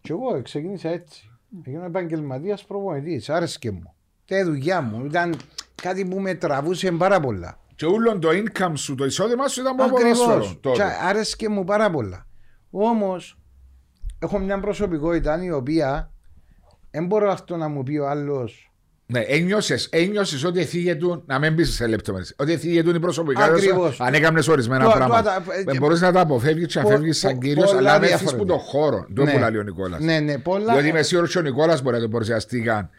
Και εγώ ξεκίνησα έτσι. Έγινα επαγγελματίας προπονητής. Άρεσκε μου. Τε δουλειά μου. Ήταν κάτι που με τραβούσε πάρα πολλά. Και όλο το income σου, το εισόδημα σου ήταν από Ακριβώς. ποδόσφαιρο. τότε. Και άρεσκε μου πάρα πολλά. Όμως, έχω μια προσωπικότητα η οποία δεν μπορώ αυτό να μου πει ο άλλος. Ναι, ένιωσες, ένιωσες ότι εφήγετουν, να μην πεις σε λεπτομέρειες, ότι εφήγετουν η προσωπικότητα σου, Ακριβώς. αν έκαμνες ορισμένα Το- το- πράγματα. το- Δεν μπορείς να τα αποφεύγεις και να Πο- φεύγεις σαν πο- κύριος, πολλά αλλά να έρθεις που διαφορετικά. το χώρο. Το Ναι. που λέει ο Νικόλας. Ναι, ναι, πολλά. Διότι είμαι σίγουρος και ο Νικόλας μπορεί να το παρουσιαστεί καν.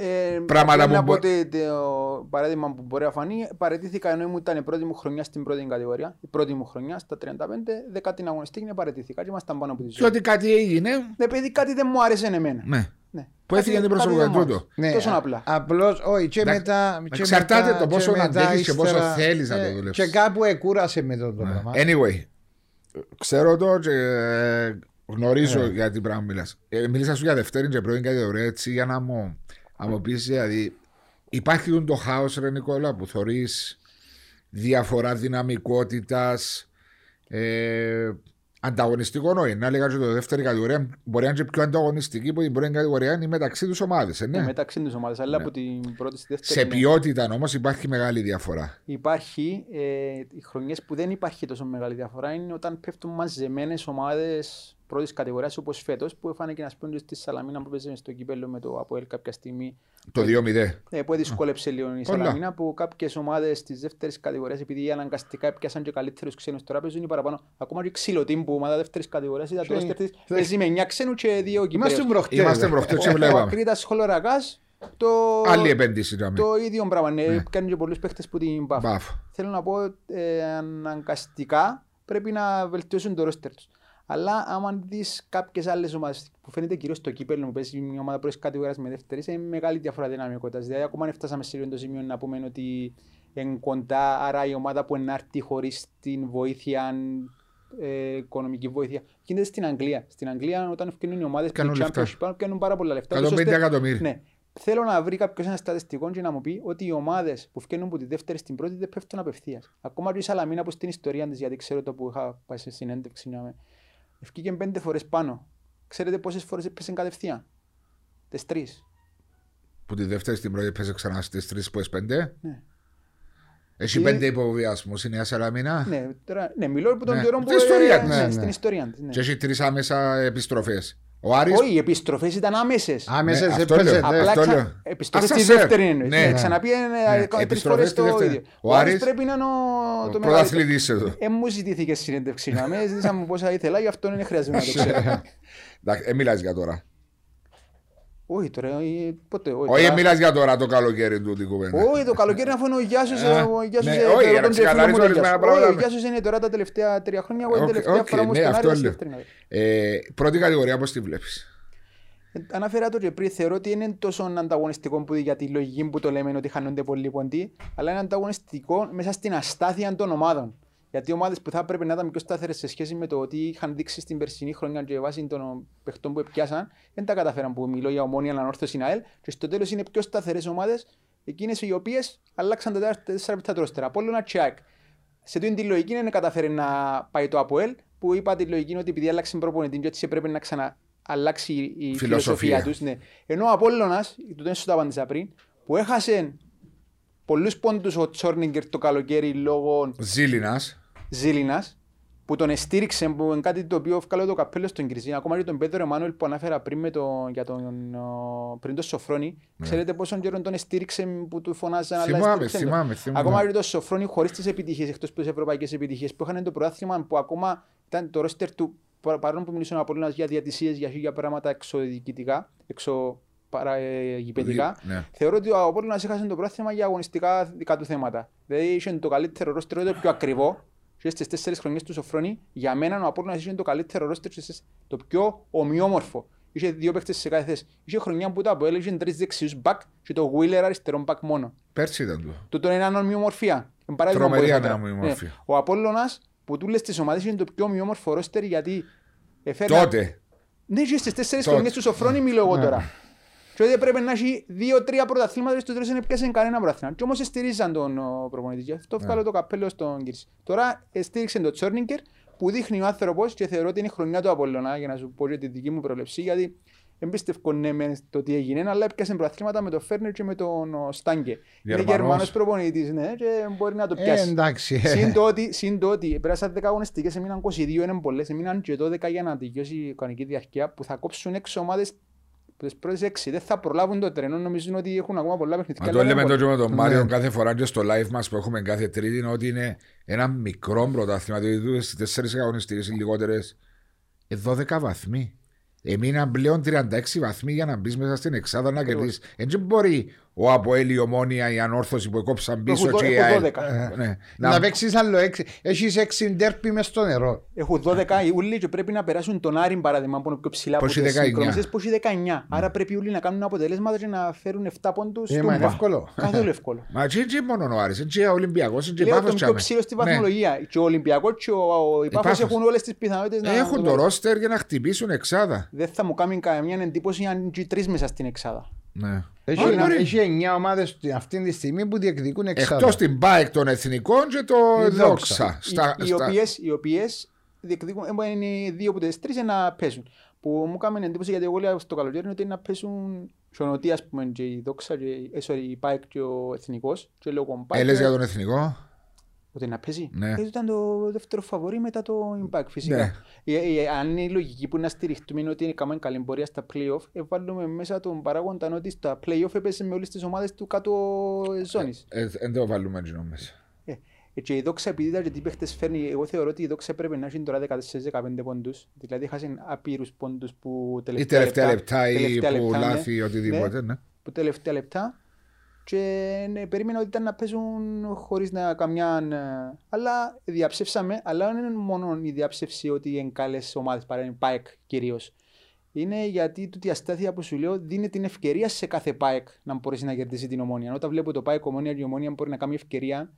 Ε, Πράγματα πρέπει να που πω μπο- ότι το παράδειγμα που μπορεί να φανεί, παραιτήθηκα ενώ ήμουν ήταν η πρώτη μου χρονιά στην πρώτη κατηγορία. Η πρώτη μου χρονιά στα 35, δεκάτη αγωνιστική και παραιτήθηκα και ήμασταν πάνω από τη Και ζωή. ότι κάτι έγινε, Ναι, παιδί, κάτι δεν μου άρεσε εμένα. ναι. Ναι. Που Κάτι- έφυγε την κάτι προσωπικότητα δεν μου τούτο. άρεσε. Τόσο απλά. Απλώς, όχι, και Εντάξει, μετά. και εξαρτάται μετά- το πόσο και μετά αντέχεις και πόσο ύστερα- θέλεις να το ε, δουλέψεις. Και κάπου εκούρασε με το πράγμα. Anyway, ξέρω το και ε, γνωρίζω Ναι. για τι πράγμα μιλάς. Ε, μίλησα σου για Δευτέρη και πρώτη κατηγορία έτσι για να μου, να μου πεις δηλαδή υπάρχει το χάος ρε Νικόλα που θωρείς διαφορά δυναμικότητας ε, ανταγωνιστικό όχι. Να λέγα και το δεύτερη κατηγορία μπορεί να είναι και πιο ανταγωνιστική που την πρώτη κατηγορία είναι μεταξύ τους ομάδες. Ε, ναι. Ναι, μεταξύ τους ομάδες, αλλά από την πρώτη στη δεύτερη. Σε ναι. ποιότητα όμως υπάρχει μεγάλη διαφορά. Υπάρχει, ε, οι χρονιές που δεν υπάρχει τόσο μεγάλη διαφορά είναι όταν πέφτουν μαζεμένες ομάδες πρώτης κατηγορίας όπως φέτος που έφανε να σπούν στη Σαλαμίνα που παίζαμε στο κύπελο με το ΑΠΟΕΛ κάποια στιγμή Το 2-0. ε, που δυσκόλεψε λίγο η Πολλά. Σαλαμίνα που κάποιες ομάδες της δεύτερης κατηγορίας επειδή αναγκαστικά έπιασαν και καλύτερους ξένους τώρα παίζουν οι παραπάνω ακόμα και η Ξυλοτήμ που ομάδα δεύτερης κατηγορίας ήταν Και- τώρα στερτής θε- παίζει με 9 ξένους και δύο Είμαστε κυπρέους. προχτές. Είμαστε ρε. προχτές και Ο- Ο βλέπαμε. Ακρίτας Χολορακάς το, Άλλη επένδυση. ήταν. το ίδιο πράγμα, ναι, Ναι. κάνουν και πολλούς παίχτες που την πάφουν. Μπαφ. Θέλω να πω ε, αναγκαστικά πρέπει να βελτιώσουν το ρόστερ τους. Αλλά άμα δεις κάποιες άλλες ομάδες που φαίνεται κυρίως στο κύπελο που παίζει μια ομάδα πρώτης κατηγορίας με δεύτερης είναι μεγάλη διαφορά δυναμικότητας. Δηλαδή ακόμα αν φτάσαμε σε λίγο το σημείο να πούμε ότι είναι κοντά, άρα η ομάδα που είναι άρτη χωρίς την βοήθεια ε, οικονομική βοήθεια. Γίνεται στην Αγγλία. Στην Αγγλία όταν ευκαινούν οι ομάδες Κάνουν του λεφτά. Championship κάνουν πάρα πολλά λεφτά. 150 ούτως ώστε- εκατομμύρια. ναι. Θέλω να βρει κάποιος ένα στατιστικό και να μου πει ότι οι ομάδες που φτιάχνουν από τη δεύτερη στην πρώτη δεν πέφτουν απευθείας. Ακόμα και η Σαλαμίνα που στην ιστορία της, γιατί ξέρω το που είχα πάει σε συνέντευξη, να με. Ευκήκε πέντε φορές πάνω. Ξέρετε πόσες φορές έπεσε κατευθείαν; Τις τρεις. Που τη δεύτερη στην πρώτη παίζει ξανά στις τρεις που πέντε; Ναι. Έχει Και- πέντε υποβιασμούς η Νέα Σαλαμίνα. Ναι, τώρα, ναι, μιλώ από τον Ναι. καιρό Την που. ιστορία ε, της. ναι, Ναι, ναι. Στην ιστορία της. Ναι. Και έχει τρεις άμεσα επιστροφές. Ο Άρης Όχι, οι επιστροφές ήταν άμεσες. Άμεσες Ναι, αυτό έπαιζε, λέω. ναι. Απλά αυτό ξα... λέω. επιστροφή στη Ασασέρ. δεύτερη εννοείς. Ναι. Ναι. Ξαναπεί Ναι. τρεις Επιστροφές φορές στη το δεύτερη. ίδιο. Ο Ο Άρης Άρης- πρέπει να είναι ο- το πρωταθλητής εδώ. Ε, μου ζητήθηκε συνέντευξη να με, ζήτησα μου πόσα ήθελα, γι' αυτό δεν χρειάζεται να το ξέρω. Εντάξει, ε, μιλάς για τώρα. Όχι τώρα, ε, πότε, όχι. Όχι, τώρα. μιλάς για τώρα το καλοκαίρι του την κουβέντα. Όχι, το καλοκαίρι αφού είναι ο Γιάσος, Α, ο Γιάσος, ναι, ε, όχι, το για να τον φίλο μου ξεκαθαρίσω τον ορισμένα Γιάσο. πράγματα. Όχι, ο Γιάσος είναι τώρα τα τελευταία τρία χρόνια, εγώ την Οκ, τελευταία οκ, φορά μου ναι, στον αυτό Άρη, λέω. δεύτερη. Ε, πρώτη κατηγορία πώς τη βλέπεις; Ε, Αναφέρα το και πριν, θεωρώ ότι είναι τόσο ανταγωνιστικό που για τη λογική που το λέμε ότι χάνονται πολλοί ποντοί, αλλά είναι ανταγωνιστικό μέσα στην αστάθεια των ομάδων. Γιατί οι ομάδες που θα έπρεπε να ήταν πιο σταθερές σε σχέση με το ότι είχαν δείξει στην περσινή χρονιά και βάσει των παιχτών που πιάσαν, δεν τα καταφέραν που μιλώ για ομόνια, ανόρθωση, ΑΕΛ. Και στο τέλος είναι πιο σταθερές ομάδες, εκείνες οι οποίες αλλάξαν τα τέσσερα πιθά τρόστερα. Από όλο ένα τσάκ. Σε τούτη τη λογική δεν καταφέρει να πάει το ΑΠΟΕΛ, που είπα τη λογική είναι ότι επειδή άλλαξε προπονητή, και έτσι έπρεπε να ξανααλλάξει η Φιλοσοφία. φιλοσοφία τους. Ναι. Ενώ ο Απόλλωνας, το δεν σου το απάντησα πριν, που έχασε πολλούς πόντου ο Τσόρνιγκερ το καλοκαίρι λόγω Ζήλινας. Ζήλινας, που τον εστήριξε, που είναι κάτι το οποίο βγάλω το καπέλο στον Κρισίνα. Ακόμα και τον Πέτρο Εμμάνουελ που ανάφερα πριν, με το, για τον, ο, πριν το Σοφρόνη. Ξέρετε πόσο καιρό τον εστήριξε που του φωνάζαν αλλά Ναι. Θυμάμαι, εστήριξε τον. θυμάμαι, θυμάμαι. Ακόμα και το Σοφρόνη χωρίς τις επιτυχίες, εκτός από τις ευρωπαϊκές επιτυχίες που είχαν το πρωτάθλημα που ακόμα ήταν το ρόστερ του πα- παρόλο που μιλήσαν από για διατησίες, για χίλια πράγματα εξωδιοικητικά, εξω παρα, ε, γηπαιδικά. Ναι. Θεωρώ ότι ο Απόλλωνας έχασε το πρόθυμα για αγωνιστικά δικά του θέματα. Δηλαδή είχε το καλύτερο ρόστερ, το πιο ακριβό. Και στις τέσσερις χρονιές του Σοφρόνη, για μένα ο Απόλλωνας είχε το καλύτερο ρόστερ και στις- το πιο ομοιόμορφο. Είχε δύο παίκτες σε κάθε θέση. Είχε χρονιά που το Αποέλ είχε τρεις δεξιούς μπακ και το Wheeler αριστερό μπακ μόνο. Πέρσι ήταν το. Τούτο είναι ένα ομοιομορφία. Εν παράδειγμα Τρομερή που είχαμε. ομοιομορφία. Ναι. Ο Απόλλωνας που τούλες τις ομάδες είναι το πιο ομοιόμορφο ρόστερ γιατί έφερε Τότε. ναι, και στις τέσσερις Τότε. χρονιές του Σοφρόνη μιλώ εγώ τώρα. Και ότι έπρεπε να έχει δύο-τρία πρωταθλήματα και στους τρεις δεν πιάσε κανένα πρωταθλήμα. Και όμως στηρίζαν τον ο, προπονητής. Γι' αυτό βγάλω το καπέλο στον Κύρση. Τώρα στήριξε τον Τσόρνιγκερ που δείχνει ο άνθρωπος και θεωρώ ότι είναι η χρονιά του Απολλωνά για να σου πω και τη δική μου προβλεψή γιατί εμπίστευκο ναι μεν το τι έγινε, αλλά έπιασε προαθλήματα με τον Φέρνερ και με τον ο, Στάγκε. Είναι Γερμανός. Γερμανός προπονητής, ναι, και μπορεί να το Ε, πιάσει. εντάξει. ε. Συν το ότι- Συν το ότι πέρασαν 10 αγωνιστικές, έμειναν 22, είναι πολλές, έμειναν και 12 για να τελειώσει η κανονική διαρκεία, που θα κόψουν έξω ομάδες που τις πρώτες έξι. Δεν θα προλάβουν το τρένο, νομίζουν ότι έχουν ακόμα πολλά παιχνίδια. Μα αλλά το είναι λέμε πολλά. το και με τον Μάριο Ναι. κάθε φορά και στο live μας που έχουμε κάθε τρίτη είναι ότι είναι ένα μικρό πρωτάθλημα. Δηλαδή στις τέσσερις αγωνιστικές οι λιγότερες ε, 12 βαθμοί. Έμειναν πλέον 36 βαθμοί για να μπεις μέσα στην εξάδα να Ακριβώς. κερδίσει. Έτσι μπορεί ο Αποέλ, η Ομόνια, η Ανόρθωση που κόψαν πίσω Έχουν και η δω- έχουν ΑΕΛ. 12. Ναι. Να Να- παίξεις άλλο έξι. Έχεις έξι ντέρπι μες στο νερό. Έχουν 12 οι ούλοι και πρέπει να περάσουν τον Άρη παράδειγμα που είναι πιο ψηλά Που από έχει τις 19. μικρομεσαίες που έχει 19. Άρα πρέπει οι ούλοι να κάνουν αποτελέσματα και να φέρουν 7 πόντους Ε, μα είναι τούμπα. εύκολο. Καθόλου εύκολο. Μα έτσι είναι μόνο ο Άρης, έτσι είναι ο Ολυμπιακός, έτσι είναι Λέω Πάφος τον πιο τσάμε. ψηλό στη Ναι. βαθμολογία. Και ο Ολυμπιακός και ο, ο, η Πάφος Πάφος. έχουν όλες τις πιθανότητες να Έχουν το κάνουν. ρόστερ για να χτυπήσουν εξάδα. Δεν θα μου κάνει καμία εντύπωση αν και οι τρεις μέσα στην εξάδα. Ναι. Έχει, Μπορεί, μπορεί. έχει εννιά ομάδες αυτή τη στιγμή που διεκδικούν εξάδα. Εκτός την ΠΑΕΚ των εθνικών και το Η Δόξα. Δόξα. Στα- οι, οι, στα- οποίες, οι οποίες διεκδικούν, ε, είναι οι δύο από τις τρεις να παίζουν. Που μου έκανε εντύπωση γιατί εγώ λέω στο καλοκαίρι ότι να παίζουν σιωνοτή ας πούμε και η Δόξα και η- ε, sorry, η ΠΑΕΚ και ο Εθνικός και λέω κομπάκ. Έλες για τον εθνικό; Ότι να παίζει. Ναι. Ε, ήταν το δεύτερο φαβορή μετά το Impact φυσικά. Ναι. Ε, ε, αν είναι η λογική που να στηριχτούμε είναι ότι κάνουμε καλή πορεία στα play-off, ε, βάλουμε μέσα τον παράγοντα ότι στα play-off έπαιζε με όλες τις ομάδες του κάτω ζώνης. Ε, Δεν το βάλουμε έτσι μέσα. Ε, ε, και η δόξα επειδή ήταν και τι παίχτες φέρνει, εγώ θεωρώ ότι η δόξα έπρεπε να έχει τώρα 14-15 πόντους. Δηλαδή έχασε απείρους πόντους που Ή τελευταία, τελευταία λεπτά ή τελευταία που λεπτά, ναι. λάθη οτιδήποτε. ναι. που τελευταία λεπτά και ναι, περίμενα ότι ήταν να παίζουν χωρίς να καμιά... ε, Αλλά διαψεύσαμε, αλλά δεν είναι μόνο η διαψεύση ότι είναι καλές ομάδες παρά είναι ΠΑΕΚ κυρίως. Είναι γιατί τούτη η αστάθεια που σου λέω δίνει την ευκαιρία σε κάθε ΠΑΕΚ να μπορέσει να κερδίσει την ομόνια. Όταν βλέπω το ΠΑΕΚ ομόνια και η ομόνια μπορεί να κάνει ευκαιρία,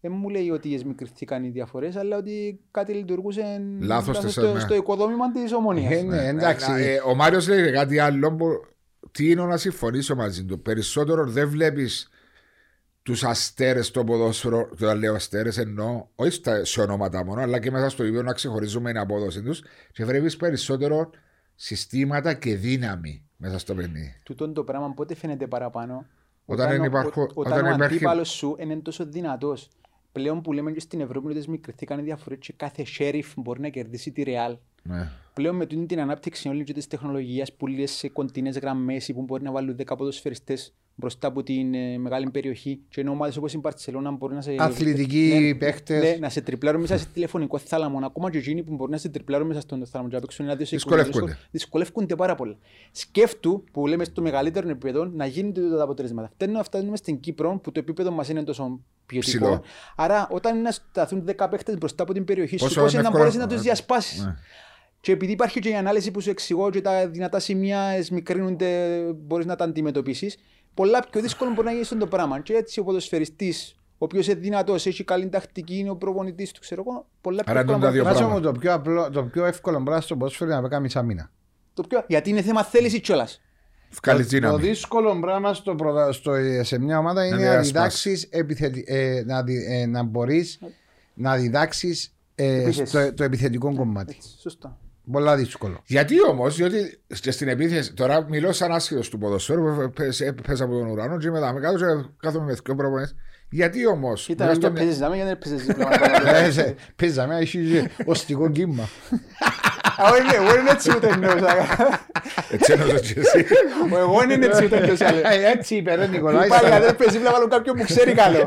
δεν μου λέει ότι εσμικριθήκαν οι διαφορές, αλλά ότι κάτι λειτουργούσε Λάθος λάθος στις- στο, ναι. στο οικοδόμημα της ομόνιας. Ε, ναι, εντάξει. Ε, ε, Ο Μάριος λέει κάτι άλλο που τι είναι να συμφωνήσω μαζί του; Περισσότερο δεν βλέπεις τους αστέρες στο ποδόσφαιρο, το λέω αστέρες εννοώ, όχι στα, σε ονόματα μόνο, αλλά και μέσα στο ίδιο να ξεχωρίζουμε την απόδοση τους και βλέπεις περισσότερο συστήματα και δύναμη μέσα στο παιχνίδι. Τούτον το πράγμα πότε φαίνεται παραπάνω; Όταν ο- δεν υπάρχω- ο- όταν όταν ο υπάρχει- αντίπαλος σου είναι τόσο δυνατός. Πλέον που λέμε και στην Ευρώπη ότι μικρηθήκαν οι διαφορές και κάθε sheriff μπορεί να κερδίσει τη Real. Ναι. Πλέον με τούτη την ανάπτυξη όλη και της τεχνολογίας που λες σε κοντινές γραμμές ή που μπορεί να βάλουν 10 ποδοσφαιριστές μπροστά από την ε, μεγάλη περιοχή και ενώ ομάδες όπως η Μπαρτσελώνα μπορεί να σε... Αθλητικοί ναι, παίχτες. Ναι, να σε τριπλάρουν μέσα σε τηλεφωνικό θάλαμο, ακόμα και εκείνοι που μπορεί να σε τριπλάρουν μέσα στον θάλαμο και να παίξουν ένα-δύο Δυσκολεύκονται. δυσκολεύκονται πάρα πολύ. Σκέφτου που λέμε στο μεγαλύτερο επίπεδο να γίνεται τα αποτελέσματα. Φταίνουμε να φτάνουμε στην Κύπρο που το επίπεδο μας είναι τόσο ποιοτικό. Ψηλό. Άρα, όταν είναι να σταθούν 10 παίχτες μπροστά από την περιοχή σου, Πόσο πώς είναι είναι να εύκολο- μπορέσει να τους διασπάσεις. Ναι. Και επειδή υπάρχει και η ανάλυση που σου εξηγώ και τα δυνατά σημεία εσμικρύνονται, μπορείς να τα αντιμετωπίσεις, πολλά πιο δύσκολο μπορεί να γίνει αυτό το πράγμα. Και έτσι ο ποδοσφαιριστής, ο οποίος είναι δυνατός, έχει καλή τακτική, είναι ο προπονητής του, ξέρω εγώ, πολλά πιο Άρα εύκολα είναι τα δύο μπορεί να- Βάζω πράγματα. μου το πιο, απλό, το πιο εύκολο πράγμα στο ποδόσφαιρο είναι να κάνει μήνα. Το πιο... Γιατί είναι θέμα θέλησης κιόλας. Βγάλει Το, το δύναμη. δύσκολο πράγμα στο, πρωτα- στο, σε μια ομάδα είναι να, διασπάσεις. διδάξεις επιθετι, ε, να, δι- ε, να μπορείς να διδάξεις ε, Επίθεση. στο, το επιθετικό κομμάτι. Σωστά. Πολλά δύσκολο. Γιατί όμως, διότι και στην επίθεση, τώρα μιλώ σαν άσχετος του ποδοσφαίρου, που πες- πες από τον ουρανό και μετά με κάτω και κάθομαι με δύο προπονές. Γιατί όμως. Ήταν και παίζεις να μην γιατί δεν παίζεις δίπλα. Ε, σε- Παίζαμε, έχεις οστικό κύμα. Α, όχι, εγώ είναι έτσι ούτε εννοούσα. Έτσι εννοώ και εσύ. Εγώ είναι έτσι ούτε εννοούσα. Ε, Έτσι είπε ρε Νικολάη. Πάλι αν δεν παίζει δίπλα βάλω κάποιον που ξέρει καλό.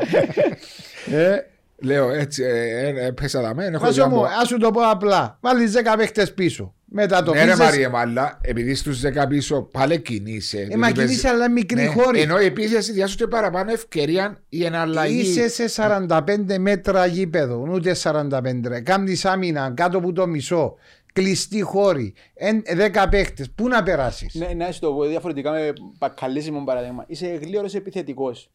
Ε, Λέω έτσι, ε, ε, ε, πέσα τα μένα. έχω Βάζω μου, διάμπο. ας σου το πω απλά. Βάλεις 10 παίχτες πίσω. Ναι ρε Μετατοπίζεις. Μαρία Μάλλα, επειδή στους 10 πίσω πάλι κινείσαι. Ε, δηλαδή μα παίζει- κινείσαι αλλά μικρή Ναι, χώρη. Ενώ η επίθεση διάσου παραπάνω ευκαιρία η εναλλαγή. Είσαι σε 45 μέτρα γήπεδο, ούτε 45 ρε. Κάμνεις άμυνα κάτω από το μισό. Κλειστή χώρη. Εν- 10 παίχτες. Πού να περάσεις; Ναι, να σου το πω διαφορετικά με πακαλίσιμο παράδειγμα. Είσαι γλίωρος επιθετικός.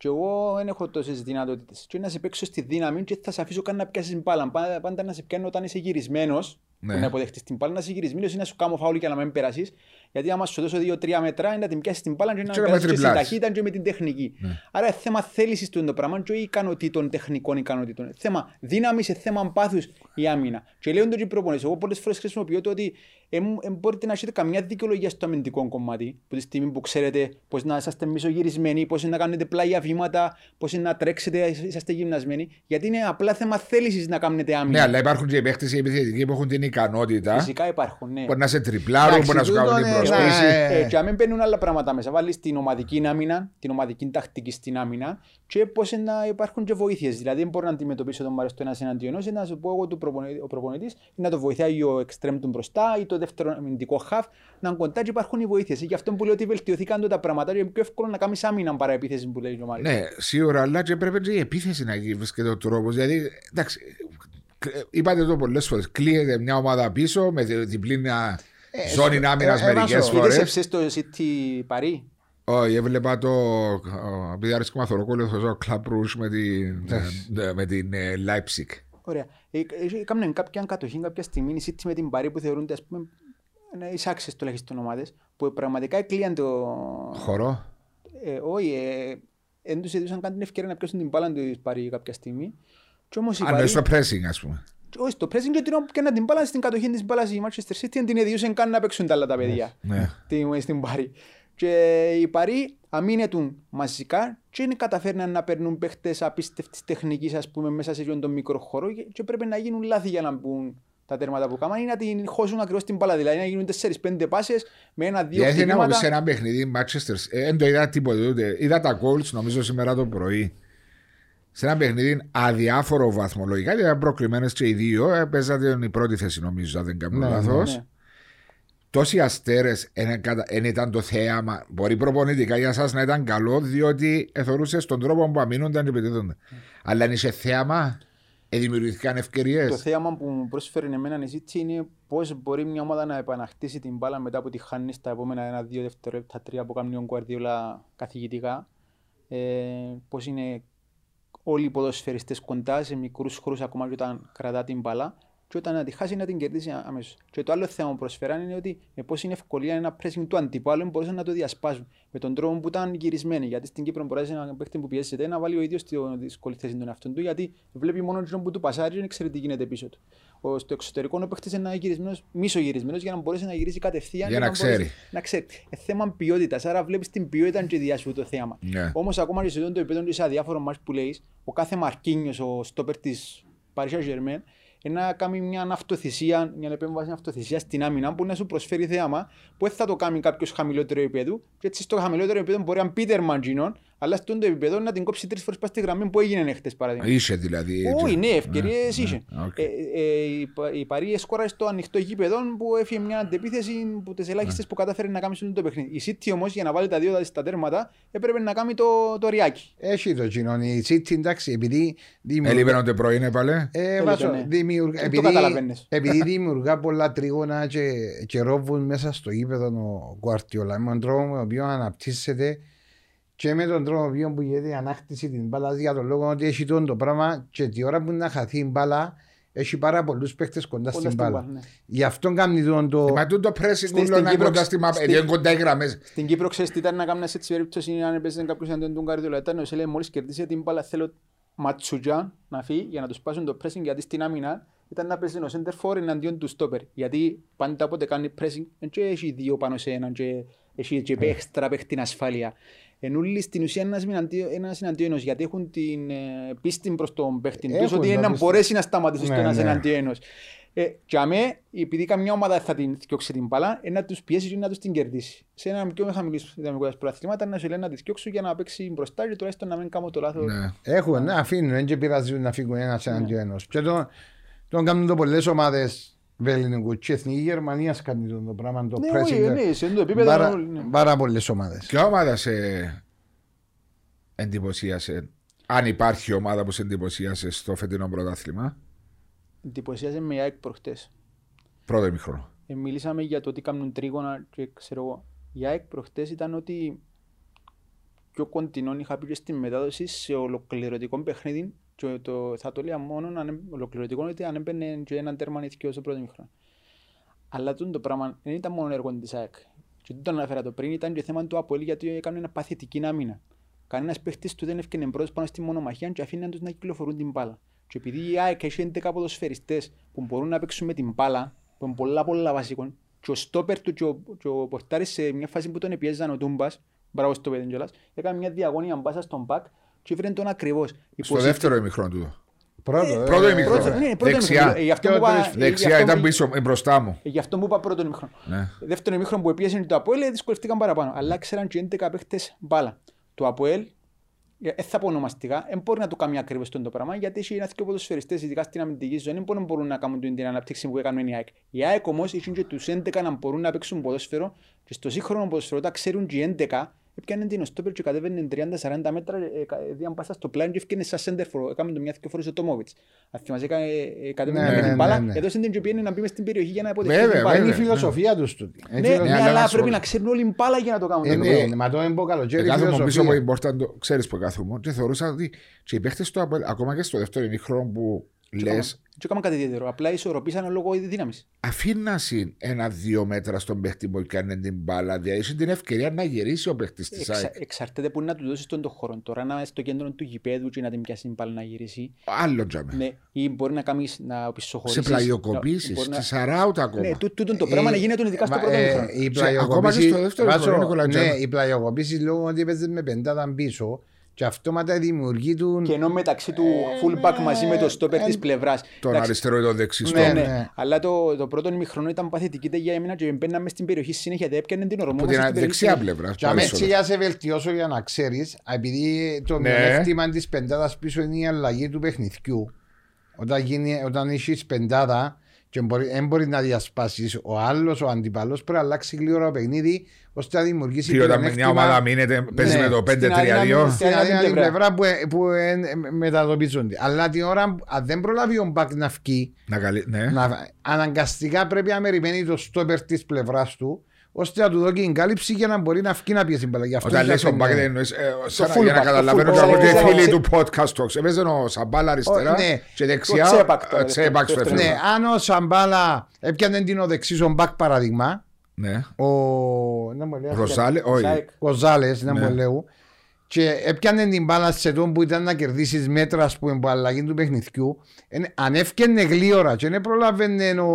Και εγώ δεν έχω τόσες δυνατότητες. Και να σε παίξω στη δύναμη και θα σε αφήσω καν να πιάσεις μπάλα. Πάντα, πάντα να σε πιάνω όταν είσαι γυρισμένος. Ναι. Ναι. Να αποδεχτείς την μπάλα, να είσαι γυρισμένος ή να σου κάνω φάουλ και να μην περάσεις. Γιατί άμα σου δώσω δύο-τρία μετρά, είναι να την πιάσεις την μπάλα και να Και να περάσει και στην τριπλάρεις. ταχύτητα και με την τεχνική. Ναι. Άρα είναι θέμα θέλησης του το πράγμα και όχι ικανοτήτων, τεχνικών ικανοτήτων. Είναι Θέμα δύναμης, θέμα πάθους η άμυνα. Και λέω το και οι προπονητές. Εγώ πολλές φορές χρησιμοποιώ το ότι δεν μπορείτε να έχετε καμιά δικαιολογία στο αμυντικό κομμάτι. Που τη στιγμή που ξέρετε πώς να είσαστε μισογυρισμένοι, πώς να κάνετε πλάγια βήματα, πώς να τρέξετε, είσαστε γυμνασμένοι. Γιατί είναι απλά θέμα θέλησης να κάνετε άμυνα. Ναι, αλλά υπάρχουν και οι παίχτες οι επιθετικοί που έχουν την ικανότητα. Φυσικά υπάρχουν, ναι. Μπορεί να σε τριπλάρουν, Εντάξει, μπορεί να σου κάνουν τούτο, την ναι, προσποίηση. ναι. Ε, και αν μην μπαίνουν άλλα πράγματα μέσα, βάλεις την ομαδική άμυνα, την ομαδική τακτική στην άμυνα και πώς να υπάρχουν και βοήθειες. Δηλαδή, δεν μπορώ να αντιμετωπίσω τον Μαρέστο ένας εναντίον ενός, να σου πω εγώ του προπονητή, ο προπονητής να το βοηθάει ο εξτρέμ του μπροστά ή το δεύτερο αμυντικό χαφ, να είναι κοντά και υπάρχουν οι βοήθειες. Γι' αυτό που λέω ότι βελτιωθήκαν τα πράγματα και είναι πιο εύκολο να κάνεις άμυνα παρά επίθεση που λέει ο Μάριος. Ναι, σίγουρα, αλλά και πρέπει και η επίθεση να γίνει βρίσκεται ο τρόπος. Δηλαδή, εντάξει, κ- είπατε το πολλές φορές. Κλείεται μια ομάδα πίσω με τη- διπλή μια ζώνη ε, άμυνα ε, μερικέ Βάσο, φορέ. Είδες στο City Παρί. Όχι, έβλεπα το. ο, Επειδή άρεσε και μαθοροκόλλο, το Club Rouge με την, ε, με την ε, Leipzig. Ωραία. Ε, ε, Έκαναν κάποια κατοχή κάποια στιγμή η City με την Παρί που θεωρούνται ας πούμε ε, εισάξιες τουλάχιστον ομάδες που πραγματικά εκλείαν το... Χορό. Ε, όχι, ε, δεν τους έδωσαν καν την ευκαιρία να πιάσουν την μπάλα του Παρί κάποια στιγμή. Και όμως η Αν Παρί... στο pressing, α πούμε. Όχι, στο pressing και την ώρα που έκαναν την μπάλα στην κατοχή της μπάλας η Manchester City δεν την έδιωσαν καν να παίξουν τα άλλα τα παιδιά Ναι. την- στην Παρί. Και οι Παρί αμήνετουν μαζικά και δεν καταφέρναν να παίρνουν παίχτες απίστευτης τεχνικής ας πούμε μέσα σε αυτόν τον μικρό χώρο και- και πρέπει να γίνουν λάθη για να μπουν τα τέρματα που κάνουν ή να την χώσουν ακριβώς την μπάλα. Δηλαδή να γίνουν 4-5 πάσες με ένα-δύο Γιατί να μου χτυπήματα. σε ένα παιχνίδι Manchester, ε, δεν το είδα τίποτα ούτε. Είδα τα goals νομίζω σήμερα το πρωί. Σε ένα παιχνίδι αδιάφορο βαθμολογικά, γιατί ήταν προκλημένε και οι δύο. Ε, παίζατε η πρώτη θέση νομίζω, αν δεν κάνω Ναι, λάθος. ναι. Τόσοι αστέρες δεν ήταν το θέαμα. Μπορεί προπονητικά για εσά να ήταν καλό, διότι εθωρούσες στον τρόπο που αμήνονταν και επιτίθονταν. Αλλά αν είσαι θέαμα, ε, δημιουργηθήκαν ευκαιρίες. Το θέαμα που μου πρόσφερε εμένα η City είναι πώς μπορεί μια ομάδα να επαναχτίσει την μπάλα μετά που τη χάνεις στα επόμενα ένα-δύο δευτερόλεπτα, τρία που κάνει ο Γκουαρδιόλα καθηγητικά. Ε, πώς είναι όλοι οι ποδοσφαιριστές κοντά σε μικρούς χώρους ακόμα και όταν κρατά την μπάλα και όταν να τη χάσει να την κερδίσει αμέσως. Και το άλλο θέμα που προσφέραν είναι ότι με πόση είναι ευκολία ένα pressing του αντιπάλου μπορούσαν να το διασπάσουν με τον τρόπο που ήταν γυρισμένοι. Γιατί στην Κύπρο μπορέσει ένα παίχτη που πιέζεται να βάλει ο ίδιος τη δύσκολη θέση των εαυτών του γιατί βλέπει μόνο τον που του πασάρει και δεν ξέρει τι γίνεται πίσω του. Ο, στο εξωτερικό ο παίχτης είναι γυρισμένος, μισογυρισμένος για να μπορέσει να γυρίσει κατευθείαν Για και να μπορέσει ξέρει. να ξέρει. Ε, θέμα ποιότητας, άρα βλέπεις την ποιότητα και διάσου το θέμα. Ναι. Όμως ακόμα και σε αυτό το επίπεδο και σε αδιάφορο μάτς που λέεις, ο κάθε Μαρκίνιος, ο στόπερ της Paris Saint-Germain, να κάνει μια αυτοθυσία, μια επέμβαση αυτοθυσίας στην άμυνα που να σου προσφέρει θέαμα που δεν θα το κάνει κάποιος χαμηλότερο επίπεδο. Και έτσι στο χαμηλότερο επίπεδο μπορεί να είναι Πίτερ Μαντζίνον, αλλά στο το επίπεδο να την κόψει τρεις φορές πας στη γραμμή που έγινε χτες παράδειγμα. Είσαι δηλαδή. έτσι. Όχι, ναι, ευκαιρίες Ναι, είχε. ναι, οκ. Ε, ε, η Πα- Η Παρή έσκορα στο ανοιχτό γήπεδο που έφυγε μια αντεπίθεση που τις Ναι. ελάχιστε που κατάφερε να κάνει σε όλο το παιχνίδι. Η City όμως για να βάλει τα δύο στα τέρματα έπρεπε να κάνει το, το ριάκι. Έχει το κοινό. Η City εντάξει, επειδή δημιουργεί. Έλειπε το πρωί, είναι παλέ. Ε, Έλειπε, βάζω, ναι. δημιουργ- Δεν το επειδή, καταλαβαίνεις. επειδή δημιουργά πολλά τρίγωνα και, και ρόβουν μέσα στο γήπεδο ο Γκουαρτιόλα με τον τρόπο με τον οποίος αναπτύσσεται και με τον τρόπο με τον οποίο που γίνεται η ανάκτηση την μπάλα για τον λόγο ότι έχει τον το πράγμα και τη ώρα που να χαθεί η μπάλα έχει πάρα πολλούς παίχτες κοντά Κοντά στην στην μπάλα. μπάλα, ναι. Γι' αυτό κάνει τον το... Μα τούτο pressing Στη- ούλο στην να Κύπρο- κοντά στη μάπα. στη- Είναι κοντά οι γραμμές. Στην Κύπρο ξέρεις τι ήταν να κάνεις έτσι περίπτωση αν έπαιζε κάποιος αντίον του Γκάρδιολα. Ήταν ο Σέλε μόλις κερδίσει την μπάλα θέλω ματσουτζά να φύγει για να τους σπάσουν το pressing γιατί στην άμυνα ήταν να παίζει ο center for εναντίον του stopper. Γιατί πάντα όποτε κάνει pressing δεν και έχει δύο πάνω σε έναν και έχει και έξτρα παίχτη ασφάλεια. Εν ούλοι στην ουσία ένας εναντίον- ένας εναντίον ενός γιατί έχουν την ε, πίστη προς τον παίχτη τους Έχουν ότι τα είναι να πίστη. μπορέσει να σταματήσει Ναι, στο ένας ναι. εναντίον ενός. Ε, και αμέ, επειδή καμιά ομάδα θα την διώξει την μπάλα, ε, να τους πιέσει και να τους την κερδίσει. Σε ένα πιο χαμηλής δυναμικότητας προαθλήματα να σου λένε να τη διώξω για να παίξει μπροστά και τουλάχιστον να μην κάνω το λάθος. Ναι. Έχουν, ναι, αφήνουν, δεν και πειράζει να φύγουν ένας εναντίον ενός. Και τον, τον κάνουν το πολλές ομάδες βέληνικου και η Εθνική Γερμανία κάνει τον το πράγμα, το Ναι, όχι, pressing. ναι, σε αυτό το επίπεδο Πάρα, όλοι, ναι. πάρα πολλές ομάδες. Ποια ομάδα σε εντυπωσίασε, αν υπάρχει ομάδα που σε εντυπωσίασε στο φετινό πρωτάθλημα, Εντυπωσίασε με η ΑΕΚ προχτές. πρώτο ημίχρονο. Ε, μιλήσαμε για το τι κάνουν τρίγωνα και ξέρω εγώ. Η ΑΕΚ προχτές ήταν ότι πιο κοντινόν είχα πει και στη μετάδοση σε ολοκληρωτικό παιχνίδι και το, θα το λέω μόνο αν έ- ολοκληρωτικό ότι αν έμπαινε και έναν τέρμα νηθικιό στο πρώτο μήχρονο. Αλλά τούτο το πράγμα δεν ήταν μόνο έργο της ΑΕΚ. Και δεν τον αναφέρα το πριν, ήταν και θέμα του Αποέλ γιατί έκανε ένα παθητική άμυνα. Κανένας παίχτης του δεν έφυγε πρώτο πάνω στη μονομαχία και αφήναν τους να κυκλοφορούν την μπάλα. Και επειδή η ΑΕΚ έχει 11 ποδοσφαιριστές που μπορούν να παίξουν με την μπάλα, που είναι πολλά πολλά βασικό, και ο στόπερ του και ο, και ο Πορτάρης σε μια φάση που τον πιέζαν ο Τούμπας, μπράβο στο παιδί κιόλας, έκανε μια διαγώνια μπάσα στον πακ και έφερε τον ακριβώς. Στο δεύτερο ημιχρόνο του. Πρώτο, ε, Πρώτο ε, ημιχρόνο. Πρώτο, ναι, πρώτο Δεξιά. ημίχρονο. Ε, γι' αυτό που είπα- ε, γι' Δεξιά αυτό ήταν που- πίσω, ε, μπροστά μου. ε, Γι' αυτό που είπα πρώτο ημίχρονο. Ναι. Δεύτερο ημίχρονο που έπιεσαν το Αποέλ δυσκολευτήκαν παραπάνω. Αλλά ξέραν και 11 παίχτες μπάλα. Το Αποέλ, δεν θα πω ονομαστικά, δεν μπορεί να το κάνει ακριβώς το πράγμα γιατί έχει ένας και ποδοσφαιριστές, ειδικά στην αμυντική ζώνη, που δεν μπορούν να κάνουν την την αναπτύξη που έκαναν η ΑΕΚ. Η ΑΕΚ όμως είχε και τους 11 να μπορούν να παίξουν ποδόσφαιρο και στο σύγχρονο ποδοσφαιρο όταν ξέρουν και οι 11 έπιανε την οστόπερ και κατέβαινε 30-40 μέτρα, ε, κα- ε, διάν πάσα στο πλάνο και έφυγε σαν σέντερφορο. Έκαμε το μια και φορές ο Τόμοβιτς. Αν θυμάσαι, έκανε, ε, κατέβαινε Ναι, με ναι, την μπάλα, ναι, ναι. έδωσε την και πήγαινε να μπει μες στην περιοχή για να υποδεχτεί Βέβαια, την μπάλα. Είναι η βέβαια. φιλοσοφία τους τούτη. Ναι, Είναι ναι, η φιλοσοφία. αλλά αλλά να πρέπει σου- να ξέρουν όλοι μπάλα για να το κάνουν. Ε, το ναι, πράγμα. Μα το είναι πω καλοκαίρι Κάθομαι πίσω από φιλοσοφία. important, ξέρεις που κάθομαι και θεωρούσα ότι και οι παίχτες του Αποέλ, ακόμα και στο δεύτερο ημίχρονο που λες, Δεν έκανα κάτι ιδιαίτερο. Απλά ισορροπήσαν λόγω δύναμης. αφήνασαι ένα-δύο μέτρα στον παίχτη που κάνει την μπάλα, δηλαδή έχεις την ευκαιρία να γυρίσει ο παίχτης της Εξα, ΑΕΚ. εξαρτάται που να του δώσεις τον το χώρο. Τώρα να είναι στο κέντρο του γηπέδου και να την πιάσει την μπάλα να γυρίσει. Άλλο τζάμε. Ναι, ή μπορεί να κάνεις να Σε πισωχωρήσεις. πλαγιοκοπήσεις, μπορεί να- σε σαράουτα ακόμα. Ναι, τού- τούτο το πράγμα Ε, γίνεται ειδικά στο μα, πρώτο ε, μήχρονο. η Σε- πλαγιοκοπήση- ακόμα και στο δεύτερο Βάσο, χρόνο, Νικόλα Ναι, Τζάμα. η πλαγιοκοπήση λόγω ότι έπαιζε με πεντάδα πίσω και αυτόματα δημιουργεί του. Και ενώ μεταξύ του Ε, fullback ναι, μαζί με το στόπερ ε, της πλευράς. Τον Εντάξει, αριστερό ή τον δεξί Ναι, στόπερ. ναι. ναι. Αλλά το, το πρώτο ημιχρονό ήταν παθητική για εμένα και μπαίναμε στην περιοχή συνέχεια. Δεν έπιανε την ορμό Από μας την στην περιοχή δεξιά συνέχεια. πλευρά. Και αμέσως έτσι για σε βελτιώσω για να ξέρεις, επειδή το Ναι. μειονέκτημα της πεντάδας πίσω είναι η αλλαγή του παιχνιδιού. Όταν, γίνει, όταν έχεις πεντάδα και μπορεί, δεν μπορεί να διασπάσεις ο άλλος, ο αντιπαλός, πρέπει να αλλάξει γλύωρα το παιχνίδι ώστε να δημιουργήσει Τι όταν μια πλεονέκτημα ομάδα μείνεται, παίζει Ναι, με το στην 5-3-2. αδύναμη- στην αδύναμη πλευρά που, που ε, ε, μετατοπίζονται. Αλλά την ώρα που αν δεν προλάβει ο Μπακ να βγει, Να καλύ- ναι. να, αναγκαστικά πρέπει να περιμένει το στόπερ της πλευράς του ώστε να του δώσει την κάλυψη για να μπορεί να βγει να πιέσει την μπαλά. Γι' αυτό Όταν λες ο σας Μπακ λένε- δεν εννοείς, ε, σαν να- fullback, για να το καταλαβαίνω fullback. και από Ο- και ο- φίλοι ο- του podcast talks. Έπαιζε ο Σαμπάλα αριστερά Ο- ναι. και δεξιά Τσέπακ ο τώρα, Τσέπακ στο δεύτερο. εφήβο. Ναι, αν ο Σαμπάλα έπιανε την ο δεξής ο Μπακ παράδειγμα, Ναι. ο να μου λέει, Ροζάλε, όχι. Σάικ. Κοζάλες, να Ναι. μου λέω, και έπιανε την μπάλα σε τον που ήταν να κερδίσεις μέτρα ας πούμε, που αλλαγή του παιχνιδιού, εν- αν έφτιανε γλύωρα και δεν προλάβαινε ο,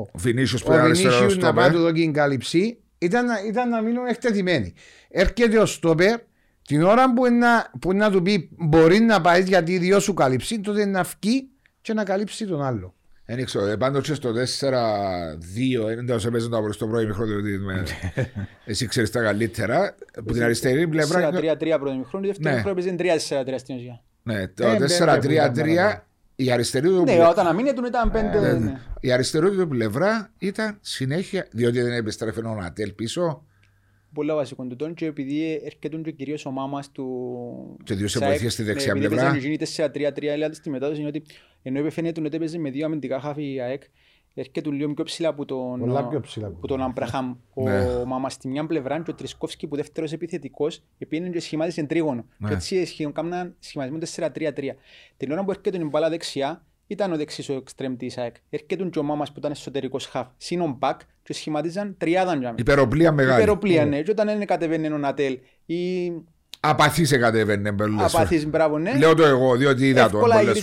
Ο Βινίσιος που ο ήταν αριστερό Βινίσιους να πάει στόπερ. να του δώσει την κάλυψη, ήταν, να- ήταν να μείνουν εκτεθειμένοι. Έρχεται ο στόπερ, την ώρα που να, που να του πει μπορεί να πάεις γιατί δυο σου καλύψει, τότε να βγει και να καλύψει τον άλλο. Δεν ήξερα, ε, πάντως και στο 4-2, δεν τόσο έπαιζε το από στο πρώτο ημιχρόνο, διότι με- εσύ ξέρεις τα καλύτερα. Από την αριστερή πλευρά, 4-3-3 πρώτο ημιχρόνο, δεύτερο Ναι. ημιχρόνο έπαιζε 3-4-3 στην ουσία. ναι, Ε, το μπε- 4-3-3, μπε- η αριστερή του Ναι, πλευρά- όταν αμήνετουν ήταν πέντε. Ναι, ναι. ναι. Η αριστερή του πλευρά ήταν συνέχεια, διότι δεν επιστρέφει ο Νατέλ πίσω Πολλά βασικό του τόν και επειδή έρχεται και κυρίως ο μάμας του... Και δύο σε Σάικ, βοηθεία στη δεξιά ναι, επειδή πλευρά. παίζανε εκείνοι 4-3-3, δηλαδή στη μετάδοση είναι ότι ενώ φαίνεται ότι έπαιζε με δύο αμυντικά χάφη η ΑΕΚ, έρχεται λίγο πιο ψηλά από τον, Πολλά πιο ψηλά. που τον Αμπραχάμ. Ο Ναι. μάμας στη μια πλευρά και ο Τρισκόφσκι που δεύτερος επιθετικός πήγαινε και σχημάτισε τρίγωνο. Ναι. Και έτσι σχη- κάμναν σχηματισμό 4-3-3. Την ώρα που έρχεται η μπάλα δεξιά, ήταν ο δεξής ο εξτρέμ της ΑΕΚ. Έρχεται και ο μάμας που ήταν εσωτερικός χαφ. Συν ο μπακ και σχηματίζαν τριάδαν για μένα. Υπεροπλία μεγάλη. Υπεροπλία, ναι. Και όταν είναι κατεβαίνει ο Νατέλ ή Απαθή σε κατέβαινε πολλές απαθείς, φορές. μπράβο, ναι. Λέω το εγώ, διότι είδα το Εύκολα πολλές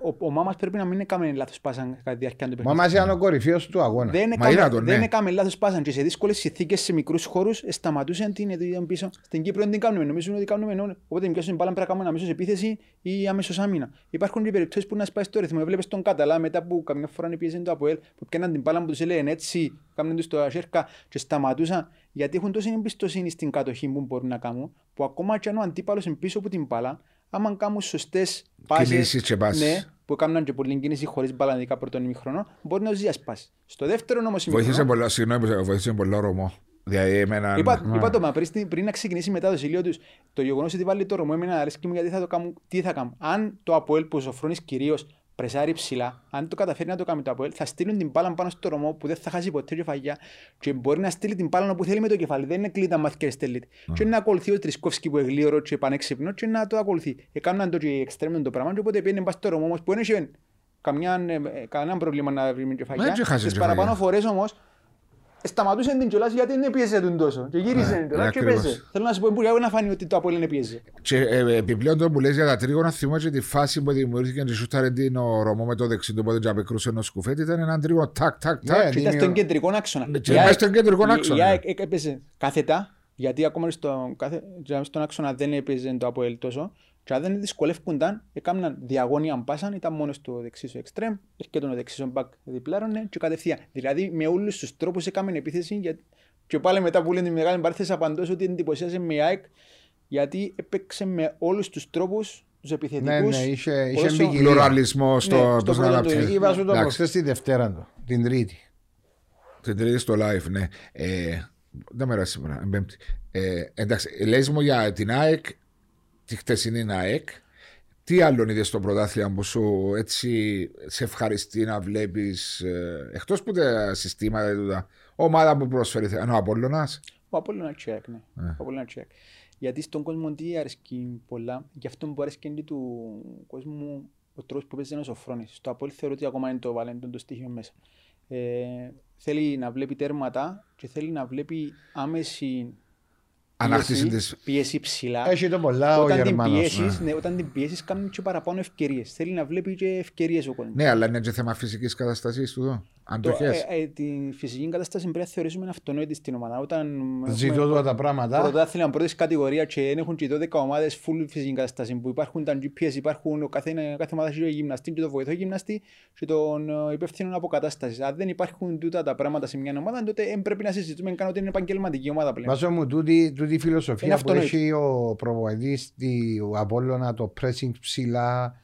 γυρίσαν την φορές. μπάλα. Αφού ο, ο μάμας πρέπει να μην έκαμε λάθος πάσαν κατά τη διάρκεια του Μα παιχνιδιού. μας ήταν ο κορυφαίος του αγώνα. Δεν Μα είδα έκαμε, τον, δεν ναι. έκαμε λάθος πάσαν και σε δύσκολες συνθήκες, σε μικρούς χώρους, σταματούσαν την ήταν πίσω. Στην Κύπρο δεν την κάνουμε, νομίζουν ότι κάνουμε ενώ. Οπότε πιάσουν την μπάλα πρέπει να κάνουμε αμέσως επίθεση ή αμέσως άμυνα. Υπάρχουν και περιπτώσεις που να σπάσει το ρυθμό. Βλέπεις τον Καταλά μετά που καμιά φορά πιέζαν το ΑΠΟΕΛ που πιάναν την μπάλα που τους έλεγαν έτσι, κάνουν τους το ασέρκα και σταματούσαν γιατί έχουν τόση εμπιστοσύνη στην κατοχή που μπορούν να κάνουν που ακόμα και αν ο αντίπαλος είναι πίσω από την μπάλα άμα κάνουν σωστές πάσες, Κινήσεις και πάσεις. ναι, που έκαναν και πολλή κίνηση χωρίς μπάλα ειδικά πρώτον ημιχρονό, μπορεί να τους διασπάσει. Στο δεύτερο όμως Βοήθησε ημιχρονό, πολλά, συγγνώμη, που βοήθησε πολλά Ρωμό. Δηλαδή εμένα... είπα, είπα το μα πριν, στην- πριν να ξεκινήσει η μετάδοση, λέω τους, το γεγονός ότι βάλει το Ρωμό εμένα αρέσκει μου γιατί θα το κάνω, τι θα κάνω. Αν το Αποέλ που ο Σοφρόνης κυρίως πρεσάρει ψηλά, αν το καταφέρει να το κάνει το Αποέλ, θα στείλουν την μπάλα πάνω στο Ρωμό που δεν θα χάσει ποτέ κεφαλιά και μπορεί να στείλει την μπάλα όπου θέλει με το κεφάλι. Δεν είναι κλίτα μάθει και στέλνει. Και να ακολουθεί ο Τρισκόφσκι που εγλίωρο και πανέξυπνο και να το ακολουθεί. Έκαναν το και εξτρέμουν το πράγμα και οπότε πήγαινε πας στο Ρωμό όμως που δεν είχε καμιά, ε, κανένα πρόβλημα να βρει με Μα κεφαλιά. έτσι χάσεις Τις κεφαλιά. παραπάνω φορές όμως σταματούσε την κιόλας γιατί δεν πίεσε τον τόσο. Και γύρισε Ναι, την κιόλας και ακριβώς. πέσε. Θέλω να σου πω που για να φανεί ότι το Απόλλων πίεσε. Και ε, επιπλέον το που λες για τα τρίγωνα, θυμώ και τη φάση που δημιουργήθηκε και σούταρε την ο Ρωμό με το δεξί του πότε και απεκρούσε ένα σκουφέτι. Ήταν ένα τρίγωνο τάκ, τάκ, Ναι, τάκ. Και ήταν δημιουργ- στον κεντρικό άξονα. Και Η μέσα ΑΕΚ- στον κεντρικό η- άξονα. Η ΑΕΚ έπαιζε κάθετα, γιατί ακόμα στο, κάθε, και στον άξονα δεν έπαιζε το Αποέλ τόσο. Και αν δεν δυσκολεύκονταν, έκαναν διαγώνια πάσαν, ήταν μόνος στο δεξί σου εξτρέμ, έρχεται ο δεξί σου μπακ διπλάρωνε και κατευθείαν. Δηλαδή με όλους τους τρόπους έκαμε επίθεση για... και πάλι μετά που λένε τη μεγάλη παρθέση απαντώς ότι εντυπωσίασε με η ΑΕΚ γιατί έπαιξε με όλους τους τρόπους τους Ναι, επιθετικούς. ναι, είχε, είχε ποδόσφαιρο- ποικιλία. Πλουραλισμό στο, Ναι, στο πώς να πρώτο αναπτύξει. του- Είπα σου το Εντάξει. προχθές τη Δευτέρα του, την Τρίτη. Την τρίτη στο live, ναι. Ε, δεν μέρα σήμερα, την πέμπτη. Ε, εντάξει, λες μου για την ΑΕΚ, τη χτεσινή ΑΕΚ. Τι άλλον είδες στο πρωτάθλημα που σου έτσι σε ευχαριστεί να βλέπεις, ε, εκτός που τα συστήματα τούτα, ομάδα που προσφέρει, ενώ ο Απόλλωνας. Ο Απόλλωνας τσεκ, ναι. Ο Απόλλωνας τσεκ. Γιατί στον κόσμο τι αρέσκει πολλά, γι' αυτό που αρέσκει είναι του κόσμου ο τρόπος που παίζει ένας ο Φρόνης. Στο Απόλλη θεωρώ ότι ακόμα είναι το βαλέντον το στοιχείο μέσα. Ε, θέλει να βλέπει τέρματα και θέλει να βλέπει άμεση Ανάκτηση πίεση, της... πίεση ψηλά. Έχει το πολλά ο όταν, την Γερμανός. πιέσεις, ναι, όταν την πιέσεις κάνουν και παραπάνω ευκαιρίες. Θέλει να βλέπει και ευκαιρίες ο κόσμος. Ναι, αλλά είναι και θέμα φυσικής καταστασής του εδώ. Αντοχές. Το, ε, ε, τη φυσική κατάσταση πρέπει να θεωρήσουμε αυτονόητη στην ομάδα. Όταν Ζητώ έχουμε τώρα τα πράγματα. πρωτάθλημα πρώτης κατηγορία και δεν έχουν και 12 ομάδες full φυσική κατάσταση που υπάρχουν τα GPS, υπάρχουν ο κάθε, κάθε ομάδα έχει το γυμναστή και το βοηθό γυμναστή και τον ε, υπεύθυνο αποκατάστασης. Αν δεν υπάρχουν τούτα τα πράγματα σε μια ομάδα, τότε δεν πρέπει να συζητούμε καν ότι είναι επαγγελματική ομάδα πλέον. Βάζω μου τούτη, τούτη Είναι φιλοσοφία που αυτονόητη. έχει ο προβοητής του Απόλλωνα, το pressing ψηλά,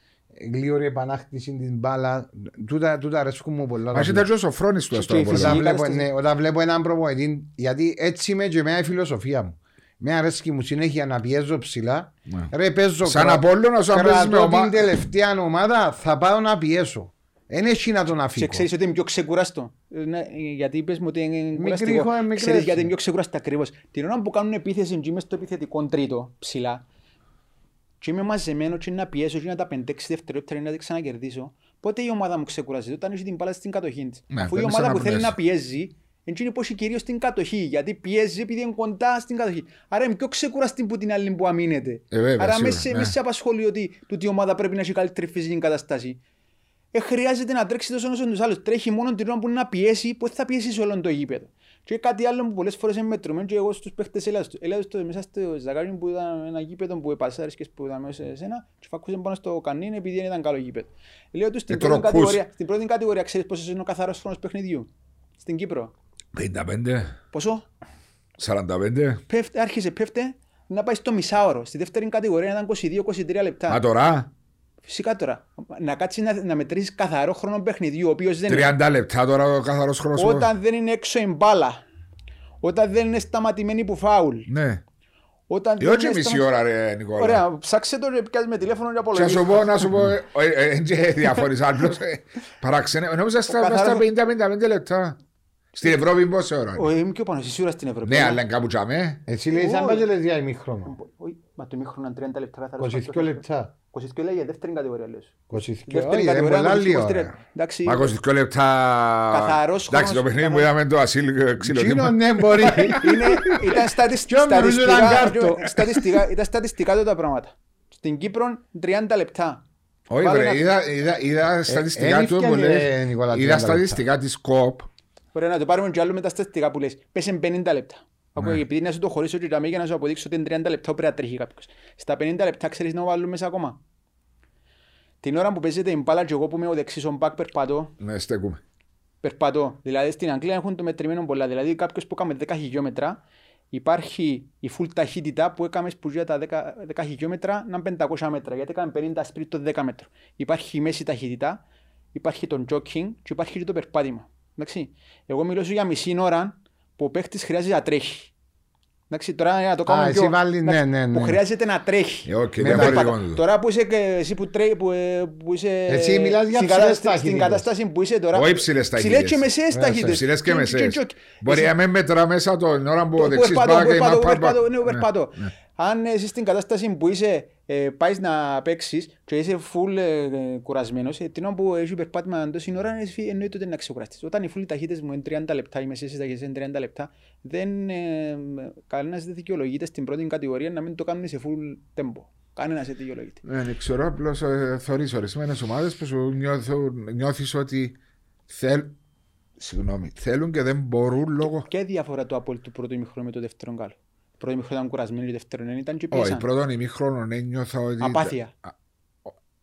γλίωρη επανάκτηση την μπάλα. Τούτα, τούτα αρέσκουν μου πολλά. Μα ήταν και ο Σοφρόνης του Και στο η Απόλλωνα. Όταν φυσική βλέπω, κατάσταση. ναι, όταν βλέπω έναν προπονητή, γιατί έτσι είμαι και εμένα η φιλοσοφία μου. Με αρέσκει μου συνέχεια να πιέζω ψηλά. Ναι. Ρε παίζω Σαν κρα- Απόλλωνας, αν παίζεις με κρατώ ομάδα- την τελευταία ομάδα, θα πάω να πιέσω. Δεν έχει να τον Και αφήσω. ξέρεις ότι είναι πιο ξεκουράστο. Ε, ναι, γιατί είπες μου ότι είναι κουραστικό. έχω, ε, μικρές. Ξέρεις γιατί είναι πιο ξεκουράστο ακριβώς. Την ώρα που κάνουν επίθεση και είμαι στο επιθετικό τρίτο ψηλά και είμαι μαζεμένος και να πιέσω και να τα 5-6 δευτερόλεπτα να τα ξανακερδίσω, πότε η ομάδα μου ξεκουράζεται όταν έχει την μπάλα στην κατοχή της. Ναι, Αφού η δεν ομάδα είσαι που να θέλει πνέσεις. να πιέζει, έτσι είναι πως έχει κυρίως στην κατοχή, γιατί πιέζει επειδή είναι κοντά στην κατοχή. Άρα είναι πιο ξεκουραστή που την άλλη που αμήνεται. Ε, βέβαια, Άρα σίγουρα, μέσα, ναι. μέσα σε απασχολεί ότι τούτη η ομάδα πρέπει να έχει καλύτερη φυσική κατάσταση. Ε, χρειάζεται να τρέξει τόσο όσο τους άλλους. Τρέχει μόνο την ώρα που είναι να πιέσει, που θα πιέσεις σε όλο το γήπεδο. Και κάτι άλλο που πολλές φορές είναι μετρουμένο και εγώ στους παίχτες έλα στο- έλα στο μέσα στο ζαγάρι που ήταν ένα γήπεδο που επασάρες και που ήταν μέσα σε εσένα και φακούσε πάνω στο κανίνι επειδή δεν ήταν καλό γήπεδο. Λέω τους στην Ε, πρώτη τώρα ακούς. κατηγορία, στην πρώτη κατηγορία ξέρεις πόσος είναι ο καθαρός χρόνος παιχνιδιού; Στην Κύπρο. 55, Πόσο; 45. Πέφτε, άρχισε, πέφτε να πάει στο μισάωρο. Στη δεύτερη κατηγορία ήταν 22-23 λεπτά. Μα τώρα, Φυσικά τώρα. Να κάτσεις να, να μετρήσεις καθαρό χρόνο παιχνιδιού, ο οποίος δεν 30 λεπτά τώρα ο καθαρός χρόνος. Όταν δεν είναι έξω η μπάλα. Όταν δεν είναι σταματημένη που φάουλ. Ναι. Όταν Ε, δεν όχι είναι μισή σταμα- ώρα ρε Νικόλα. Ωραία, ψάξε το και πιάσεις με τηλέφωνο και Και να απολογείς. σου πω, να σου πω, ε, ε, ε, δεν διαφωνείς άλλος. ε, Παραξενε, νόμιζα στα Ο στα καθαρός- 50-55 λεπτά. Στην Ευρώπη πόση ώρα. Ο, είμαι πιο πάνω, εσύ σίγουρα στην Ευρώπη. Ναι, αλλά είναι κάπου τζαμέ. Εσύ λέει σαν Όχι. πάει και λες για ημίχρονο. Όχι, μα το μήχρονο είναι 30 λεπτά καθαρός 22 χρόνος. λεπτά. 22 λέει για δεύτερη κατηγορία λες. 22. Δεύτερη Όχι, είναι κατηγορία, πολλά 23. άλλη ώρα. Εντάξει, Μα 22 λεπτά. Καθαρός Εντάξει, το χρόνος. παιχνίδι που είδαμε το ασύλ Εκείνο ξυλοδήμα. ναι μπορεί. είναι, ήταν στατισ- Κι όμως στατιστικά, ήταν κάρτο. στατιστικά, ήταν στατιστικά τότε τα πράγματα. Στην Κύπρο 30 λεπτά. Όχι, Βάλε βρε, να- είδα- είδα- είδα στατιστικά εν του που ήφτιανε, λέει. Νικόλα, 30 Είδα λεπτά. στατιστικά της ΚΟΠ. Ωραία, να το πάρουμε και άλλο με τα στατιστικά που λες. Πέσε 50 λεπτά. Ναι. Ακούω, επειδή να σου το χωρίσω και για να σου αποδείξω ότι είναι 30 λεπτά πρέπει να τρέχει κάποιος. Στα 50 λεπτά ξέρεις να βάλουμε μέσα ακόμα. Την ώρα που παίζεται η μπάλα και εγώ που είμαι ο δεξής ο μπακ περπατώ, Ναι, στέκουμε. περπατώ. Δηλαδή στην Αγγλία έχουν το μετρημένο πολλά. Δηλαδή κάποιος που έκανε 10 χιλιόμετρα υπάρχει η full ταχύτητα που έκαμες που για τα 10, 10 χιλιόμετρα να είναι 500 μέτρα. Γιατί έκαμε 50 σπίτι το 10 μέτρο. Υπάρχει η μέση ταχύτητα, υπάρχει το jogging και υπάρχει και το περπάτημα. Εντάξει. Εγώ μιλώ σου για μισή ώρα που ο παίχτης χρειάζεται να τρέχει. Εντάξει, τώρα για να το Α, κάνουμε εσύ πιο... βάλει- ναι, εντάξει, ναι, ναι. Που χρειάζεται να τρέχει. Ε, οκ, Με διαφορετικό Περπατά. είναι το. Τώρα που είσαι, και εσύ που, τρέ, που, ε, που είσαι Εσύ μιλάς για στην, ψηλές κατάστα- στην ταχύτητες. κατάσταση που είσαι τώρα. Όχι υψηλές Ψηλές ταχύτητες. και μεσαίες Ε, ταχύτητες. Ψηλές και Και- μεσαίες. και- και- Μπορεί εσύ- να μην μετρά μέσα την ώρα που ο που δεξής περπατώ, πάει που και περπατώ, να που πάει. περπατώ, ναι, που Ναι, περπατώ. Ναι. Αν εσύ στην κατάσταση που είσαι, ε, πάεις να παίξεις και είσαι full ε, ε, κουρασμένος, ε, την ώρα που έχει περπάτημα τόση ώρας, εσύ εννοείται ότι να ξεκουραστείς. Όταν οι full ταχύτητες μου είναι 30 λεπτά, οι μεσαίες ταχύτητες είναι 30 λεπτά, δεν, ε, κανένας δεν δικαιολογείται στην πρώτη κατηγορία να μην το κάνουν σε full tempo. Κανένας δεν δικαιολογείται. Ναι, δεν ξέρω, απλώς θεωρείς ορισμένες ομάδες που σου νιώθεις ότι θέλ, συγγνώμη, θέλουν και δεν μπορούν λόγω. Και διαφορά το Απόλυτο του πρώτου ημιχρόνου με το δεύτερο γκάλο. Πρώτο ημιχρόνο ήταν κουρασμένοι και δεύτερο δεν ήταν και Όχι, πίεσαν. πρώτον ημίχρονο ένιωθα ότι. Απάθεια.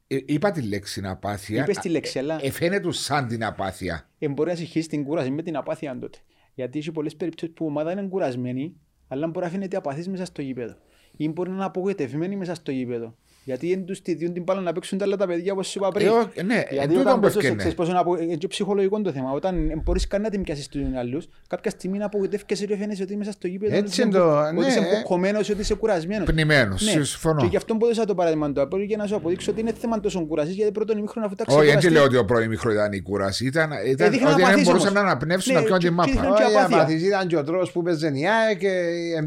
Ε, είπα τη λέξη απάθεια. Είπες τη λέξη, αλλά- Ε, φαίνεται σαν την απάθεια. Ε, μπορεί να συγχύσει την κούραση με την απάθεια τότε. Γιατί έχει πολλές περιπτώσεις που η ομάδα είναι κουρασμένη, αλλά μπορεί να φαίνεται απαθής μέσα στο γήπεδο. Ή μπορεί να είναι απογοητευμένη μέσα στο γήπεδο. Γιατί δεν τους τη διούν την μπάλα να παίξουν τα άλλα τα παιδιά όπως είπα πριν. Ε, ο- ναι, εν Γιατί τούτον όταν που πες έφκαινε. ξέρεις πόσο είναι απο- είναι και ψυχολογικό το θέμα. Όταν δεν μπορείς καν να την πιάσεις τους άλλους, κάποια στιγμή να απογοητεύκεσαι και φαίνεσαι ότι μέσα στο γήπεδο Έτσι ότι είναι το- είσαι- ότι είσαι ναι. μπουκωμένος, ότι είσαι κουρασμένος. Πνημένο, Ναι. συμφωνώ. Και γι' αυτό που έδωσα το παράδειγμα του Απόλλου για να σου αποδείξω ότι είναι θέμα τόσο κουρασής γιατί πρώτον ημίχρονο αφού τα Όχι, δεν ξεκουραστείς- λέω ότι ο πρώτο ημίχρονο ήταν η κούραση. Ήταν, ήταν Έδειχνε ότι δεν απαθής μπορούσαν όμως. να αναπνεύσουν Ναι, να πιάνουν τη και- και μάπα. δείχναν και Όχι, απάθεια. απαθής ήταν και ο τρόπος που παίζε η ΑΕΚ και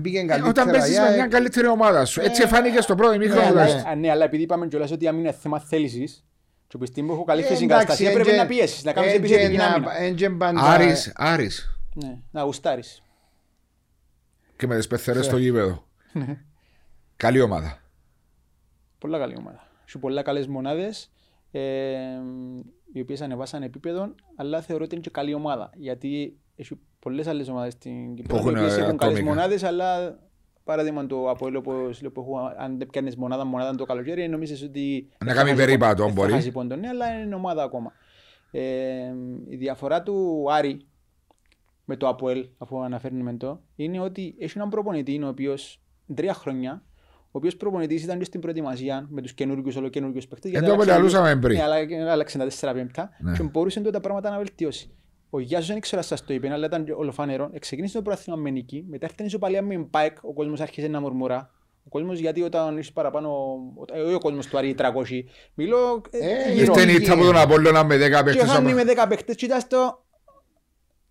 μπήκε Ε, καλύτερα. Όταν παίζεις η με ΑΕΚ. μια καλύτερη ομάδα σου. Έτσι φάνηκε στο πρώτο Ναι, ημίχρονο. Αλλά, τουλάχιστον. α, ναι, αλλά επειδή είπαμε κιόλας ότι αν είναι θέμα θέλησης και που στιγμή που έχω καλή Ε, θέση εντάξει, εγκαταστασία πρέπει έντια- να πιέσεις, να κάνεις έντια επιθετική να- άμυνα. έντια πάντα- Άρης, Άρης. Ναι, να γουστάρεις. Και με τις πεθερές Ναι. στο γήπεδο. Καλή ομάδα. Πολλά καλή ομάδα. Έχει πολλά καλές μονάδες ε, οι οποίες ανεβάσαν επίπεδο, αλλά θεωρώ ότι είναι και καλή ομάδα. Γιατί έχει πολλές άλλες ομάδες στην Κύπρο έχουν, οι οποίες ε, έχουν καλές ατόμικα. μονάδες, αλλά παράδειγμα το Αποέλ όπως λέω που έχω, αν δεν πιάνεις μονάδα μονάδα το καλοκαίρι νομίζεις ότι Να θα κάνει χάσει περίπατο, πόντο. μπορεί. Θα χάσει πόντο, ναι, αλλά είναι ομάδα ακόμα. Ε, η διαφορά του Άρη με το Αποέλ, αφού αναφέρνουμε το, είναι ότι έχει έναν προπονητή ο οποίος τρία χρόνια, ο οποίος προπονητής ήταν και στην προετοιμασία με τους καινούργιους ολοκαινούργιους παίχτε. Εν τω μιλούσαμε πριν. Ναι, αλλά άλλαξε τα 4 πέμπτα Ναι. και μπορούσε τότε τα πράγματα να βελτιώσει. Ο Γιάσος δεν ήξερα σας το είπε, αλλά ήταν και ολοφανερό. Ξεκίνησε το πρόθυμα με νίκη, μετά έρθει η ισοπαλία με Πάικ, ο κόσμος άρχισε να μουρμουρά. Ο κόσμος γιατί όταν είσαι παραπάνω, όταν- όχι ο κόσμος του Άρη 300, μιλώ Ε, ε, γύρω. Ήρθε η νύχτα από τον Απόλλωνα με 10 και παίχτες. χάνει άμα- με 10 παίχτες και ήταν στο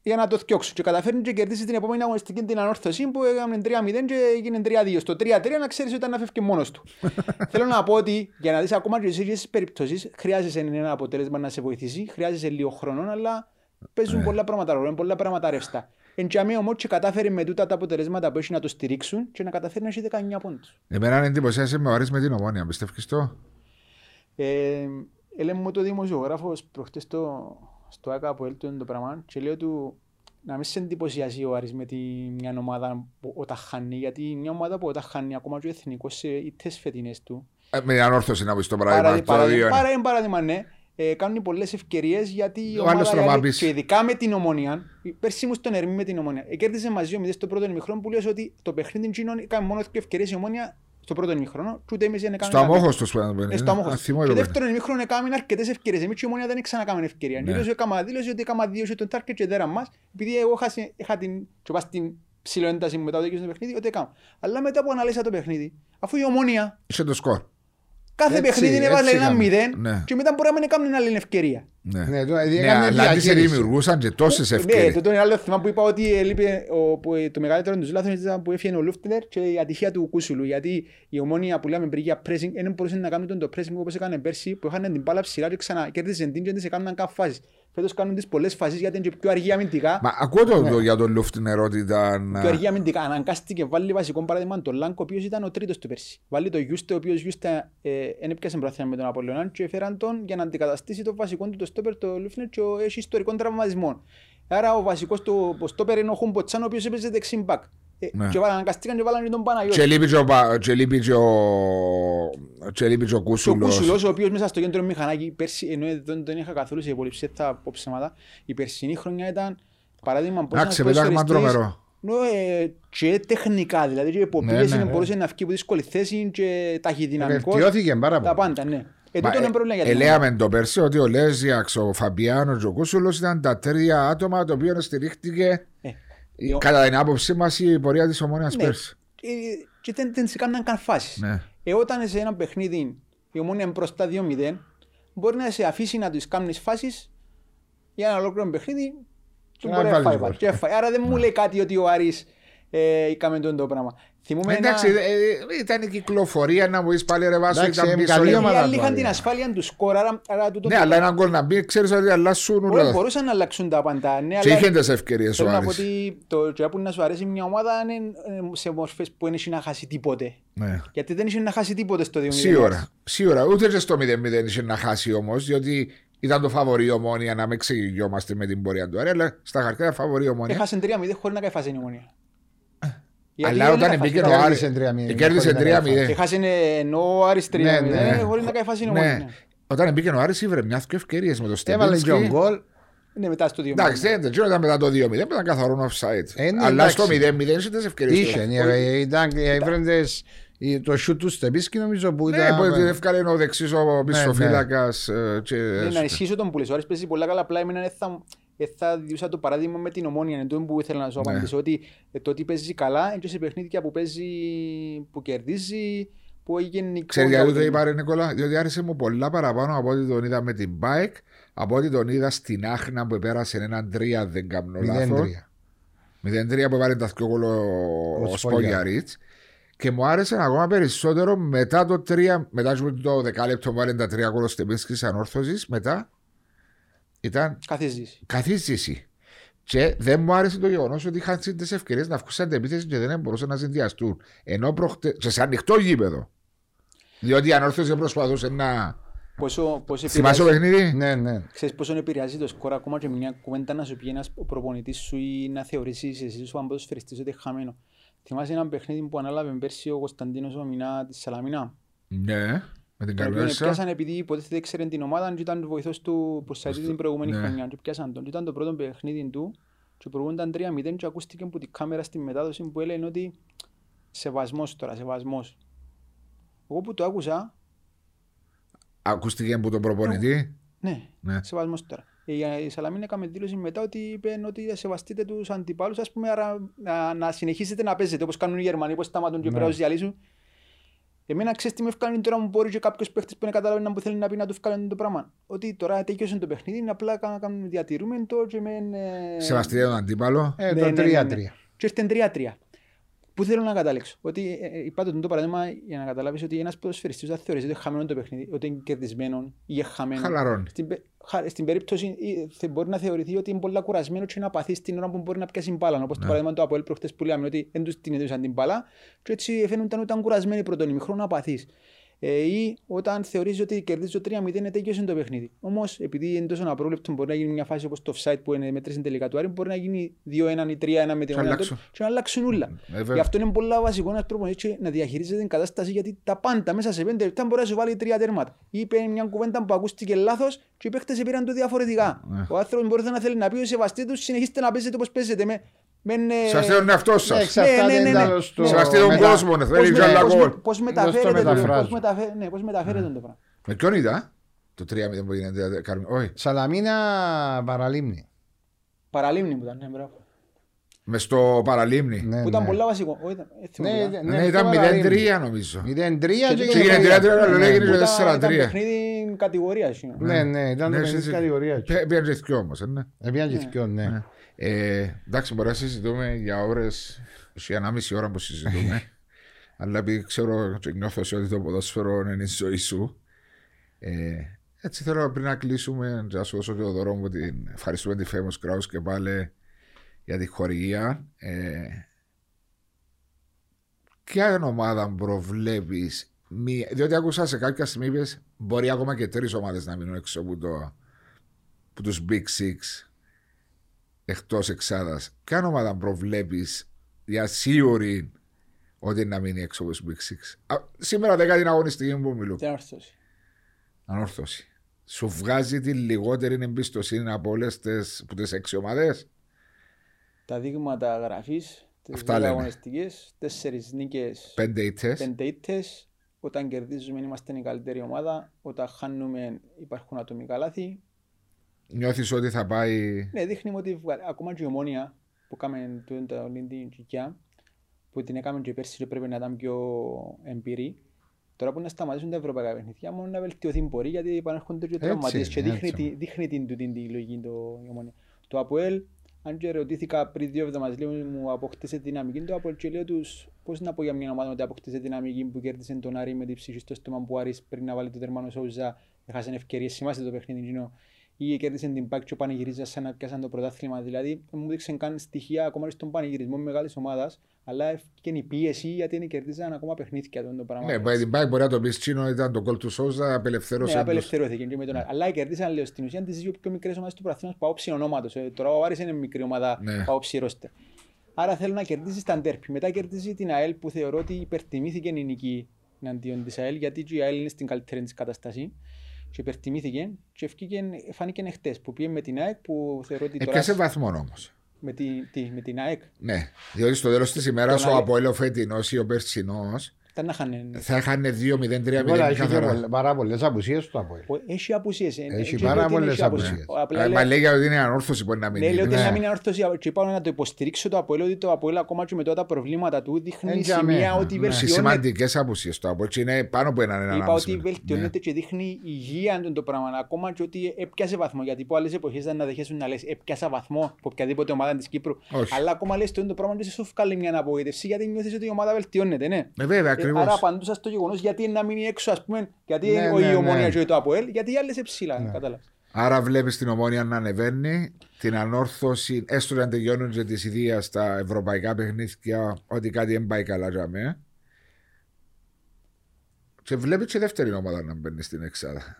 για να το θιώξουν και καταφέρνει και κερδίσει την επόμενη αγωνιστική την ανόρθωση που έκαμε 3-0 και έγινε 3-2. Στο 3-3 να ξέρεις ότι ήταν να φεύγει μόνος του. Θέλω να πω ότι για να δεις ακόμα και σε ίδιες περιπτώσεις χρειάζεσαι ένα αποτέλεσμα να σε βοηθήσει, χρειάζεσαι λίγο χρόνο, αλλά παίζουν πολλά πράγματα ρόλο, είναι πολλά πράγματα ρευστά. Εν τζαμί όμως και κατάφερε με τούτα τα αποτελέσματα που έχει να το στηρίξουν και να καταφέρει να έχει 19 πόντους. Εμένα εντυπωσίασε με ο Άρης με την ομόνια. Πιστεύεις το. Ε, έλεγε μου το δημοσιογράφος προχτές στο, στο ΑΚΑ από έλτον το πράγμα και λέω του να μην σε εντυπωσιάσει ο Άρης με τη, μια ομάδα που όταν χάνει γιατί μια ομάδα που όταν χάνει ακόμα και ο εθνικός σε ήττες φετινές του Ε, Με την ανόρθωση να πεις το παράδειγμα. παραδει- το δύο παραδει- είναι. παρα- είναι παράδειγμα ναι ε, κάνουν πολλές ευκαιρίες γιατί η Ο ομάδα άλλος η τραβά άλλη- πίσω. και ειδικά με την ομονία πέρσι μου στον Ερμή με την ομονία ε, κέρδισε μαζί ο Μηδές στο πρώτο ημιχρόνο που λες ότι το παιχνίδι εκείνον έκανε μόνο δύο ευκαιρίες η ομονία στο πρώτο ημιχρόνο και ούτε εμείς δεν έκαμε Στο καμία. αμόχωστο σου Ε, στο αμόχωστο. Θυμώ Και το δεύτερον ημίχρονο έκαμε αρκετές ευκαιρίες. Εμείς και η ομόνια δεν ξανακάμε ευκαιρία. Ναι. Δήλωσε έκαμα- Δήλωσε ότι έκαμα δύο σε τον τάρκετ και δέρα μας. Επειδή εγώ χάσε- είχα την και πας στην ψηλοένταση μου μετά το δίκαιο στο παιχνίδι, ότι έκανα. Αλλά μετά που αναλύσα το παιχνίδι, αφού η ομόνια Είχε το σκορ. Κάθε Έτσι, παιχνίδι έτσι έβαλε ένα έκαμε. μηδέν Ναι. και μετά μπορεί να μην έκαμε άλλη ευκαιρία. Ναι, Ναι, το- ναι έκαμε αλλά αντί σε διαχείριση. δημιουργούσαν και τόσες Ναι, ευκαιρίες. το είναι άλλο θέμα που είπα ότι έλειπε ο, που, το μεγαλύτερο τους λάθος ήταν που έφυγε ο Λούφτλερ και η ατυχία του Κούσουλου. Γιατί η ομόνια που λέμε πριν για pressing δεν μπορούσε να κάνει τον το pressing όπως έκανε πέρσι που είχαν την μπάλα ψηλά και ξανά κέρδισε την και δεν σε κάνουν καν φάσεις. Φέτος κάνουν τις πολλές φάσεις γιατί είναι και πιο αργή αμυντικά. Μα ακούω το Ναι. το για τον Λούφτινερ ότι ήταν... Πιο αργή αμυντικά. Αναγκάστηκε βάλει βασικό παράδειγμα τον Λάνκο, ο οποίος ήταν ο τρίτος του πέρσι. Βάλει τον Γιούστε, ο οποίος Γιούστε δεν έπιασε πρόθυμα με τον Απολλωνάν και έφεραν τον για να αντικαταστήσει το βασικό του το στόπερ, το Λούφνερ και ο- έχει ιστορικών τραυματισμών. Άρα ο βασικός του ο στόπερ είναι ο Χουμποτσάν, ο οποίος έπαιζε δεξιν μπακ. Ε, Ναι. Και βάλαν, αναγκαστήκαν και βάλαν και τον Παναγιώτη. Και λείπει και ο Πα- και λείπει και ο- και λείπει και ο Και ο Κούσουλος. Κούσουλος, ο οποίος μέσα στο κέντρο μηχανάκι, πέρσι, ενώ δεν τον είχα καθόλου σε υπολοιψία, θα πω ψέματα, η περσινή χρονιά ήταν παράδειγμα πώς Εντάξει, ένας πετάγμα ποδοσφαιριστής- τρομερό. Ναι, ε, και τεχνικά, δηλαδή και υποπίεση Ναι, ναι. ναι, μπορούσε να βγει από δύσκολη θέση και ταχυδυναμικός. Βελτιώθηκε πάρα Τα πολύ. πάντα, ναι. Ε, Μα, τούτο είναι ε, πρόβλημα για την ομάδα. Ελέγαμε το πέρσι ότι ο Λέζιαξ, ο Φαμπιάνος και ο Κούσουλος ήταν τα τρία άτομα το οποίο στηρίχτηκε Ε, η- κατά την άποψή μας η πορεία της ομόνιας ναι. πέρσι. Ε, Και δεν, δεν σε κάνουν καν φάσεις. Ναι. Ε, όταν σε ένα παιχνίδι η ομόνια είναι μπροστά 2-0, μπορεί να σε αφήσει να τους κάνεις φάσεις για ένα ολόκληρο παιχνίδι και να μπορεί να βάλεις φάει γκολ. βάλ. Και φάει. Άρα δεν μου λέει κάτι ότι ο Άρης ε, είχαμε τον το πράγμα. Θυμούμε ένα... Εντάξει, ε, ε, ήταν η κυκλοφορία να μου πεις πάλι ρε Βάσο, Εντάξει, ήταν ε, πίσω. καλή για- Οι ομάδα άλλοι του, είχαν άλλη. την ασφάλεια του σκορ, άρα, άρα τούτο Ναι, το- αλλά έναν γκολ να μπει, ξέρεις ότι αλλάσουν Όχι, όλα. μπορούσαν να αλλάξουν τα πάντα. Ναι, Και αλλά είχε τις ευκαιρίες ο θέλω να πω Άρης. ότι το και που να σου αρέσει μια ομάδα είναι ε, σε μορφές που δεν έχει να χάσει τίποτε. Ναι. Γιατί δεν είχε να χάσει τίποτε στο 2-0. Σίγουρα, σίγουρα. Ούτε και στο 0-0 είχε να χάσει όμως, διότι ήταν το φαβορή η ομόνια να μην ξεγειόμαστε με την πορεία του Άρη, αλλά στα χαρτιά ήταν φαβορή η ομόνια. Έχασε 3-0 χωρίς να κάνει φάση η ομονία. Γιατί Αλλά δεν όταν έκαφασε. μπήκε το Άρης. Κέρδισε 3-0, Κέρδισε χωρίς να κάνει 3-0. Έχασε ενώ ο Άρης 3-0 Ναι, ναι. χωρίς να κάνει φάση η Ναι. ομονία. Όταν μπήκε ο Άρης ήβρε μιας και ευκαιρίες με το Έβαλε και ο Στεπίνσκι. γκολ. Ναι, μετά στο 2-0. Εντάξει, δεν δεν ήταν μετά το 2-0, ήταν καθαρό offside. Ε, ναι, Αλλά στο εντάξει. 0-0 είχε τι ευκαιρίες. Είχε, ναι, ε, ήταν και έβρεντες ε, το σιούτ του Στεπίσκη νομίζω που Ναι, ήταν... που ευκάλε ο δεξί ο μισοφύλακας. Ναι, να ισχύσω τον που λες, ο Άρης παίζει πολλά καλά, απλά εμένα δεν θα, δεν θα διούσα το παράδειγμα με την ομόνια, είναι το που ήθελα να σου Ναι. απαντήσω, ότι ε, το ότι παίζει καλά, είναι σε παιχνίδια που παίζει, που κερδίζει, που έγινε Ξέρεις γιατί το είπα, ρε Νικόλα, διότι άρεσε μου πολλά παραπάνω από ό,τι τον είδα με την bike, από ό,τι τον είδα στην Άχνα που πέρασε έναν 3, δεν κάνω λάθος. 0-3. 0-3 που έβαλε τα δυο γκολ ο, ο Ο Σπόγιαριτ. Και μου άρεσε ακόμα περισσότερο μετά το 3, μετά το δεκάλεπτο που βάλε τα 3 γκολ στην πίστη ανόρθωσης, μετά ήταν Καθίζεις. καθίστηση. Και δεν μου άρεσε το γεγονός ότι είχαν τις ευκαιρίες να βγουν στην επίθεση και δεν μπορούσαν να συνδυαστούν. Ενώ προχτε... και σε ανοιχτό γήπεδο. Διότι η ανόρθωση προσπαθούσε να. Πόσο, πόσο Θυμάσαι το επηρεάζει, παιχνίδι; Ναι, ναι. ξέρεις πόσο επηρεάζει το σκορ ακόμα και μια κουβέντα να σου πει ένας προπονητής σου ή να θεωρήσεις εσύ σου αν ποδοσφαιριστής ότι είναι χαμένο. Θυμάσαι ένα παιχνίδι που ανάλαβε πέρσι ο Κωνσταντίνος ο Μινά της Σαλαμινά; Ναι, με την Τον οποίο καλούσα. πιάσαν επειδή υποτίθεται ήξερε την ομάδα και ήταν βοηθός του Πορσαϊτή την προηγούμενη Ναι. χρονιά. Και πιάσαν τον. Και ήταν το πρώτο παιχνίδι του και προηγούνταν 3-0 και ακούστηκε από την κάμερα στη μετάδοση που έλεγε ότι σεβασμός τώρα, σεβασμός. Εγώ που το άκουσα, Ακούστηκε από τον προπονητή; ναι, Ναι. σεβασμός τώρα. Η η Σαλαμίνα έκαμε δήλωση μετά ότι είπε ότι σεβαστείτε τους αντιπάλους, ας πούμε, άρα να, να συνεχίσετε να παίζετε όπως κάνουν οι Γερμανοί, πώς σταματούν και Ναι. πρέπει να τους διαλύσουν. Εμένα ξέρεις τι με ευκάλει τώρα μου μπορεί και κάποιος παίχτης που είναι καταλαβαίνει που θέλει να πει να του ευκάλει το πράγμα. Ότι τώρα τελειώσε το παιχνίδι, είναι απλά κα- κάνουμε διατηρούμε το και με... ε, Σεβαστείτε τον αντίπαλο. Ε, ναι, το ναι, ναι, 3-3. ναι. Και ήρθε 3-3. Πού θέλω να καταλήξω. Ότι ε, ε, είπα το το παράδειγμα για να καταλάβεις ότι ένας ποδοσφαιριστής δεν θεωρείς ότι είναι χαμένο το παιχνίδι, ότι είναι κερδισμένο ή είναι χαμένο. Χαλαρώνει. Στην, πε- χα- στην περίπτωση ε, θε- μπορεί να θεωρηθεί ότι είναι πολύ κουρασμένος και να παθεί την ώρα που μπορεί να πιάσει μπάλα. Όπως το παράδειγμα του Αποέλ προχτές που λέμε ότι δεν τους την έδωσαν την μπάλα και έτσι φαίνονταν ότι ήταν κουρασμένοι πρώτον ημιχρόνο να παθείς. Ε, ή όταν θεωρείς ότι κερδίζεις το 3-0 είναι τέλειωσε το παιχνίδι. Όμως, επειδή είναι τόσο απρόβλεπτο, μπορεί να γίνει μια φάση όπως το offside που είναι μέτρηση τελικά του Άρη, μπορεί να γίνει 2-1 ή 3-1 με την Και ομάδα αλλάξουν. του και να αλλάξουν όλα. Ε, βέβαια. Γι' αυτό είναι πολύ βασικός ένας προπονητή να διαχειρίζεται την κατάσταση γιατί τα πάντα μέσα σε 5 λεπτά μπορεί να σου βάλει τρία τέρματα. Είπε μια κουβέντα που ακούστηκε λάθος και οι παίχτε πήραν το διαφορετικά. Ναι. Ο άνθρωπος μπορείς να θέλει να πει: Σεβαστείτε του, συνεχίστε να παίζετε όπως παίζετε. Με, με, ε, Σεβαστείτε τον εαυτό Ναι, σα. εξαρτάται ναι, ναι, ναι. τέλος στο- Σεβαστείτε τον μετά- κόσμο, ναι, πώς θέλει με- και άλλα πώς γκολ. με- πώς μεταφέρετε το- μεταφράζω. πώς μεταφέ- ναι, πώς μεταφέρετε το πράγμα. Με ποιον είδα το 3-0 που γίνεται. Καρμι- Όχι. Σαλαμίνα παραλίμνη. Παραλίμνη που ήταν, ναι, μπράβο. Με στο παραλίμνη. Ναι, Που ήταν ναι. πολλά βασικό. Όχι, ήταν- ε, θυμάμαι Ναι, που ήταν. ναι, Ναι, ήταν στο παραλίμνη. 0-3 νομίζω. 0-3 Και και έγινε έγινε 3-3, αλλά Ναι, λέγεται Που και ήταν- 4-3. ήταν παιχνίδι κατηγορίας. είναι. Ναι, ναι, ήταν το Ναι, παιχνίδι εσύ- κατηγορία. Πέ- Πήγαν και δυο όμως, ε, ναι. Επιάν και θκυο, ναι. Ε, εντάξει, μπορεί να συζητούμε για ώρες, για ένα μισή ώρα που συζητούμε. αλλά επειδή ξέρω και νιώθω σε ότι το ποδόσφαιρο είναι η ζωή σου. Ε, έτσι θέλω πριν να κλείσουμε, να σου δώσω και το δώρο μου την ευχαριστούμε τη Famous Kraus και πάλι για τη χορηγία. Ε, ποια ομάδα προβλέπεις, διότι άκουσα σε κάποια στιγμή είπες, μπορεί ακόμα και τρεις ομάδες να μείνουν έξω από, το, από τους Big Six εκτός εξάδας. Ποια ομάδα προβλέπεις για σίγουρη ότι να μείνει έξω από τους Big Six. Α, σήμερα δεν την αγωνιστική που μιλούν. Τι ανόρθωση. Ανόρθωση. Σου βγάζει τη λιγότερη εμπιστοσύνη από όλες τις έξι ομάδες. Τα δείγματα γραφής, τις Αυτά δύο λέμε. αγωνιστικές, τέσσερις νίκες, Πέντε ήττες. πέντε ήττες. Όταν κερδίζουμε είμαστε η καλύτερη ομάδα. Όταν χάνουμε υπάρχουν ατομικά λάθη. Νιώθεις ότι θα πάει. Ναι, δείχνει ότι βγα- ακόμα και η ομόνια που έκαμε το- το- την κοικιά, που την έκαμε και πέρσι και πρέπει να ήταν πιο εμπειρή, τώρα που να σταματήσουν τα ευρωπαϊκά παιχνίδια, μόνο να βελτιωθεί η πορεία γιατί επανέρχονται και Έτσι, τραυματίες και δείχνει, έτσι. τη- δείχνει την, την, την, τη λογική το, η ομόνια. Το ΑΠΟΕΛ αν και ρωτήθηκα πριν δύο εβδομάδες, λέω μου αποκτήσε δυναμική το Απόελ και λέω τους πώς να πω για μια ομάδα ότι αποκτήσε δυναμική που κέρδισε τον Άρη με την ψυχή στο στόμα που ο Άρης πριν να βάλει το τερμάνο Σόουζα έχασε ευκαιρίες, θυμάστε το παιχνίδι εκείνο ή κέρδισε την Πάκ και ο Πανηγυρίζας σαν να πιάσαν το πρωτάθλημα. Δηλαδή μου δείξαν καν στοιχεία ακόμα και στον πανηγυρισμό μεγάλης ομάδας αλλά και η πίεση γιατί είναι κερδίζαν ακόμα παιχνίδια το πράγμα. Ναι, by την Πάκ μπορεί να το πεις Τσίνο ήταν το κόλ του Σόουζα, απελευθέρωσε. Ναι, τους. απελευθερώθηκε και με τον Άρη. Αλλά κερδίσαν λέω στην ουσία τις δύο πιο μικρές ομάδες του πρωταθλήματος που άποψη ονόματος. Ε, Τώρα ο Άρης είναι μικρή ομάδα Ναι. που άποψη ρόστερ. Άρα θέλω να κερδίσεις τα ντέρπι. Μετά κερδίζει την ΑΕΛ που θεωρώ ότι υπερτιμήθηκε η νική εναντίον της ΑΕΛ γιατί και η ΑΕΛ είναι στην καλύτερη της κατάσταση και υπερτιμήθηκε και ευκήκε, φάνηκε χτες που πήγε με την ΑΕΚ που θεωρώ ότι τώρα Έπιασε βαθμό όμως. με, τη, τι, με την ΑΕΚ Ναι, διότι στο τέλος της ημέρας Τον ο άλλη- Αποέλ ο φετινός ή ο περσινός ήταν να χάνε. Θα είχαν 2-0-3-0 Voilà, έχει και καθαρά. πολλ- πάρα πολλές απουσίες του Αποέλ. Ο- Έχει απουσίες. ε, Έχει ε, και πάρα λέω ότι πολλές έχει απουσίες. απουσίες. Απλά Ε, λέω- Μα λέει ότι είναι ανόρθωση μπορεί να μην Ναι, λέω ότι είναι. Ναι. να μην είναι όρθωση και είπα να το υποστηρίξω το Αποέλ ότι το Αποέλ ακόμα και με τότε τα προβλήματα του δείχνει Έτσι, σημεία αμέ. ότι Ναι. Στι βελτιώνεται. σημαντικές απουσίες του Αποέλ και είναι πάνω από έναν Είπα ανάμεσα. ότι βελτιώνεται και δείχνει υγεία του το πράγμα. Ακόμα και ότι έπιασε βαθμό. Γιατί από άλλες εποχές ήταν να δεχέσουν να λες έπιασα βαθμό από οποιαδήποτε ομάδα της Κύπρου. Όχι. Αλλά ακόμα λες το πράγμα δεν σου βγάλει μια απογοήτευση γιατί νιώθεις ότι η ομάδα βελτιώνεται. Ναι. Ε, βέβαια, Ε, ακριβώς. Άρα απαντούσα στο γεγονός γιατί να μείνει έξω, ας πούμε, γιατί Ναι, ο- ναι, η ομόνια ναι. και το Αποέλ, γιατί οι άλλες ψηλά. Ναι. Κατάλαβες. Άρα βλέπεις την ομόνια να ανεβαίνει, την ανόρθωση, έστω να τελειώνουν και τη ιδέα στα ευρωπαϊκά παιχνίδια, ότι κάτι δεν πάει καλά για μέ. Και βλέπεις και δεύτερη ομάδα να μπαίνει στην Εξάδα.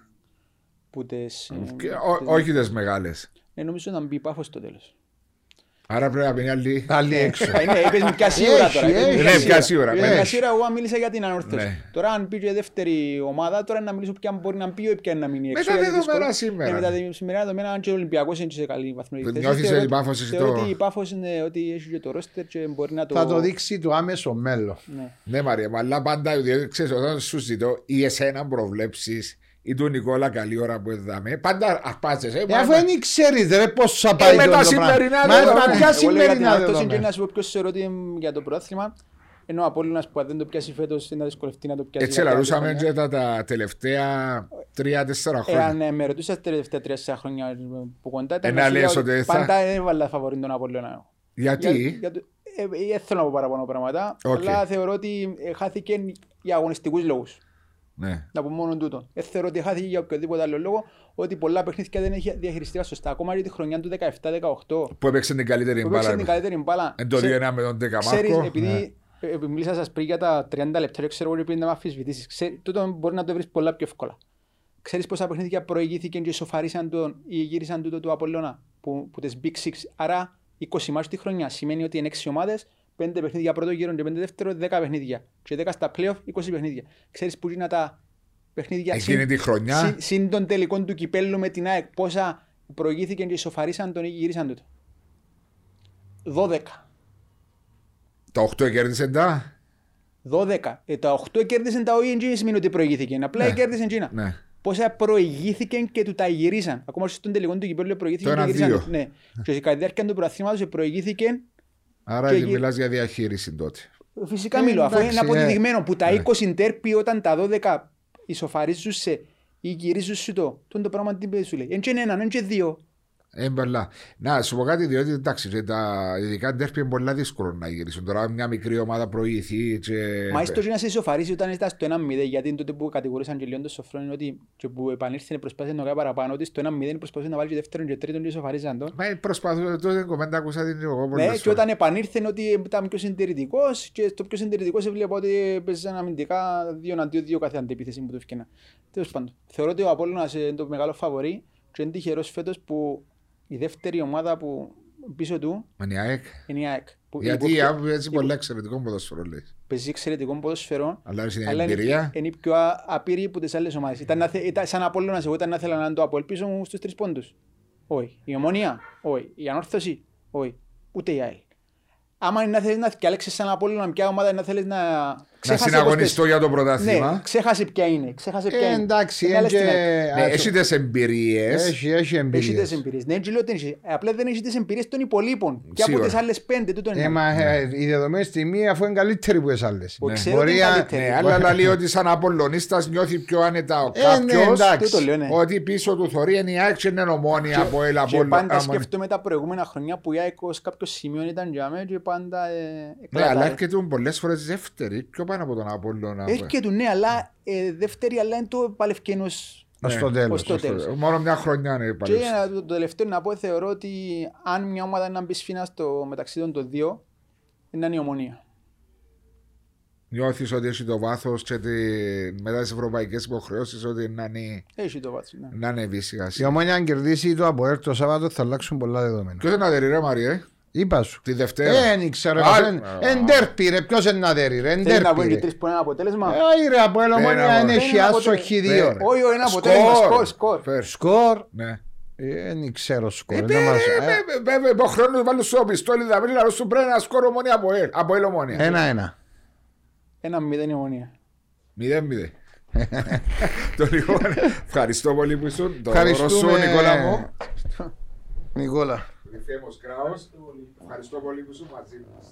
Που τες, ε, Και τες- ό- όχι τις μεγάλες. Ε, νομίζω να μπει πάφος στο τέλος. Άρα πρέπει να μπαίνει άλλη. Άλλοι έξω. Είναι, είπες μου πια σίγουρα Έχει, τώρα. είπες μου έχει. πια Ναι, πια σίγουρα, Είπες μου ναι. πια σίγουρα, εγώ μίλησα για την ανόρθωση. Ναι. Τώρα αν πει και δεύτερη ομάδα, τώρα να μιλήσω ποια μπορεί να μπει ή ποια να μείνει Με έξω. τα γιατί δεδομένα δύσκολο. σήμερα. Ναι, με τα δε- σημερινά δεδομένα, αν και ο Ολυμπιακός είναι σε καλή βαθμολογική θέση. Νιώθεις θεωρώ ότι η ότι- Πάφος έχει θεωρώ το- ότι η Πάφος είναι ότι έχει και το ρόστερ και μπορεί να το... Θα το δείξει το άμεσο μέλλον. Ναι. Ναι, Μαρία, μου, αλλά πάντα διότι ξέρεις, όταν σου ζητώ ή εσένα προβλέψεις ή του Νικόλα καλή ώρα που είδαμε, πάντα αρπάζεσαι. Ε, μα- Αφού δεν ξέρεις ρε πώς θα πάει με το τα πράγμα. σημερινά Μα δεδομένα. τα ποια Εγώ λέω για την σημερινά ανόρθωση και δεδομένα. να σου πω ποιος θεωρώ ότι για το πρωτάθλημα ενώ ο Απόλλωνας που αν δεν το πιάσει φέτος είναι να δυσκολευτεί να το πιάσει. Έτσι για τα λαρούσαμε χρόνια. και τα, τα τελευταία τρία-τέσσερα χρόνια. Εάν ε, με ρωτούσες τα τελευταία τρία χρόνια που κοντά ήταν Ε, να να σου λες λέω ότι θα- Πάντα έβαλα φαβορή τον Απόλλωνα. Για- Γιατί, για το- ε, ε, Δεν θέλω να πω παραπάνω πράγματα, Οκ. αλλά θεωρώ ότι ε, χάθηκε για αγωνιστικούς λόγους. Ναι. Να πω μόνο τούτο. Δεν θεωρώ ότι χάθηκε για οποιοδήποτε άλλο λόγο, ότι πολλά παιχνίδια δεν έχει διαχειριστεί σωστά. Ακόμα και τη χρονιά του 17-18, που έπαιξε την καλύτερη που έπαιξε την μπάλα. καλύτερη μπάλα. Εν το Ξέ- 2-1 με τον Ξέρεις, Δεκαμάρκο. Ναι. επειδή ε, ε, μίλησα σας πριν για τα 30 λεπτά και ξέρω εγώ ότι πριν να με αμφισβητήσεις. Ξέρεις, τούτο μπορεί να το βρεις πολλά πιο εύκολα. Ξέρεις πόσα παιχνίδια προηγήθηκαν και σοφαρίσαν τον ή γύρισαν τούτο του Απολλώνα που, που τις Big Six. Άρα 20 μάτς τη χρονιά σημαίνει ότι είναι 6 ομάδες, 5 παιχνίδια πρώτο γύρο και 5 δεύτερο, 10 παιχνίδια. Και 10 στα playoff, 20 παιχνίδια. Ξέρεις που είναι τα παιχνίδια Εκείνη συν- τη χρονιά. συν- συν των τελικών του κυπέλου με την ΑΕΚ. Πόσα προηγήθηκαν και σοφαρίσαν τον ή γύρισαν τούτο. 12. Τα 8 κέρδισε τα; 12. Ε, τα 8 κέρδισαν τα OENG δεν σημαίνει ότι προηγήθηκε. Απλά Ναι. κέρδισαν China. Ναι. Πόσα προηγήθηκαν και του τα γυρίσαν. Ακόμα και στον τελικό του κυπέλου προηγήθηκαν Το και ένα-δύο. γυρίσαν. Ναι. Και κατά τη διάρκεια του προαθλήματος προηγήθηκαν. Άρα Και και γυ- μιλάς για διαχείριση τότε. Φυσικά Ε, μιλώ, αφού εντάξει, είναι αποδεδειγμένο που τα Ναι. 20 τέρπι όταν τα 12 ισοφαρίζουν σε ή γυρίζουν σου το, τον το πράγμα τι πει σου λέει. Εν και έναν, εν και δύο. Ε, μπελά. Να σου πω κάτι, διότι εντάξει, και τα ειδικά ντέρπι είναι πολύ δύσκολο να γυρίσουν. Τώρα μια μικρή ομάδα προηγηθεί και. Μα έστω και να σε ισοφαρίσει όταν ήταν στο 1-0, γιατί τότε που κατηγορούσαν και λίγο το σοφρόν είναι ότι και που επανήλθε προσπάθησε να κάνει παραπάνω, ότι στο 1-0 προσπαθούσε να βάλει και δεύτερον και τρίτον και ισοφαρίζαν τον. Μα προσπαθώ, τότε κομμέντα ακούσα την εγώ Ναι, πολλές και φορές. όταν επανήλθε ότι ήταν πιο συντηρητικός και στο πιο συντηρητικός έβλεπα ότι παίζαν αμυντικά δύο εναντίον δύο κάθε αντεπίθεση που του έφυγε. Τέλος πάντων, θεωρώ ότι ο Απόλλωνας είναι το μεγάλο φαβορή και είναι τυχερός φέτος που η δεύτερη ομάδα που πίσω του Με η ΑΕΚ. είναι η ΑΕΚ. Που Γιατί η υπό- ΑΕΚ παίζει πολύ εξαιρετικό ποδοσφαιρό, λέει. παίζει εξαιρετικό ποδοσφαιρό, Αλλά είναι αλλά είναι, εμπειρία. είναι πιο α- απείρη από τις άλλες ομάδες. Ήταν, να θε- ήταν σαν Απόλλωνας, εγώ ήταν να θέλω να είναι το Απόλλ πίσω μου στους τρεις πόντους. Όχι. Η Ομονία, όχι. Η Ανόρθωση, όχι. Ούτε η ΑΕΛ. Άμα είναι να θέλεις να διαλέξεις σαν Απόλλωνα ποια ομάδα είναι να θέλεις να, Ξέχασε συναγωνιστώ πως- για το Ναι, πρωτάθλημα. ξέχασε ποια είναι. Ξέχασε ποια Ε, είναι. εντάξει, Είναι άλλες εν στην ΑΕΚ. και- Ναι, α, έχει τις εμπειρίες. Έχει, έχει Έχει εμπειρίες. τις εμπειρίες. Ναι, έτσι λέω ότι έχει. Ε, Απλά δεν έχει τις εμπειρίες των υπολείπων. Και από Σίγουρα. τις άλλες πέντε. τούτο είναι. Ε, μα, ε, η δεδομένη στιγμή αφού είναι καλύτερη που τις άλλες. Που ναι. ξέρω ότι Μπορεί είναι να- καλύτερη. Ναι, αλλά λέει ότι σαν Απολλωνίστας νιώθει πιο άνετα ο Ε, ναι, κάποιος εντάξει. Τούτο λέω, ναι. ότι πίσω του θωρεί είναι η ΑΕΚ και είναι ομόνια από ελ Και Απόλλων. πάντα Άμα- σκέφτομαι τα προηγούμενα χρονιά που η ΑΕΚ ως κάποιος σημείο ήταν για μένα και πάντα ε, Ναι, εκλατάρε. αλλά έρχεται πολλές φορές δεύτερη, πιο πάνω από τον Απόλλωνα. Έρχεται ναι, αλλά ε, δεύτερη, αλλά είναι το παλευκένος. Ως Ναι, το τέλος. ως το Σωστό. τέλος. Μόνο μια χρονιά είναι Και πάλι. ε, το, το τελευταίο να πω, θεωρώ ότι αν μια ομάδα είναι να μπει σφίνα στο μεταξύ των το δύο, είναι η ομονία. Νιώθεις ότι έχει το βάθος και τη... μετά τις ευρωπαϊκές υποχρεώσεις ότι να είναι, Έχει το βάτσο. Ναι. να είναι βίσικα. Η ομόνια αν κερδίσει το από το Σάββατο θα αλλάξουν πολλά δεδομένα. Ποιος είναι να δερεί ρε Μαριέ, Είπα σου. τη Δευτέρα. Ε, δεν ξέρω. Α, εν- α, Εν τέρπι ρε, ποιος είναι να δέρει ρε, εν Θέλει να τέρπι πω και ρε. τρεις που είναι ένα αποτέλεσμα. Ε, ρε, από el ομόνια Πέρα, είναι μωρέ. έχει άσοχη δύο ρε. Όχι, όχι, ένα αποτέλεσμα. Σκορ, σκορ. Φέρ. Σκορ, Ναι. ε, δεν ξέρω σκορ. Ε, δεν μας- ε, Βέβαια, υπό χρόνο βάλω στο πιστόλι, θα βρει να σου πρέπει να σκόρω ομόνια από ελ. Από ελ ομόνια. Ένα-ένα. Ένα μηδέν η ομονία. Μηδέν μηδέν. Το λοιπόν, ευχαριστώ πολύ που ήσουν. Το Ευχαριστούμε. Ρωσό, Νικόλα μου. Νικόλα. Εφέμος Κράος. Ευχαριστώ πολύ που ήσουν μαζί μας.